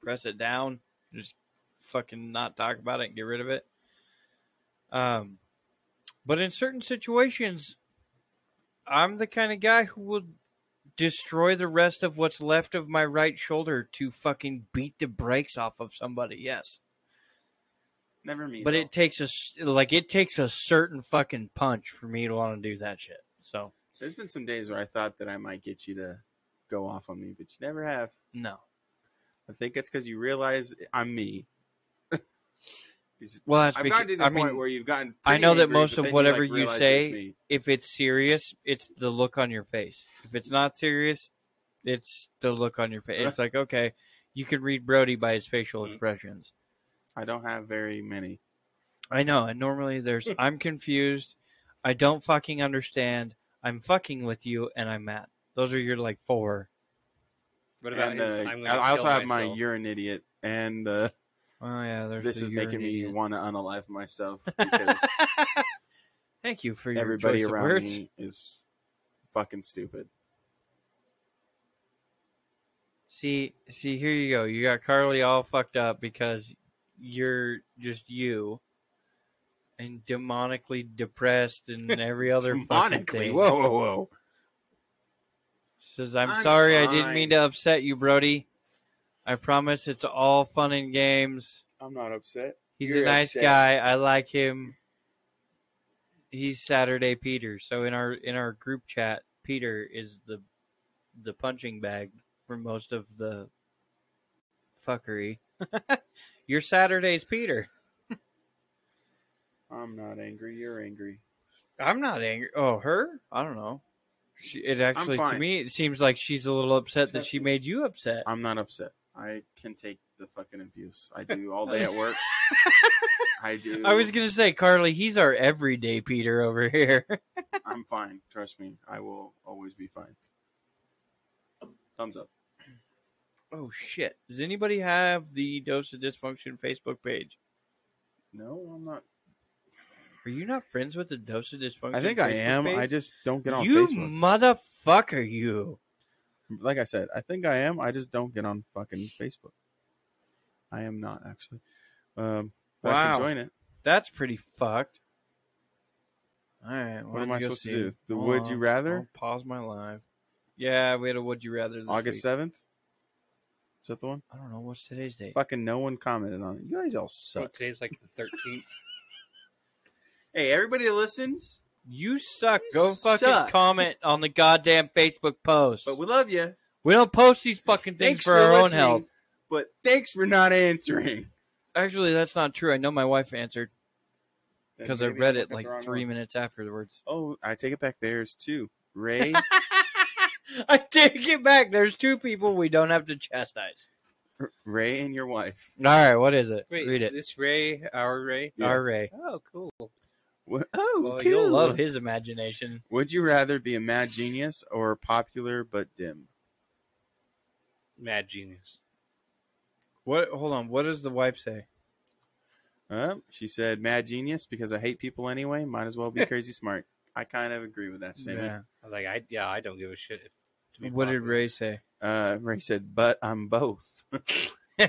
[SPEAKER 3] press it down, just fucking not talk about it and get rid of it. Um, but in certain situations, I'm the kind of guy who will destroy the rest of what's left of my right shoulder to fucking beat the brakes off of somebody. Yes.
[SPEAKER 2] Never me.
[SPEAKER 3] But
[SPEAKER 2] though.
[SPEAKER 3] it takes a like it takes a certain fucking punch for me to want to do that shit. So
[SPEAKER 2] There's been some days where I thought that I might get you to go off on me, but you never have.
[SPEAKER 3] no.
[SPEAKER 2] I think it's because you realize I'm me. Because
[SPEAKER 3] Well, that's
[SPEAKER 2] I've
[SPEAKER 3] because
[SPEAKER 2] gotten to the
[SPEAKER 3] I
[SPEAKER 2] point
[SPEAKER 3] mean,
[SPEAKER 2] where you've gotten.
[SPEAKER 3] I know that
[SPEAKER 2] angry,
[SPEAKER 3] most of
[SPEAKER 2] then
[SPEAKER 3] whatever
[SPEAKER 2] like,
[SPEAKER 3] you say-
[SPEAKER 2] it's
[SPEAKER 3] if it's serious, it's the look on your face. If it's not serious, it's the look on your face. It's like okay, you can read Brody by his facial
[SPEAKER 2] Mhm.
[SPEAKER 3] expressions.
[SPEAKER 2] I don't have very many.
[SPEAKER 3] I know, and normally there's I'm confused, I don't fucking understand, I'm fucking with you, and I'm mad. Those are your like four.
[SPEAKER 1] What about
[SPEAKER 2] And,
[SPEAKER 1] his?
[SPEAKER 2] uh,
[SPEAKER 1] I'm
[SPEAKER 2] I also
[SPEAKER 1] kill
[SPEAKER 2] have my "you're an idiot," and uh,
[SPEAKER 3] Oh yeah,
[SPEAKER 2] this is making me want to unalive myself because
[SPEAKER 3] Thank you for your
[SPEAKER 2] everybody around me is fucking stupid.
[SPEAKER 3] See, see, here you go. You got Carly all fucked up because you're just you, and demonically depressed and every other fucking
[SPEAKER 2] Demonically,
[SPEAKER 3] thing.
[SPEAKER 2] whoa, whoa, whoa!
[SPEAKER 3] Says, I'm,
[SPEAKER 2] I'm
[SPEAKER 3] sorry, I didn't mean to upset you, Brody. I promise it's all fun and games.
[SPEAKER 2] I'm not upset.
[SPEAKER 3] He's
[SPEAKER 2] You're
[SPEAKER 3] a nice
[SPEAKER 2] upset.
[SPEAKER 3] guy. I like him. He's Saturday Peter. So in our in our group chat, Peter is the the punching bag for most of the fuckery. You're Saturday's Peter.
[SPEAKER 2] I'm not angry. You're angry.
[SPEAKER 3] I'm not angry. Oh, her? I don't know. She, it actually, to me, it seems like she's a little upset that she made you upset.
[SPEAKER 2] I'm not upset. I can take the fucking abuse. I do all day at work. I do.
[SPEAKER 3] I was gonna say, Carly, he's our everyday Peter over here.
[SPEAKER 2] I'm fine. Trust me. I will always be fine. Thumbs up.
[SPEAKER 3] oh shit! Does anybody have the Dose of Dysfunction Facebook page?
[SPEAKER 2] No, I'm not.
[SPEAKER 3] Are you not friends with the Dose of Dysfunction?
[SPEAKER 2] I think I
[SPEAKER 3] Facebook
[SPEAKER 2] am.
[SPEAKER 3] page?
[SPEAKER 2] I just don't get on
[SPEAKER 3] you
[SPEAKER 2] Facebook.
[SPEAKER 3] motherfucker, you.
[SPEAKER 2] Like I said, I think I am. I just don't get on fucking Facebook. I am not actually. Um, but I
[SPEAKER 3] Wow.
[SPEAKER 2] join it.
[SPEAKER 3] That's pretty fucked. All right.
[SPEAKER 2] What am I supposed to do? The
[SPEAKER 3] Hold
[SPEAKER 2] Would You. Rather?
[SPEAKER 3] I'll pause my live. Yeah, we had a Would You Rather this
[SPEAKER 2] August
[SPEAKER 3] week.
[SPEAKER 2] seventh. Is that the one?
[SPEAKER 3] I don't know what's today's date.
[SPEAKER 2] Fucking no one commented on it. You guys all
[SPEAKER 1] So
[SPEAKER 2] suck.
[SPEAKER 1] today's like the thirteenth.
[SPEAKER 2] Hey, everybody that listens,
[SPEAKER 3] You suck.
[SPEAKER 2] You
[SPEAKER 3] Go fucking
[SPEAKER 2] suck.
[SPEAKER 3] comment on the goddamn Facebook post.
[SPEAKER 2] but we love you.
[SPEAKER 3] we don't post these fucking things
[SPEAKER 2] Thanks
[SPEAKER 3] for our own
[SPEAKER 2] listening,
[SPEAKER 3] health.
[SPEAKER 2] But thanks for not answering.
[SPEAKER 3] Actually, that's not true. I know my wife answered because I read it like
[SPEAKER 2] at the wrong
[SPEAKER 3] three
[SPEAKER 2] one.
[SPEAKER 3] minutes afterwards.
[SPEAKER 2] Oh, I take it back. There's two. Ray,
[SPEAKER 3] I take it back. There's two people we don't have to chastise.
[SPEAKER 2] Ray, and your wife.
[SPEAKER 3] All right, what is it?
[SPEAKER 1] Wait,
[SPEAKER 3] Read
[SPEAKER 1] is
[SPEAKER 3] it.
[SPEAKER 1] this Ray? Our Ray?
[SPEAKER 2] Yeah.
[SPEAKER 3] Ray.
[SPEAKER 1] Oh, cool.
[SPEAKER 2] What? Oh,
[SPEAKER 3] Well,
[SPEAKER 2] cool.
[SPEAKER 3] you'll love his imagination.
[SPEAKER 2] Would you rather be a mad genius or popular but dim?
[SPEAKER 1] Mad genius.
[SPEAKER 3] What? Hold on. What does the wife say?
[SPEAKER 2] Uh, she said, "Mad genius because I hate people anyway. Might as well be crazy smart." I kind of agree with that statement.
[SPEAKER 3] Yeah.
[SPEAKER 1] I was like, I yeah, I don't give a shit. If, to be
[SPEAKER 3] What did. Ray say?
[SPEAKER 2] Uh, Ray said, "But I'm both."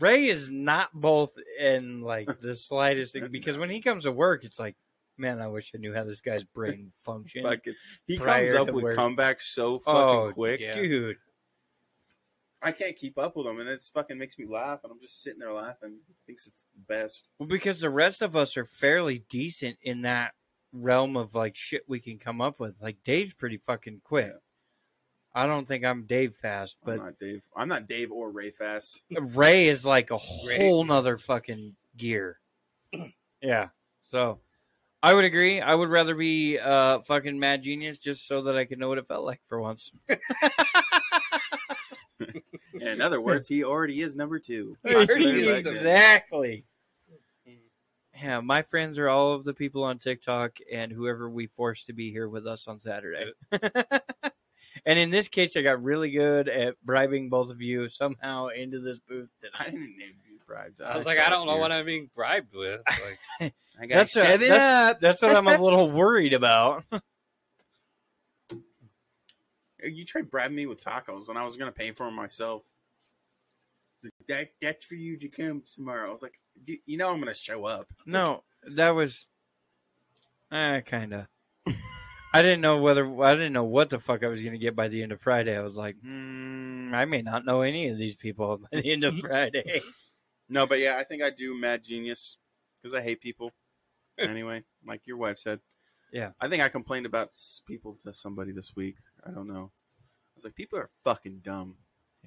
[SPEAKER 3] Ray is not both in like the slightest thing because when he comes to work, it's like, man, I wish I knew how this guy's brain functions.
[SPEAKER 2] He comes up with
[SPEAKER 3] where-
[SPEAKER 2] comebacks so oh, fucking
[SPEAKER 3] oh,
[SPEAKER 2] quick.
[SPEAKER 1] yeah.
[SPEAKER 3] dude.
[SPEAKER 2] I can't keep up with him, and it's fucking makes me laugh. And I'm just sitting there laughing. He thinks it's the best.
[SPEAKER 3] Well, because the rest of us are fairly decent in that realm of like shit we can come up with. Like Dave's pretty fucking quick.
[SPEAKER 2] Yeah.
[SPEAKER 3] I don't think I'm Dave fast, but
[SPEAKER 2] I'm
[SPEAKER 3] but
[SPEAKER 2] not Dave. I'm not Dave or Ray Fast.
[SPEAKER 3] Ray is like a
[SPEAKER 1] Ray-
[SPEAKER 3] whole nother fucking gear. yeah. So I would agree. I would rather be uh fucking mad genius just so that I could know what it felt like for once.
[SPEAKER 2] In other words, he already is number two.
[SPEAKER 1] He already is
[SPEAKER 3] exactly. Yeah, my friends are all of the people on TikTok and whoever we force to be here with us on Saturday. And in this case, I got really good at bribing both of you somehow into this booth
[SPEAKER 2] that
[SPEAKER 3] I
[SPEAKER 2] didn't name you bribed.
[SPEAKER 1] I was like, I don't know what I'm being bribed with. Like,
[SPEAKER 2] I got
[SPEAKER 3] That's, a- that's,
[SPEAKER 2] up.
[SPEAKER 3] that's what I'm a little worried about.
[SPEAKER 2] You tried bribing me with tacos, and I was gonna pay for them myself. That that's for you to come tomorrow. I was like, you, you know, I'm gonna show up.
[SPEAKER 3] No, that was, uh, kind of. I didn't know whether I didn't know what the fuck I was gonna get by the end of Friday. I was like, hmm, I may not know any of these people by the end of Friday.
[SPEAKER 2] No, but yeah, I think I do Mad Genius because I hate people. anyway, like your wife said.
[SPEAKER 3] Yeah.
[SPEAKER 2] I think I complained about people to somebody this week. I don't know. I was like, people are fucking dumb.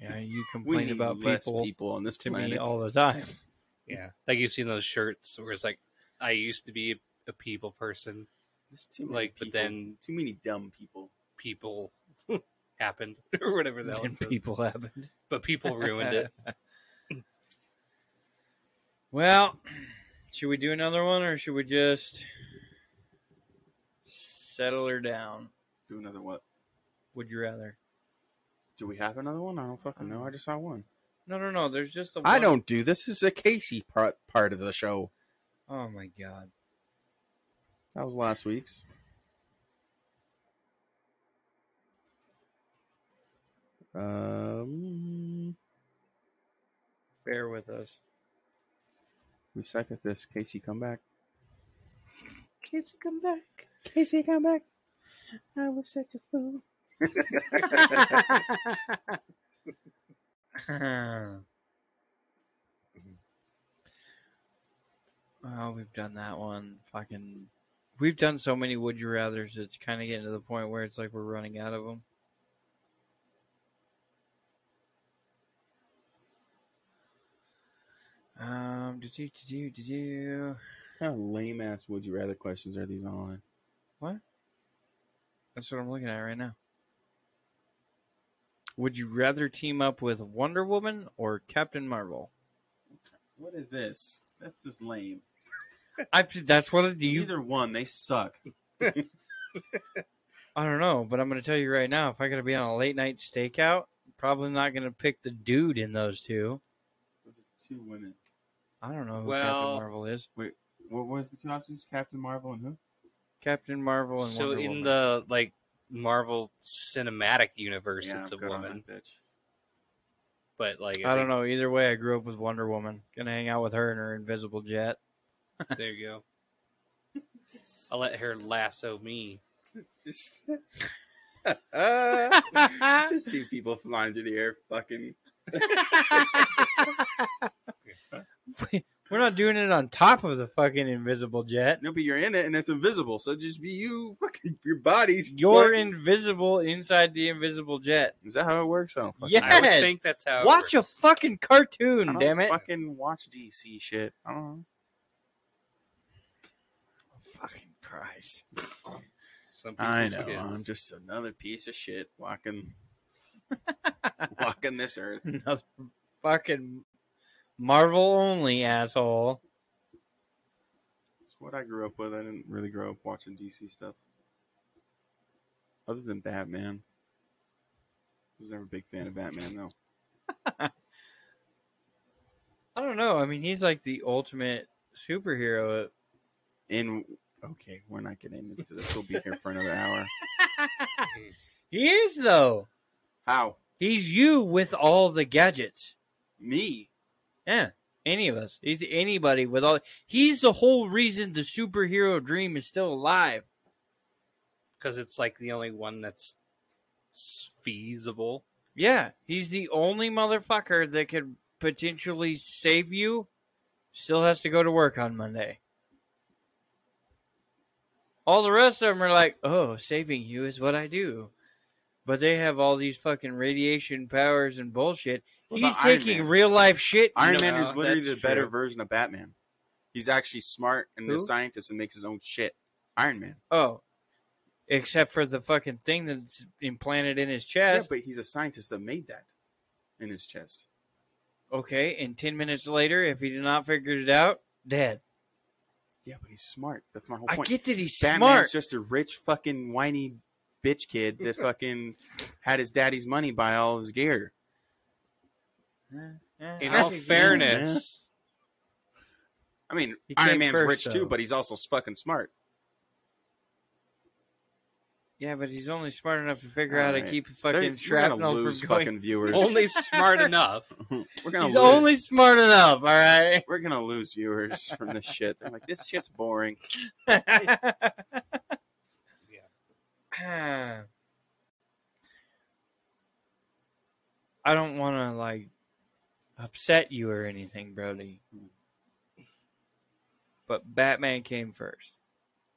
[SPEAKER 3] Yeah, you complain about
[SPEAKER 2] less
[SPEAKER 3] people,
[SPEAKER 2] people on this
[SPEAKER 3] to
[SPEAKER 2] planet.
[SPEAKER 3] me all the time.
[SPEAKER 1] yeah, like you've seen those shirts where it's like, I used to be a people person.
[SPEAKER 2] There's too many
[SPEAKER 1] Like, but then
[SPEAKER 2] too many dumb people.
[SPEAKER 1] people happened or whatever that hell.
[SPEAKER 3] And people happened.
[SPEAKER 1] But people ruined it.
[SPEAKER 3] Well, should we do another one or should we just settle her down?
[SPEAKER 2] Do another what?
[SPEAKER 3] Would you rather?
[SPEAKER 2] Do we have another one? I don't fucking know. I just saw one.
[SPEAKER 3] No, no, no. There's just the.
[SPEAKER 2] I don't do this. This is a Casey part part of the show.
[SPEAKER 3] Oh my god.
[SPEAKER 2] That was last week's. Um,
[SPEAKER 3] Bear with us.
[SPEAKER 2] we suck at this. Casey, come back.
[SPEAKER 3] Casey, come back.
[SPEAKER 2] Casey, come back. I was such a fool.
[SPEAKER 3] oh, we've done that one. Fucking. We've done so many would you rather's. It's kind of getting to the point where it's like we're running out of them. Um, did you, did you, did you?
[SPEAKER 2] Kind of lame ass would you rather questions are these online? What?
[SPEAKER 3] That's what I'm looking at right now. Would you rather team up with Wonder Woman or Captain Marvel?
[SPEAKER 2] What is this? That's just lame.
[SPEAKER 3] I, that's what do you.
[SPEAKER 2] Either one, they suck.
[SPEAKER 3] I don't know, but I'm going to tell you right now. If I got to be on a late night stakeout, probably not going to pick the dude in those two.
[SPEAKER 2] Those are two women.
[SPEAKER 3] I don't know who
[SPEAKER 1] Well-
[SPEAKER 3] Captain Marvel is.
[SPEAKER 2] Wait, what was the two options? Captain Marvel and who?
[SPEAKER 3] Captain Marvel and
[SPEAKER 1] So
[SPEAKER 3] Wonder
[SPEAKER 1] in
[SPEAKER 3] Woman.
[SPEAKER 1] the like Marvel cinematic universe,
[SPEAKER 2] Yeah,
[SPEAKER 1] it's a
[SPEAKER 2] I'm good on
[SPEAKER 1] woman.
[SPEAKER 2] that bitch.
[SPEAKER 1] But like,
[SPEAKER 3] I don't know. Either way, I grew up with Wonder Woman. Gonna hang out with her in her invisible jet.
[SPEAKER 1] There you go. I'll let her lasso me.
[SPEAKER 2] Just, just two people flying through the air, fucking.
[SPEAKER 3] We're not doing it on top of the fucking invisible jet.
[SPEAKER 2] No, but you're in it and it's invisible, so just be you. Fucking your body's.
[SPEAKER 3] You're
[SPEAKER 2] fuck-
[SPEAKER 3] invisible inside the invisible jet.
[SPEAKER 2] Is that how it works? I don't
[SPEAKER 3] Yeah.
[SPEAKER 1] I would think that's how. it
[SPEAKER 3] Watch a
[SPEAKER 1] works.
[SPEAKER 3] fucking
[SPEAKER 2] I
[SPEAKER 3] cartoon,
[SPEAKER 2] don't
[SPEAKER 3] damn it.
[SPEAKER 2] Fucking watch DC shit. I don't know.
[SPEAKER 3] Fucking Christ.
[SPEAKER 1] Some
[SPEAKER 2] I know.
[SPEAKER 1] kids.
[SPEAKER 2] I'm just another piece of shit walking, walking this earth.
[SPEAKER 3] Another fucking Marvel only asshole.
[SPEAKER 2] It's what I grew up with. I didn't really grow up watching DC stuff, other than Batman. I was never a big fan of Batman though.
[SPEAKER 3] I don't know. I mean, he's like the ultimate superhero.
[SPEAKER 2] In okay, we're not getting into this. We'll be here for another hour.
[SPEAKER 3] he is though.
[SPEAKER 2] How
[SPEAKER 3] He's you with all the gadgets.
[SPEAKER 2] me?
[SPEAKER 3] Yeah, any of us. He's anybody with all. He's the whole reason the superhero dream is still alive.
[SPEAKER 1] because it's like the only one that's feasible.
[SPEAKER 3] Yeah, he's the only motherfucker that could potentially save you. Still has to go to work on Monday. All the rest of them are like, "Oh, saving you is what I do," but they have all these fucking radiation powers and bullshit. He's taking real life shit.
[SPEAKER 2] Iron Man is literally the
[SPEAKER 1] that's
[SPEAKER 2] better version of Batman. He's actually smart and a scientist and makes his own shit. Iron Man.
[SPEAKER 3] Oh, except for the fucking thing that's implanted in his chest.
[SPEAKER 2] Yeah, but he's a scientist that made that in his chest.
[SPEAKER 3] okay, and ten minutes later, if he did not figure it out, dead.
[SPEAKER 2] Yeah, but he's smart. That's my whole
[SPEAKER 3] I
[SPEAKER 2] point.
[SPEAKER 3] get that he's
[SPEAKER 2] Batman's
[SPEAKER 3] smart.
[SPEAKER 2] just a rich fucking whiny bitch kid that fucking had his daddy's money buy all his gear.
[SPEAKER 1] In all fairness,
[SPEAKER 2] I mean,
[SPEAKER 3] He
[SPEAKER 2] Iron Man's
[SPEAKER 3] first,
[SPEAKER 2] rich
[SPEAKER 3] though.
[SPEAKER 2] too, but he's also fucking smart.
[SPEAKER 3] Yeah, but he's only smart enough to figure out how to keep
[SPEAKER 2] They're-
[SPEAKER 3] fucking
[SPEAKER 2] we're
[SPEAKER 3] shrapnel
[SPEAKER 2] lose
[SPEAKER 3] from going.
[SPEAKER 2] fucking viewers.
[SPEAKER 1] only smart enough.
[SPEAKER 2] we're gonna
[SPEAKER 3] He's
[SPEAKER 2] lose.
[SPEAKER 3] only smart enough. All right.
[SPEAKER 2] We're gonna lose viewers from this shit. They're like, this shit's boring.
[SPEAKER 3] I don't want to like upset you or anything, Brody. Hmm. But Batman came first.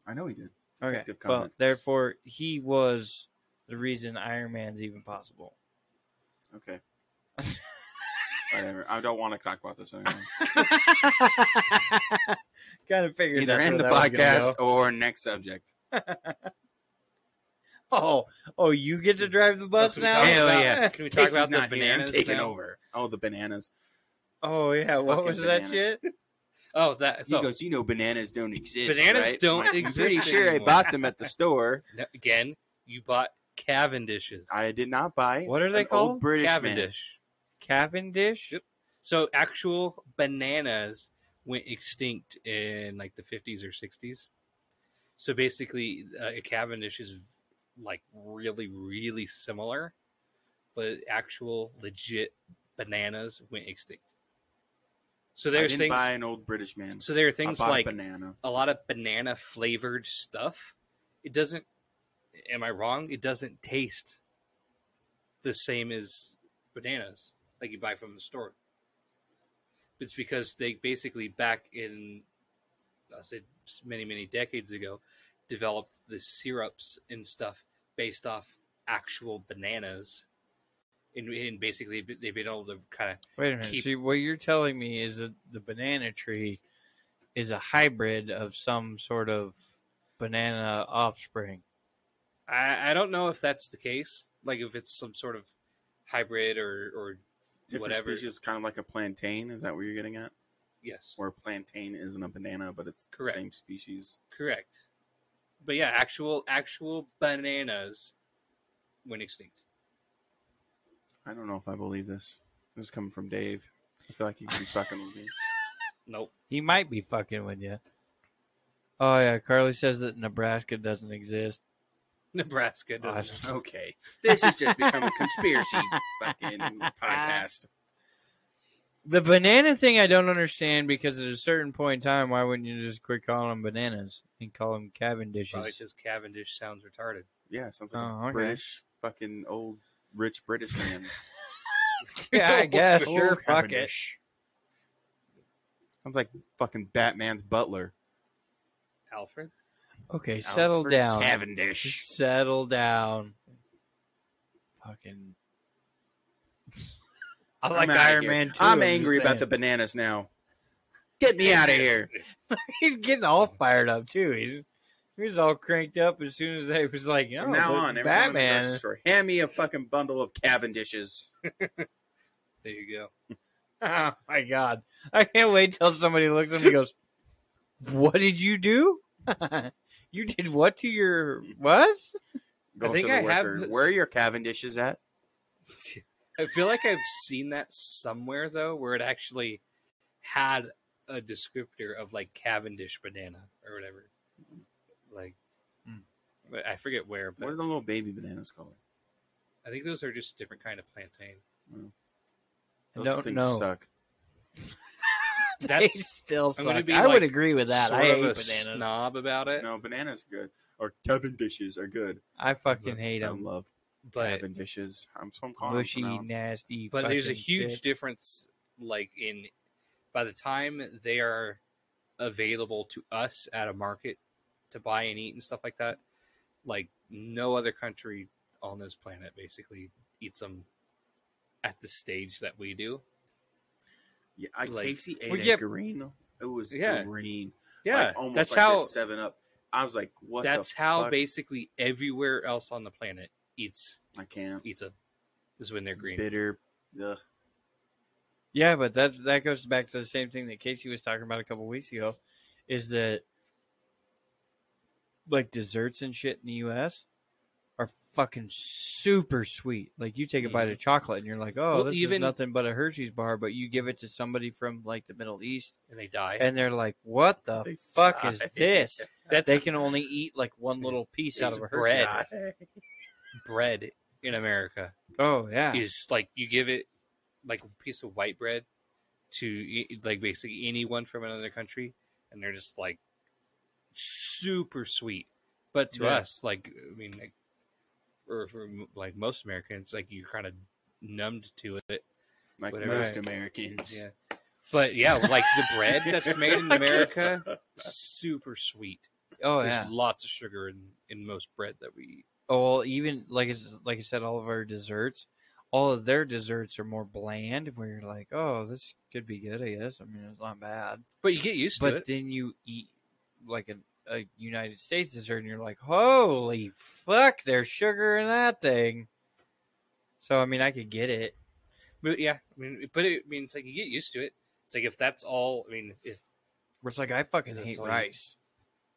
[SPEAKER 2] I know he did.
[SPEAKER 3] Okay. Well, therefore, he was the reason Iron Man's even possible.
[SPEAKER 2] Okay. Whatever. I don't want to talk about this anymore.
[SPEAKER 3] kind of figured
[SPEAKER 2] Either
[SPEAKER 3] that's
[SPEAKER 2] end the
[SPEAKER 3] where that was gonna
[SPEAKER 2] podcast or next subject.
[SPEAKER 3] Oh, oh, you get to drive the bus now?
[SPEAKER 2] Hell
[SPEAKER 1] about-
[SPEAKER 2] yeah.
[SPEAKER 1] Can we talk
[SPEAKER 2] Casey's
[SPEAKER 1] about the
[SPEAKER 2] not here. I'm
[SPEAKER 1] bananas
[SPEAKER 2] taking
[SPEAKER 1] now?
[SPEAKER 2] over. Oh, the bananas.
[SPEAKER 3] Oh yeah, what
[SPEAKER 2] Fucking
[SPEAKER 3] was that shit?
[SPEAKER 1] Oh, that
[SPEAKER 2] he goes, you know, bananas don't exist.
[SPEAKER 1] Bananas
[SPEAKER 2] right?"
[SPEAKER 1] don't
[SPEAKER 2] I'm I'm
[SPEAKER 1] exist
[SPEAKER 2] pretty sure I bought them at the store.
[SPEAKER 1] again. You bought Cavendishes.
[SPEAKER 2] I did not buy.
[SPEAKER 3] What are they called?
[SPEAKER 2] Old British man.
[SPEAKER 1] Cavendish.
[SPEAKER 3] Cavendish.
[SPEAKER 1] Yep. So actual bananas went extinct in like the 50s or 60s. So basically, uh, a Cavendish is like really, really similar, but actual legit bananas went extinct. So
[SPEAKER 2] I
[SPEAKER 1] there's
[SPEAKER 2] didn't
[SPEAKER 1] things.
[SPEAKER 2] buy an old British man.
[SPEAKER 1] So there are things like
[SPEAKER 2] a banana.
[SPEAKER 1] a lot of banana flavored stuff. It doesn't. Am I wrong? It doesn't taste the same as bananas like you buy from the store. It's because they basically back in, I said many many decades ago, developed the syrups and stuff based off actual bananas. And, and basically, they've been able to kind of
[SPEAKER 3] Wait a minute.
[SPEAKER 1] keep-
[SPEAKER 3] See, what you're telling me is that the banana tree is a hybrid of some sort of banana offspring.
[SPEAKER 1] I, I don't know if that's the case. Like if it's some sort of hybrid or or
[SPEAKER 2] Different
[SPEAKER 1] whatever.
[SPEAKER 2] species, kind of like a plantain. Is that what you're getting at?
[SPEAKER 1] yes,
[SPEAKER 2] Or a plantain isn't a banana, but it's
[SPEAKER 1] Correct.
[SPEAKER 2] the same species.
[SPEAKER 1] correct. But yeah, actual actual bananas went extinct.
[SPEAKER 2] I don't know if I believe this. This is coming from Dave. I feel like he could be fucking with me.
[SPEAKER 1] Nope.
[SPEAKER 3] He might be fucking with you. Oh yeah, Carly says that Nebraska doesn't exist.
[SPEAKER 1] Nebraska
[SPEAKER 3] Oh,
[SPEAKER 1] doesn't.
[SPEAKER 3] don't-
[SPEAKER 2] Okay, this has just become a conspiracy fucking podcast.
[SPEAKER 3] The banana thing I don't understand because at a certain point in time, why wouldn't you just quit calling them bananas and call them Cavendishes?
[SPEAKER 1] Probably because Cavendish sounds retarded.
[SPEAKER 2] Yeah, sounds like
[SPEAKER 3] Oh,
[SPEAKER 2] a
[SPEAKER 3] okay.
[SPEAKER 2] British fucking old rich British man.
[SPEAKER 3] yeah, I guess. Sure, fuck it.
[SPEAKER 2] Cavendish. Sounds like fucking Batman's butler.
[SPEAKER 1] Alfred.
[SPEAKER 3] Okay, settle down.
[SPEAKER 2] Cavendish.
[SPEAKER 3] Settle down. Fucking. I like
[SPEAKER 2] I'm
[SPEAKER 3] Iron. Man too.
[SPEAKER 2] I'm
[SPEAKER 3] just
[SPEAKER 2] angry about the bananas now. Get me out of here.
[SPEAKER 3] He's getting all fired up too. He's he was all cranked up as soon as they was like,
[SPEAKER 2] From
[SPEAKER 3] "Oh,
[SPEAKER 2] now on, every time I'm in the grocery
[SPEAKER 3] Batman."
[SPEAKER 2] store, hand me a fucking bundle of Cavendishes.
[SPEAKER 1] There you go.
[SPEAKER 3] Oh my god! I can't wait till somebody looks at me and goes, "What did you do? you did what to your what?"
[SPEAKER 2] Go
[SPEAKER 1] think
[SPEAKER 2] to the
[SPEAKER 1] I have
[SPEAKER 2] worker. Where are your Cavendishes at?
[SPEAKER 1] I feel like I've seen that somewhere though, where it actually had a descriptor of like Cavendish banana or whatever. Like,
[SPEAKER 3] hmm.
[SPEAKER 1] but I forget where,
[SPEAKER 2] What are the little baby bananas called?
[SPEAKER 1] I think those are just a different kind of plantain. Hmm.
[SPEAKER 2] Those
[SPEAKER 3] don't
[SPEAKER 2] things
[SPEAKER 3] know.
[SPEAKER 2] suck.
[SPEAKER 3] They
[SPEAKER 1] That's
[SPEAKER 3] still
[SPEAKER 1] I'm
[SPEAKER 3] suck.
[SPEAKER 1] be
[SPEAKER 3] I would agree with that.
[SPEAKER 1] sort
[SPEAKER 3] I
[SPEAKER 1] of
[SPEAKER 3] hate
[SPEAKER 1] a
[SPEAKER 3] bananas.
[SPEAKER 1] snob about it,
[SPEAKER 2] No, bananas are good. Or Cavendishes are good.
[SPEAKER 3] I fucking hate
[SPEAKER 2] I
[SPEAKER 3] them.
[SPEAKER 2] love
[SPEAKER 1] but
[SPEAKER 2] Cavendishes. I'm so I'm calling
[SPEAKER 3] Mushy,
[SPEAKER 2] them from now
[SPEAKER 3] nasty.
[SPEAKER 1] but there's a huge
[SPEAKER 3] shit.
[SPEAKER 1] difference like in by the time they are available to us at a market to buy and eat and stuff like that like no other country on this planet basically eats them at the stage that we do
[SPEAKER 2] Yeah, I,
[SPEAKER 1] Like-
[SPEAKER 2] Casey ate
[SPEAKER 3] Well,
[SPEAKER 2] it
[SPEAKER 3] yeah.
[SPEAKER 2] green. It was
[SPEAKER 1] Yeah.
[SPEAKER 2] green.
[SPEAKER 1] yeah
[SPEAKER 2] like, almost
[SPEAKER 1] that's
[SPEAKER 2] like
[SPEAKER 1] how
[SPEAKER 2] this Seven Up. I was like, what? the
[SPEAKER 1] that's how
[SPEAKER 2] fuck?
[SPEAKER 1] basically everywhere else on the planet eats
[SPEAKER 2] I can't.
[SPEAKER 1] eats them is when they're green
[SPEAKER 2] Bitter. Ugh.
[SPEAKER 3] Yeah, but that's that goes back to the same thing that Casey was talking about a couple weeks ago, is that like desserts and shit in the U.S. are fucking super sweet. Like you take a bite mm. of chocolate and you're like, oh,
[SPEAKER 1] Well,
[SPEAKER 3] this
[SPEAKER 1] even-
[SPEAKER 3] is nothing but a Hershey's bar, but you give it to somebody from like the Middle East
[SPEAKER 1] and they die
[SPEAKER 3] and they're like, what the
[SPEAKER 2] They
[SPEAKER 3] fuck
[SPEAKER 2] die.
[SPEAKER 3] is this?
[SPEAKER 1] that's
[SPEAKER 3] They can only eat like one little piece out of a
[SPEAKER 1] bread. Bread in america
[SPEAKER 3] Oh yeah,
[SPEAKER 1] is like you give it like a piece of white bread to e- like basically anyone from another country and they're just like super sweet but to
[SPEAKER 3] Yeah.
[SPEAKER 1] us like i mean like or for like most americans like you're kind of numbed to it
[SPEAKER 2] Like
[SPEAKER 1] Whatever.
[SPEAKER 2] most Americans.
[SPEAKER 1] yeah but yeah like the bread that's made in america super sweet
[SPEAKER 3] oh
[SPEAKER 1] there's
[SPEAKER 3] yeah.
[SPEAKER 1] lots of sugar in in most bread that we eat
[SPEAKER 3] Oh, well, even like like I said, all of our desserts, all of their desserts are more bland. Where you're like, oh, this could be good, I guess. I mean, it's not bad.
[SPEAKER 1] but you get used to it.
[SPEAKER 3] But then you eat like a, a United States dessert, and you're like, holy fuck, there's sugar in that thing. So I mean, I could get it.
[SPEAKER 1] but yeah i mean but it means like you get used to it it's like if that's all i mean if
[SPEAKER 3] it's like I fucking hate
[SPEAKER 1] all you-
[SPEAKER 3] rice,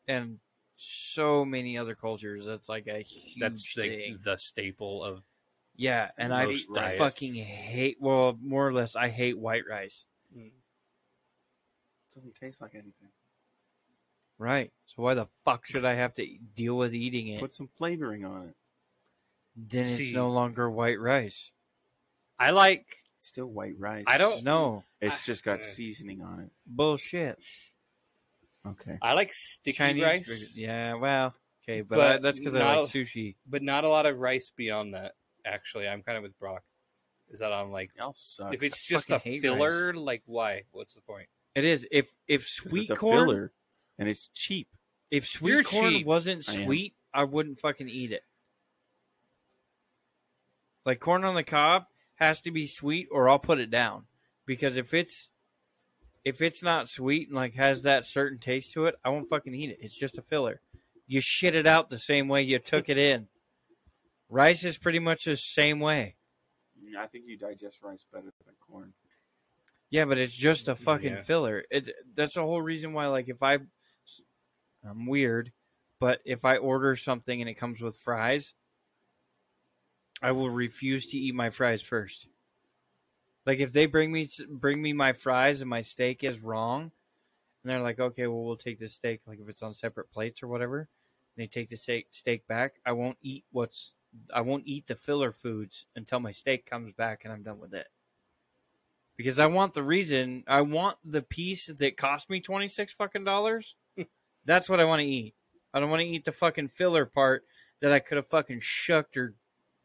[SPEAKER 3] and so many other cultures. That's like a huge
[SPEAKER 1] that's the,
[SPEAKER 3] thing.
[SPEAKER 1] the staple of
[SPEAKER 3] Yeah, and I
[SPEAKER 2] Most rice.
[SPEAKER 3] fucking hate. Well, more or less, I hate white rice.
[SPEAKER 2] Doesn't taste like anything.
[SPEAKER 3] Right. So why the fuck should I have to deal with eating it?
[SPEAKER 2] Put some flavoring on it.
[SPEAKER 3] then it's no longer white rice.
[SPEAKER 1] I like
[SPEAKER 2] It's still white rice.
[SPEAKER 1] I don't-
[SPEAKER 3] know.
[SPEAKER 2] It's
[SPEAKER 1] I-
[SPEAKER 2] just got
[SPEAKER 1] uh,
[SPEAKER 2] seasoning on it.
[SPEAKER 3] bullshit.
[SPEAKER 2] Okay.
[SPEAKER 1] I like sticky
[SPEAKER 3] Chinese
[SPEAKER 1] rice,
[SPEAKER 3] Yeah. Well. Okay, but,
[SPEAKER 1] But
[SPEAKER 3] I, that's because I
[SPEAKER 1] not-
[SPEAKER 3] like sushi.
[SPEAKER 1] but not a lot of rice beyond that. Actually, I'm kind of with Brock. Is that I'm like
[SPEAKER 2] Y'all suck.
[SPEAKER 1] if it's
[SPEAKER 3] I
[SPEAKER 1] just a
[SPEAKER 3] fucking hate
[SPEAKER 1] filler, like why? What's the point?
[SPEAKER 3] It is. If if sweet
[SPEAKER 2] it's a
[SPEAKER 3] corn,
[SPEAKER 2] filler and it's cheap.
[SPEAKER 3] if sweet
[SPEAKER 1] You're
[SPEAKER 3] corn
[SPEAKER 1] cheap.
[SPEAKER 3] wasn't
[SPEAKER 2] I am.
[SPEAKER 3] sweet, I wouldn't fucking eat it. Like corn on the cob has to be sweet, or I'll put it down. Because if it's if it's not sweet and like has that certain taste to it, I won't fucking eat it. It's just a filler. You shit it out the same way you took it in. Rice is pretty much the same way.
[SPEAKER 2] I think you digest rice better than corn.
[SPEAKER 3] Yeah, but it's just a fucking
[SPEAKER 1] Yeah.
[SPEAKER 3] filler. It that's the whole reason why like if I I'm weird, but if I order something and it comes with fries, I will refuse to eat my fries first. Like if they bring me bring me my fries and my steak is wrong, and they're like, "Okay, well we'll take the steak like if it's on separate plates or whatever." And they take the steak steak back. I won't eat what's I won't eat the filler foods until my steak comes back and I'm done with it. because I want the reason I want the piece that cost me twenty six fucking dollars. That's what I want to eat. I don't want to eat the fucking filler part that I could have fucking shucked or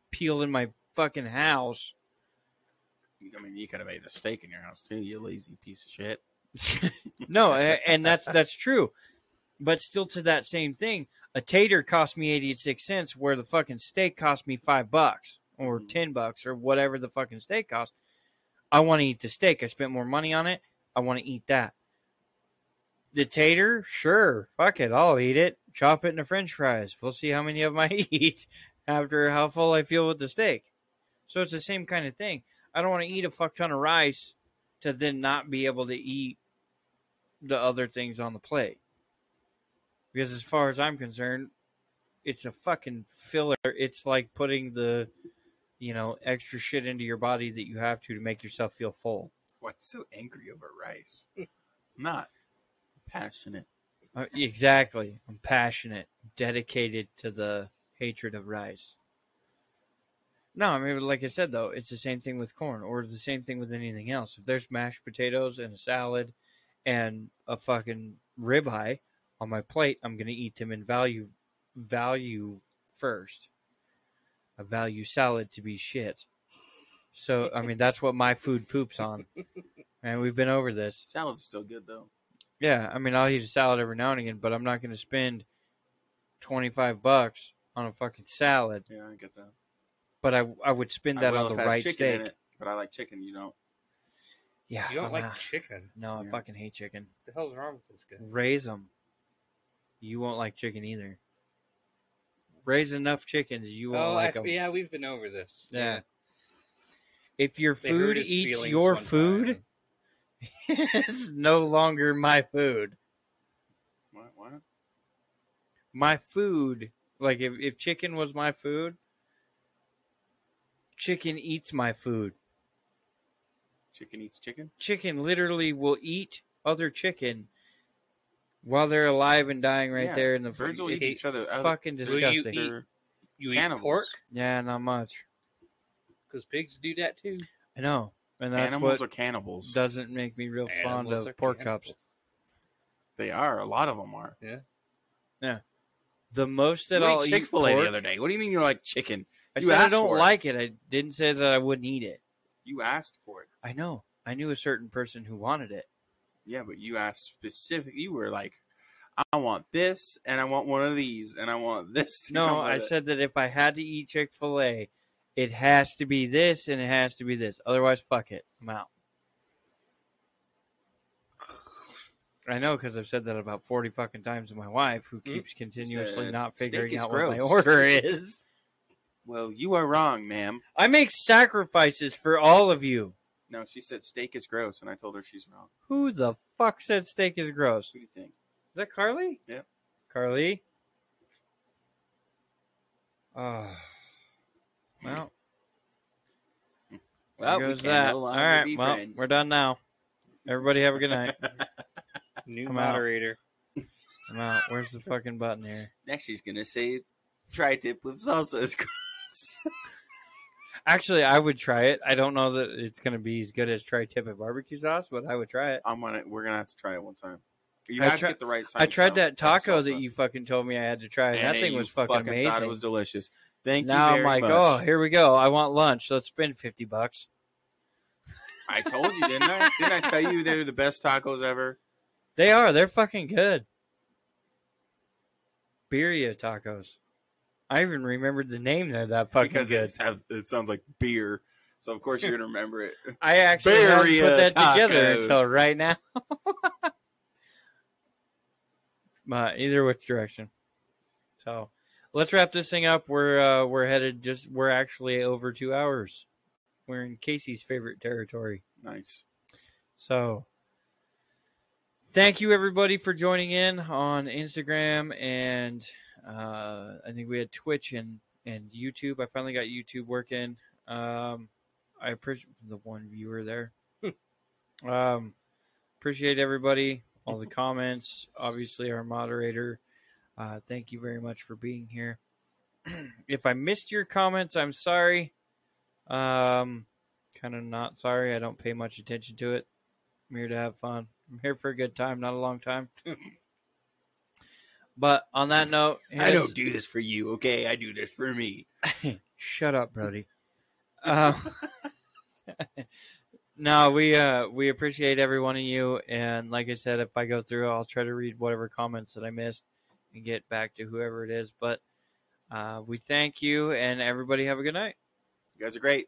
[SPEAKER 3] peeled in my fucking house.
[SPEAKER 2] I mean, you could have made the steak in your house too. You lazy piece of shit.
[SPEAKER 3] no, and that's that's true. But still to that same thing, a tater cost me 86 cents where the fucking steak cost me 5 bucks or
[SPEAKER 2] Mhm.
[SPEAKER 3] 10 bucks or whatever the fucking steak cost. I want to eat the steak. I spent more money on it. I want to eat that. The tater, sure, fuck it, I'll eat it. Chop it into French fries. We'll see how many of them I eat after how full I feel with the steak. So it's the same kind of thing. I don't want to eat a fuck ton of rice to then not be able to eat the other things on the plate. Because as far as I'm concerned, it's a fucking filler. It's like putting the, you know, extra shit into your body that you have to to make yourself feel full.
[SPEAKER 2] What's so angry over rice? Not passionate.
[SPEAKER 3] Uh, exactly. I'm passionate, dedicated to the hatred of rice. No, I mean, like I said, though, it's the same thing with corn, or the same thing with anything else. If there's mashed potatoes and a salad and a fucking ribeye on my plate, I'm gonna eat them in value value first. A value salad to be shit. So, I mean, that's what my food poops on. And we've been over this.
[SPEAKER 2] Salad's still good though.
[SPEAKER 3] Yeah, I mean, I'll eat a salad every now and again, but I'm not going to spend 25 bucks on a fucking salad.
[SPEAKER 2] Yeah, I get that.
[SPEAKER 3] But I I would spend that
[SPEAKER 2] will
[SPEAKER 3] on
[SPEAKER 2] if
[SPEAKER 3] the right
[SPEAKER 2] chicken
[SPEAKER 3] steak.
[SPEAKER 2] in it, but I like chicken. You don't.
[SPEAKER 3] Yeah,
[SPEAKER 1] You don't
[SPEAKER 3] well,
[SPEAKER 1] like
[SPEAKER 3] nah.
[SPEAKER 1] chicken.
[SPEAKER 3] No, I
[SPEAKER 2] Yeah.
[SPEAKER 3] fucking hate chicken.
[SPEAKER 1] What the hell's wrong with this guy?
[SPEAKER 3] Raise them. You won't like chicken either. Raise enough chickens, you won't
[SPEAKER 1] Oh,
[SPEAKER 3] like
[SPEAKER 1] I,
[SPEAKER 3] them.
[SPEAKER 1] yeah, we've been over this.
[SPEAKER 3] Yeah. If your
[SPEAKER 1] They
[SPEAKER 3] food eats your food,
[SPEAKER 1] time.
[SPEAKER 3] it's no longer my food.
[SPEAKER 2] What? What?
[SPEAKER 3] My food, like if, if chicken was my food, chicken eats my food.
[SPEAKER 2] Chicken eats chicken.
[SPEAKER 3] chicken literally will eat other chicken while they're alive and dying right
[SPEAKER 2] Yeah,
[SPEAKER 3] there in the
[SPEAKER 2] birds will eat each other. Other-
[SPEAKER 3] Fucking disgusting.
[SPEAKER 1] eat-
[SPEAKER 2] They're
[SPEAKER 1] You eat
[SPEAKER 2] Cannibals.
[SPEAKER 1] pork
[SPEAKER 3] yeah, not much.
[SPEAKER 1] because pigs do that too.
[SPEAKER 3] I know, and that's
[SPEAKER 2] animals
[SPEAKER 3] what
[SPEAKER 2] are cannibals.
[SPEAKER 3] doesn't make me real fond
[SPEAKER 1] Animals
[SPEAKER 3] of
[SPEAKER 1] are
[SPEAKER 3] pork chops.
[SPEAKER 2] They are. A lot of them are. Yeah. Yeah.
[SPEAKER 3] The most that
[SPEAKER 2] you
[SPEAKER 3] I'll
[SPEAKER 2] ate
[SPEAKER 3] eat
[SPEAKER 2] Chick Fil A
[SPEAKER 3] pork.
[SPEAKER 2] the other day. What do you mean you like chicken?
[SPEAKER 3] I
[SPEAKER 2] You
[SPEAKER 3] said I
[SPEAKER 2] asked
[SPEAKER 3] don't
[SPEAKER 2] for it.
[SPEAKER 3] like it. I didn't say that I wouldn't eat it.
[SPEAKER 2] You asked for it.
[SPEAKER 3] I know. I knew a certain person who wanted it.
[SPEAKER 2] Yeah, but you asked specific. You were like, I want this, and I want one of these, and I want this. To
[SPEAKER 3] No,
[SPEAKER 2] come with
[SPEAKER 3] I
[SPEAKER 2] it."
[SPEAKER 3] said that if I had to eat Chick Fil A, it has to be this and it has to be this. Otherwise, fuck it. I'm out. I know because I've said that about forty fucking times to my wife, who
[SPEAKER 1] Hmm?
[SPEAKER 3] keeps continuously
[SPEAKER 2] Said,
[SPEAKER 3] not figuring out what my order is.
[SPEAKER 2] Well, you are wrong, ma'am.
[SPEAKER 3] I make sacrifices for all of you.
[SPEAKER 2] No, she said steak is gross, and I told her she's wrong.
[SPEAKER 3] Who the fuck said steak is gross?
[SPEAKER 2] Who do you think?
[SPEAKER 3] Is that Carly?
[SPEAKER 2] Yep.
[SPEAKER 3] Carly. Oh. Well,
[SPEAKER 2] Well,
[SPEAKER 3] there
[SPEAKER 2] we
[SPEAKER 3] goes
[SPEAKER 2] can
[SPEAKER 3] that.
[SPEAKER 2] no
[SPEAKER 3] All
[SPEAKER 2] longer
[SPEAKER 3] right,
[SPEAKER 2] be
[SPEAKER 3] well,
[SPEAKER 2] friends.
[SPEAKER 3] we're done now. Everybody have a good night.
[SPEAKER 1] New
[SPEAKER 3] I'm out.
[SPEAKER 1] moderator.
[SPEAKER 3] I'm out. Where's the fucking button here?
[SPEAKER 2] Next, she's gonna say tri-tip with salsa is gross.
[SPEAKER 3] Actually, I would try it. I don't know that it's going to be as good as tri-tip and barbecue sauce, but I would try it.
[SPEAKER 2] I'm gonna. We're gonna have to try it one time. You
[SPEAKER 3] I
[SPEAKER 2] have
[SPEAKER 3] tri-
[SPEAKER 2] to get the right. Size.
[SPEAKER 3] I tried that taco that you fucking told me I had to try, and, that thing
[SPEAKER 2] you
[SPEAKER 3] was fucking, amazing.
[SPEAKER 2] Thought it was delicious. Thank
[SPEAKER 3] now
[SPEAKER 2] you
[SPEAKER 3] I'm like,
[SPEAKER 2] much.
[SPEAKER 3] oh, here we go. I want lunch. Let's spend fifty bucks.
[SPEAKER 2] I told you, didn't I? Didn't I tell you they're the best tacos ever?
[SPEAKER 3] They are. They're fucking good. Birria tacos. I even remembered the name. They're that fucking
[SPEAKER 2] because
[SPEAKER 3] good.
[SPEAKER 2] It, have, it sounds like beer, so of course you're gonna remember it.
[SPEAKER 3] I actually hadn't put
[SPEAKER 2] Birria
[SPEAKER 3] that together until right now. but either which direction. So let's wrap this thing up. We're uh, we're headed just we're actually over two hours. We're in Casey's favorite territory.
[SPEAKER 2] Nice.
[SPEAKER 3] So thank you everybody for joining in on Instagram and uh, I think we had Twitch and and YouTube. I finally got YouTube working. Um, I appreciate the one viewer there. um, appreciate everybody, all the comments. Obviously, our moderator. Uh, thank you very much for being here. if I missed your comments, I'm sorry. Um, kind of not sorry. I don't pay much attention to it. I'm here to have fun. I'm here for a good time, not a long time. but on that note,
[SPEAKER 2] I don't do this for you, okay? I do this for me.
[SPEAKER 3] Shut up, Brody. Uh, no, we uh we appreciate every one of you, and like I said, if I go through, I'll try to read whatever comments that I missed and get back to whoever it is. But uh, we thank you, and everybody have a good night.
[SPEAKER 2] You guys are great.